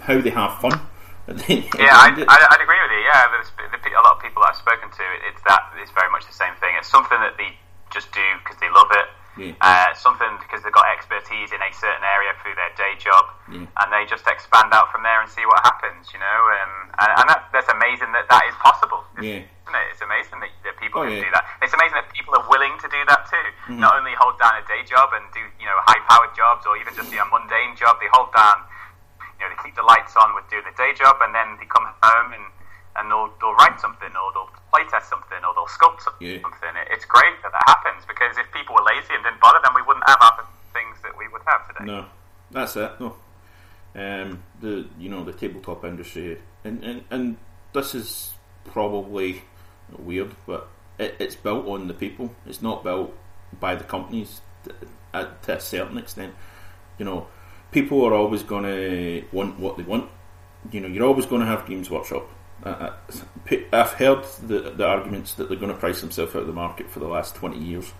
how they have fun. yeah, I, would agree with you. Yeah, there's, a lot of people I've spoken to, it's that it's very much the same thing. It's something that they just do because they love it. Yeah. Uh, something because they've got expertise in a certain area through their day job, yeah. and they just expand out from there and see what happens. You know, um, and, and that, that's amazing that that is possible. Yeah. Isn't it? It's amazing that, that people oh, can do that. It's amazing that people are willing to do that too. Mm-hmm. Not only hold down a day job and do you know high powered jobs or even just do a mundane job, they hold down. You know, they keep the lights on with doing the day job, and then they come home and and they'll they'll write something or they'll playtest something or they'll sculpt something. Yeah. It, it's great that that happens because if people were lazy and didn't bother, then we wouldn't have half the things that we would have today. No, that's it. No, Um, the you know the tabletop industry, and and, and this is probably weird, but it, it's built on the people. It's not built by the companies to, to a certain extent. You know, people are always going to want what they want. You know, you're always going to have Games Workshop. Uh, I've heard the, the arguments that they're going to price themselves out of the market for the last 20 years.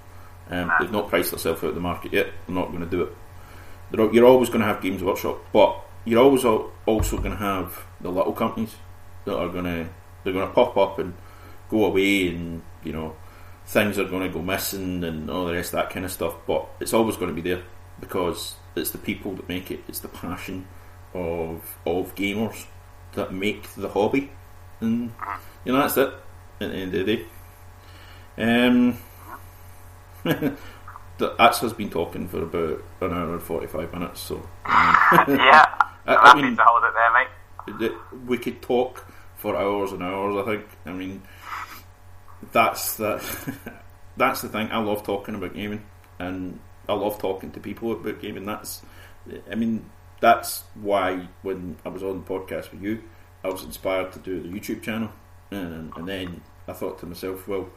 Um, they've not priced themselves out of the market yet. They're not going to do it. They're, you're always going to have Games Workshop, but you're always also going to have the little companies that are going to they're going to pop up and go away, and you know things are going to go missing and all the rest of that kind of stuff. But it's always going to be there because it's the people that make it. It's the passion of of gamers that make the hobby, and you know that's it. At the end of the day, um, the Ats has been talking for about an hour and forty five minutes. So yeah, I, I mean, to hold it there, mate. We could talk for hours and hours. I think. I mean, that's that. that's the thing. I love talking about gaming, and I love talking to people about gaming. That's, I mean, that's why when I was on the podcast with you, I was inspired to do the YouTube channel, and, and then I thought to myself, well,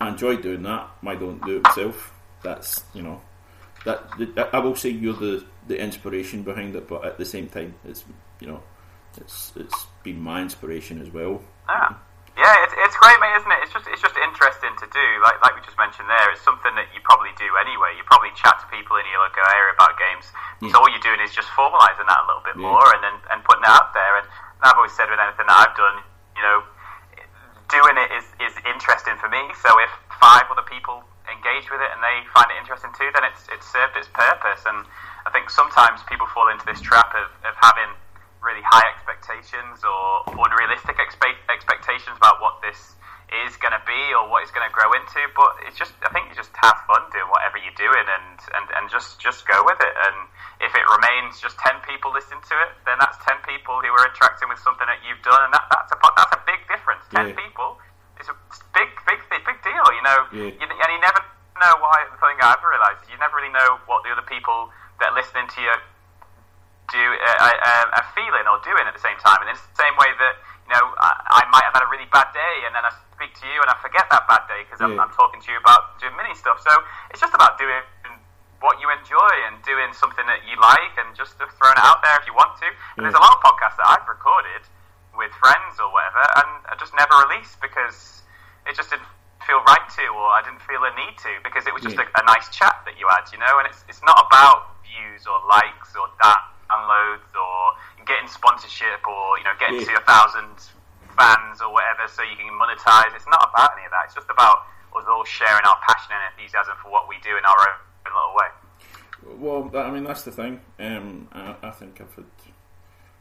I enjoy doing that. Why don't do it myself? That's you know, that I will say you're the the inspiration behind it, but at the same time, it's you know, it's it's been my inspiration as well. Ah. Yeah, it's, it's great, mate, isn't it? It's just it's just interesting to do. Like like we just mentioned there, it's something that you probably do anyway. You probably chat to people in your local area about games. Yeah. So all you're doing is just formalising that a little bit yeah. more and then and putting it out there. And I've always said with anything that I've done, you know, doing it is is interesting for me. So if five other people engage with it and they find it interesting too, then it's it's served its purpose. And I think sometimes people fall into this trap of, of having really high expectations or unrealistic expe- expectations about what this is going to be or what it's going to grow into. But it's just, I think you just have fun doing whatever you're doing and, and, and just, just go with it. And if it remains just 10 people listening to it, then that's 10 people who are interacting with something that you've done. And that, that's, a, that's a big difference. 10 yeah. people is a big, big, big, big deal, you know. Yeah. You, and you never know why, the thing I've realised is you never really know what the other people that are listening to you do uh, uh, a feeling or doing at the same time. And it's the same way that know I, I, might have had a really bad day, and then I speak to you and I forget that bad day because I'm, I'm, talking to you about doing mini stuff. So it's just about doing what you enjoy and doing something that you like, and just throwing it out there if you want to. And there's a lot of podcasts that I've recorded with friends or whatever, and I just never released because it just didn't feel right to, or I didn't feel a need to, because it was just yeah. a, a, nice chat that you had, you know. And it's it's not about views or likes or that downloads or getting sponsorship or you know getting yeah. to a thousand fans or whatever so you can monetize. It's not about any of that. It's just about us all sharing our passion and enthusiasm for what we do in our own little way. Well, I mean that's the thing. Um, I, I, think I've had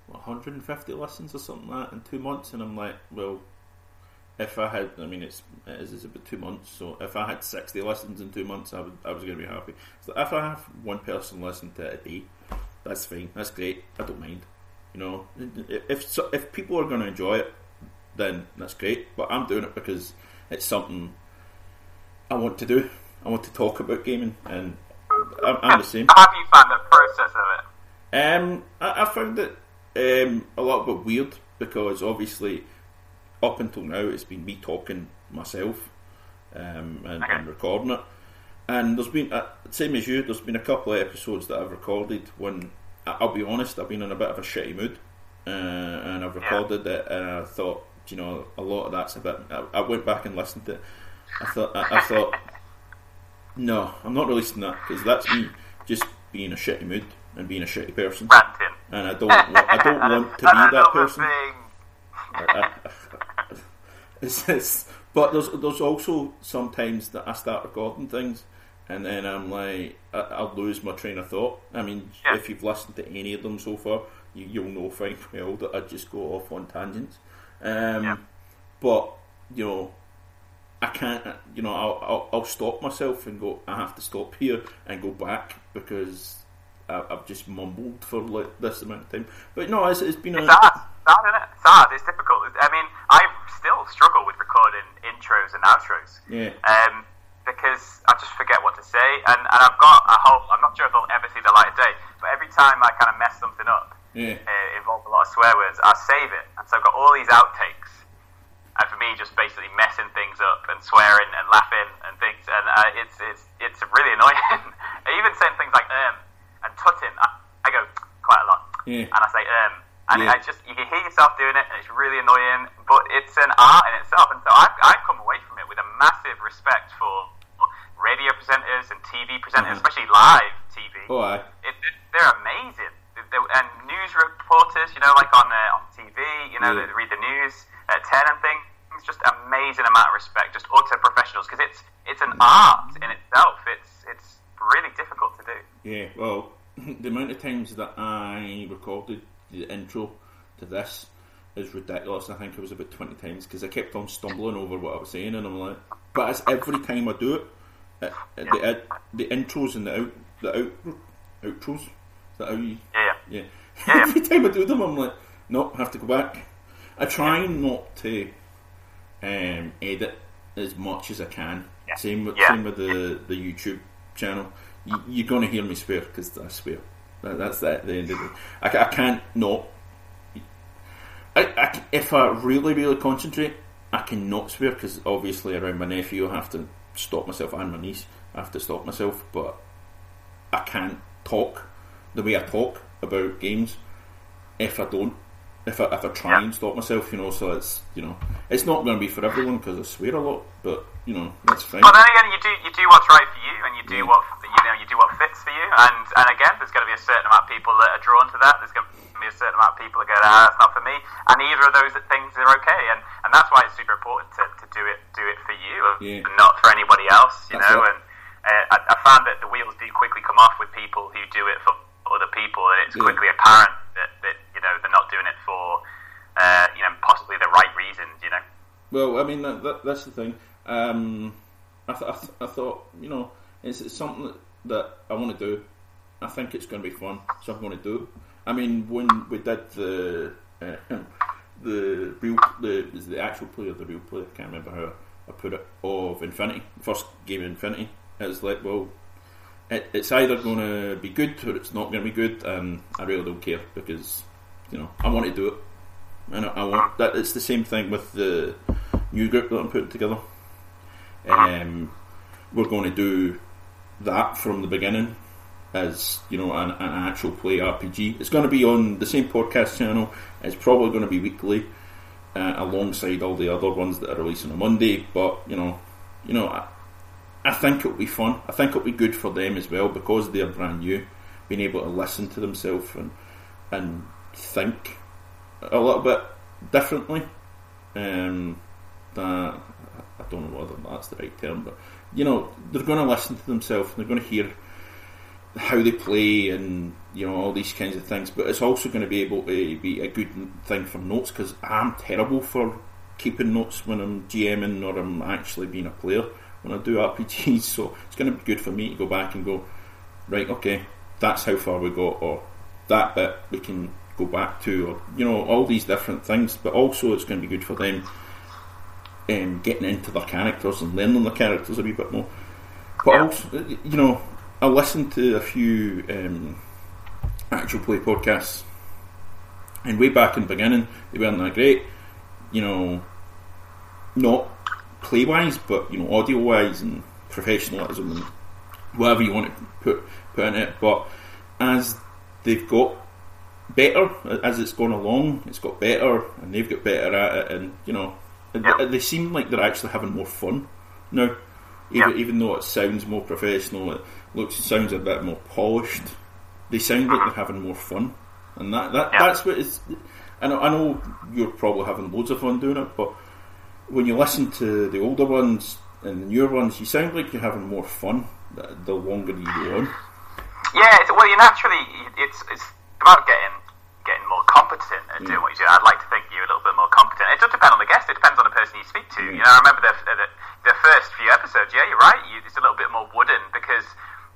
what, 150 listens or something like that in two months, and I'm like, well, if I had, I mean, it's it is it's about two months, so if I had 60 listens in two months, I would I was going to be happy. So if I have one person listen to it a day, that's fine. That's great. I don't mind. You know, if if people are going to enjoy it, then that's great. But I'm doing it because it's something I want to do. I want to talk about gaming, and I'm, I'm the same. How have you found the process of it? Um, I, I found it um, a little bit weird because obviously, up until now, it's been me talking myself um, and, okay. and recording it. And there's been, uh, same as you, there's been a couple of episodes that I've recorded when, I'll be honest, I've been in a bit of a shitty mood. Uh, and I've recorded it and I thought, you know, a lot of that's a bit. I, I went back and listened to it. I thought, I, I thought, no, I'm not releasing that because that's me just being a shitty mood and being a shitty person. Ranting. And I don't, want, I don't want to be that person. I, it's, it's, but there's there's also sometimes that I start recording things and then I'm like, I, will lose my train of thought. I mean, yeah. if you've listened to any of them so far, you, will know fine well that I just go off on tangents. Um, yeah. But you know, I can't. You know, I'll, I'll, I'll stop myself and go. I have to stop here and go back because I, have just mumbled for like this amount of time. But no, it's, it's been it's a. Hard. Sad, isn't it? Sad. It's difficult. I mean, I still struggle with recording intros and outros. Yeah. Um, because I just forget what to say, and, and I've got a whole. I'm not sure if I'll ever see the light of day, but every time I kind of mess something up, Yeah. uh, involve a lot of swear words, I save it. And so I've got all these outtakes. And for me, just basically messing things up and swearing and laughing and things, and uh, it's it's it's really annoying. Even saying things like um and tutting, I, I go quite a lot, Yeah. and I say um, and Yeah. I just you can hear yourself doing it, and it's really annoying. But it's an art in itself, and so I've I've come away from it with a massive respect for radio presenters and TV presenters, Mhm. especially live TV Oh, aye. it, it, they're amazing. They- and news reporters, you know, like on uh, on TV, you know, Yeah. they read the news at ten and things. It's just amazing amount of respect, just utter professionals, because it's it's an art in itself. It's it's really difficult to do. Yeah, well, the amount of times that I recorded the intro to this is ridiculous. I think it was about 20 times because I kept on stumbling over what I was saying, and I'm like, but it's every time I do it, it, it- the, it, the intros and the out, the out, outros, is that how you, Yeah, yeah. Yeah. every time I do them, I'm like, no, I have to go back. I try not to um, edit as much as I can. Same with same with the the YouTube channel. You, you're going to hear me swear because I swear. That, that's that. The end of the I, I can't not. I, I if I really really concentrate, I cannot swear because obviously around my nephew I have to stop myself and my niece. I have to stop myself, but I can't talk the way I talk about games if I don't. If I, if I try and stop myself, you know, so it's you know, it's not going to be for everyone because I swear a lot, but you know, that's fine. But then again, you do you do what's right for you, and you do Yeah. what you know you do what fits for you. And and again, there's going to be a certain amount of people that are drawn to that. There's going to be a certain amount of people that go, ah, that's not for me. And either of those things are okay. And and that's why it's super important to, to do it do it for you, Yeah. and not for anybody else. You That's know, it. and uh, I, I found that the wheels do quickly come off with people who do it for other people, and it's Yeah. quickly apparent that, that you know they're not doing it for uh, you know possibly the right reasons. You know. Well, I mean that, that, that's the thing. Um, I, th- I, th- I thought you know it's, it's something that, that I want to do. I think it's going to be fun, so I'm going to do it. I mean, when we did the uh, the real the the actual play of the real play. I can't remember how I put it of Infinity, first game of Infinity. It's like, well, it, it's either going to be good or it's not going to be good, and I really don't care because you know I want to do it. And I, I want that. It's the same thing with the new group that I'm putting together. Um, we're going to do that from the beginning as you know an, an actual play RPG. It's going to be on the same podcast channel. It's probably going to be weekly, uh, alongside all the other ones that are releasing on Monday. But you know, you know, I, I think it'll be fun. I think it'll be good for them as well because they're brand new, being able to listen to themselves and and think a little bit differently. Um, that I don't know whether that's the right term, but you know they're going to listen to themselves. and They're going to hear how they play and you know all these kinds of things. But it's also going to be able to be a good thing for notes because I'm terrible for keeping notes when I'm GMing or I'm actually being a player when I do RPGs. So it's going to be good for me to go back and go right. Okay, that's how far we got, or that bit we can go back to, or you know all these different things. But also it's going to be good for them um, getting into their characters and learning their characters a wee bit more. But also, you know, I listened to a few um, actual play podcasts, and way back in the beginning, they weren't that great. You know, not play wise, but you know, audio wise and professionalism and whatever you want to put put in it. But as they've got better as it's gone along, it's got better, and they've got better at it, and you know, Yeah. they seem like they're actually having more fun now. Even, Yeah. even though it sounds more professional, it looks sounds a bit more polished. They sound like they're having more fun, and that, that Yeah. that's what it's. I know, I know you're probably having loads of fun doing it, but when you listen to the older ones and the newer ones, you sound like you're having more fun the, longer you go on. Yeah, it's, well, you naturally, it's it's about getting getting more competent at doing Mm. what you do. I'd like to think you're a little bit more competent. It does depend on the guest. It depends on the person you speak to. Mm. You know, I remember the, the the first few episodes. Yeah, you're right. You, it's a little bit more wooden because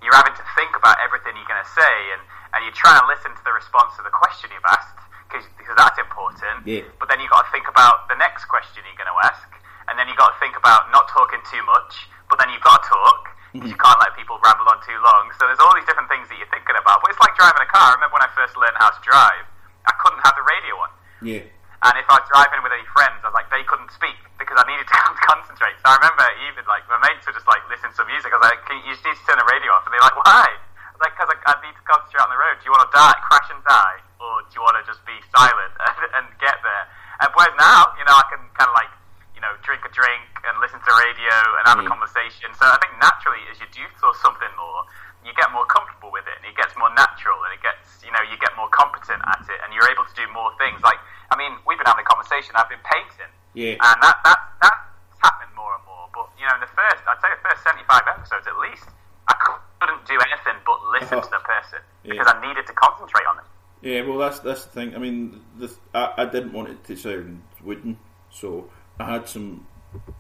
you're having to think about everything you're going to say, and and you're trying to listen to the response to the question you've asked because because that's important. Yeah. But then you've got to think about the next question you're going to ask, and then you've got to think about not talking too much. But then you've got to talk. 'cause You mm-hmm. can't let people ramble on too long. So there's all these different things that you're thinking about. But it's like driving a car. I remember when I first learned how to drive, I couldn't have the radio on. Yeah. And if I drive in with any friends, I was like, they couldn't speak because I needed to concentrate. So I remember even like my mates would just like listen to music. I was like, Can you, you just need to turn the radio off, and they're like, why? I was like, because I, I need to concentrate on the road. Do you want to die, crash and die, or do you want to just be silent and, and get there? And whereas now, you know, I can kind of like you know drink a drink and listen to radio and have a Mm. conversation. So I think naturally, as you do feel something more, you get more comfortable with it, and it gets more natural, and it gets you know you get more competent at it, and you're able to do more things. Like I mean, we've been having a conversation. I've been painting, Yeah. and that that that's happening more and more. But you know, in the first, I'd say the first seventy-five episodes at least, I couldn't do anything but listen to the uh-huh. person Yeah. because I needed to concentrate on them. Yeah, well, that's that's the thing. I mean, the, I, I didn't want it to sound wooden, so I had some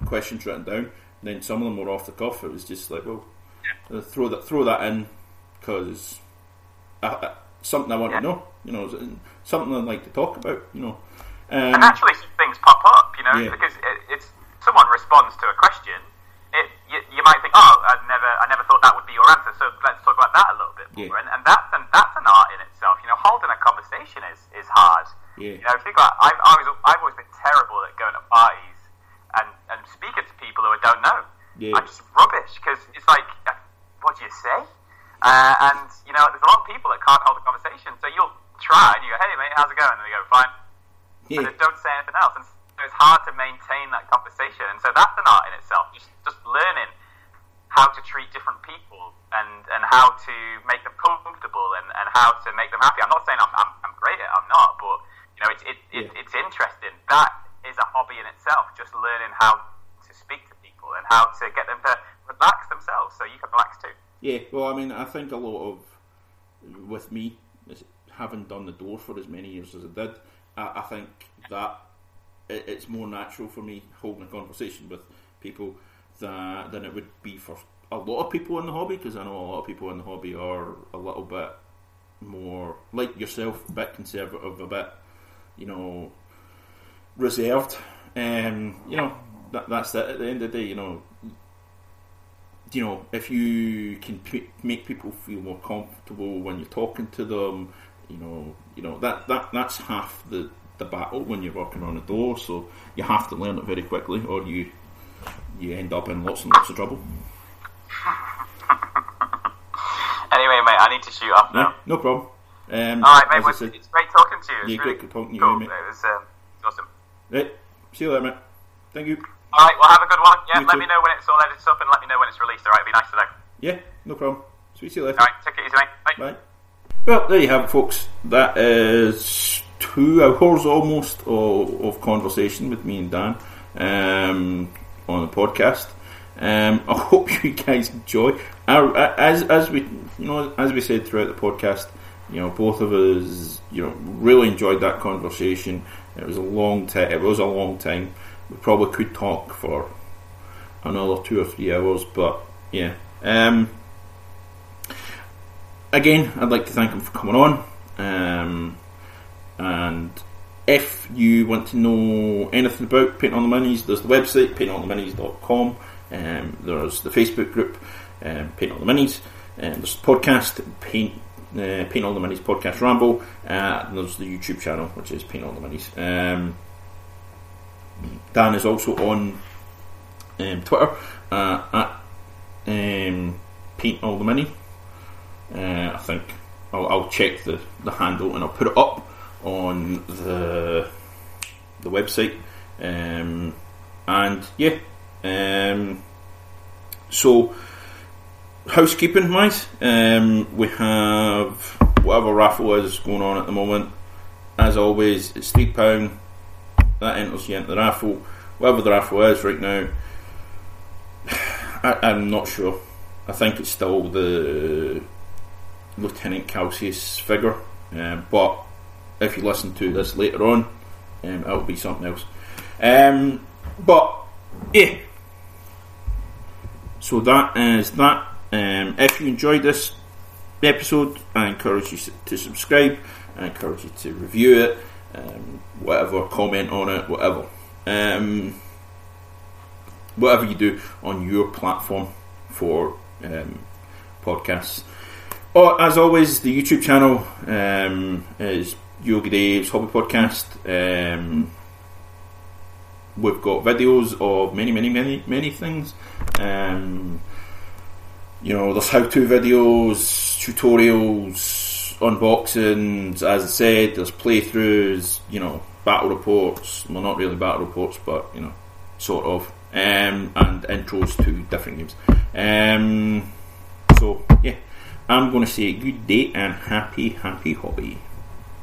questions written down. And then some of them were off the cuff. It was just like, well, uh, throw that throw that in because something I want Yeah. to know. You know, something I'd like to talk about. You know, um, And naturally, things pop up, you know, Yeah. because it, it's someone responds to a question. It, you, you might think, oh, I never, I never thought that would be your answer. So let's talk about that a little bit more. Yeah. And, and that's an that's an art in itself. You know, holding a conversation is is hard. Yeah. You know, think about I've always I've always been terrible at going to parties and and speaking to people who I don't know. Yeah. I'm just rubbish because it's like, what do you say? Uh, and you know, there's a lot of people that can't hold a conversation. So you'll try and you go, hey mate, how's it going? And they go, fine yeah, and then don't say anything else. And so it's hard to maintain that conversation. And so that's an art in itself. Just just learning how to treat different people and, and how to make them comfortable and, and how to make them happy. I'm not saying I'm, I'm, I'm great at it, I'm not, but you know, it's it, it, Yeah. it's interesting. That is a hobby in itself, just learning how to speak to people and to get them to relax themselves so you can relax too. yeah. Well, I mean, I think a lot of with me having done the door for as many years as I did. I, I think that it, it's more natural for me holding a conversation with people than than it would be for a lot of people in the hobby because I know a lot of people in the hobby are a little bit more like yourself, a bit conservative, a bit you know reserved. Um, you know that, that's it. At the end of the day, you know, you know if you can p- make people feel more comfortable when you're talking to them, you know, you know that that that's half the the battle when you're working on a door. So you have to learn it very quickly, or you you end up in lots and lots of trouble. Anyway, mate, I need to shoot off now. no problem. Um, All right, mate. Well, said, it's great talking to you. It's Yeah, really great talking to you, cool. mate. It was um, it's awesome. right, see you later, mate. Thank you. All right, well, have a good one. Yeah, You let too. me know when it's all edited up and let me know when it's released. All right, it'd be nice to know. Yeah, no problem. Sweet, see you later. All right, take it easy, mate. Bye. Bye. Well, there you have it, folks. That is two hours almost of, of conversation with me and Dan um, on the podcast. Um, I hope you guys enjoy. Our, as as we you know as we said throughout the podcast, you know both of us you know really enjoyed that conversation. It was a long time. It was a long time. We probably could talk for another two or three hours, but yeah. Um, again, I'd like to thank him for coming on. Um, and if you want to know anything about Paint All the Minis, there's the website, paintalltheminis.com. Um, there's the Facebook group, um, Paint All the Minis. Um, there's the podcast, Paint, uh, Paint All the Minis Podcast Ramble. Uh, and there's the YouTube channel, which is Paint All the Minis. Um, Dan is also on um, Twitter uh, at um, Paint All the Mini. Uh, I think I'll, I'll check the, the handle and I'll put it up on the the website. Um, and yeah, um, so housekeeping wise, um, we have whatever raffle is going on at the moment. As always, it's three pound. That enters you into the raffle. Whatever the raffle is right now, I, I'm not sure. I think it's still the Lieutenant Calcius figure, um, but if you listen to this later on, um, it'll be something else. Um, but yeah, so that is that. Um, if you enjoyed this episode, I encourage you to subscribe. I encourage you to review it, um, whatever, comment on it, whatever. Um, whatever you do on your platform for um, podcasts. Oh, as always, the YouTube channel um, is Yogi Dave's Hobby Podcast. Um, we've got videos of many, many, many, many things. Um, you know, there's how-to videos, tutorials, unboxings. As I said, there's playthroughs. You know, battle reports. Well, not really battle reports, but you know, sort of. Um, and intros to different games. Um, so yeah, I'm going to say good day and happy, happy hobby.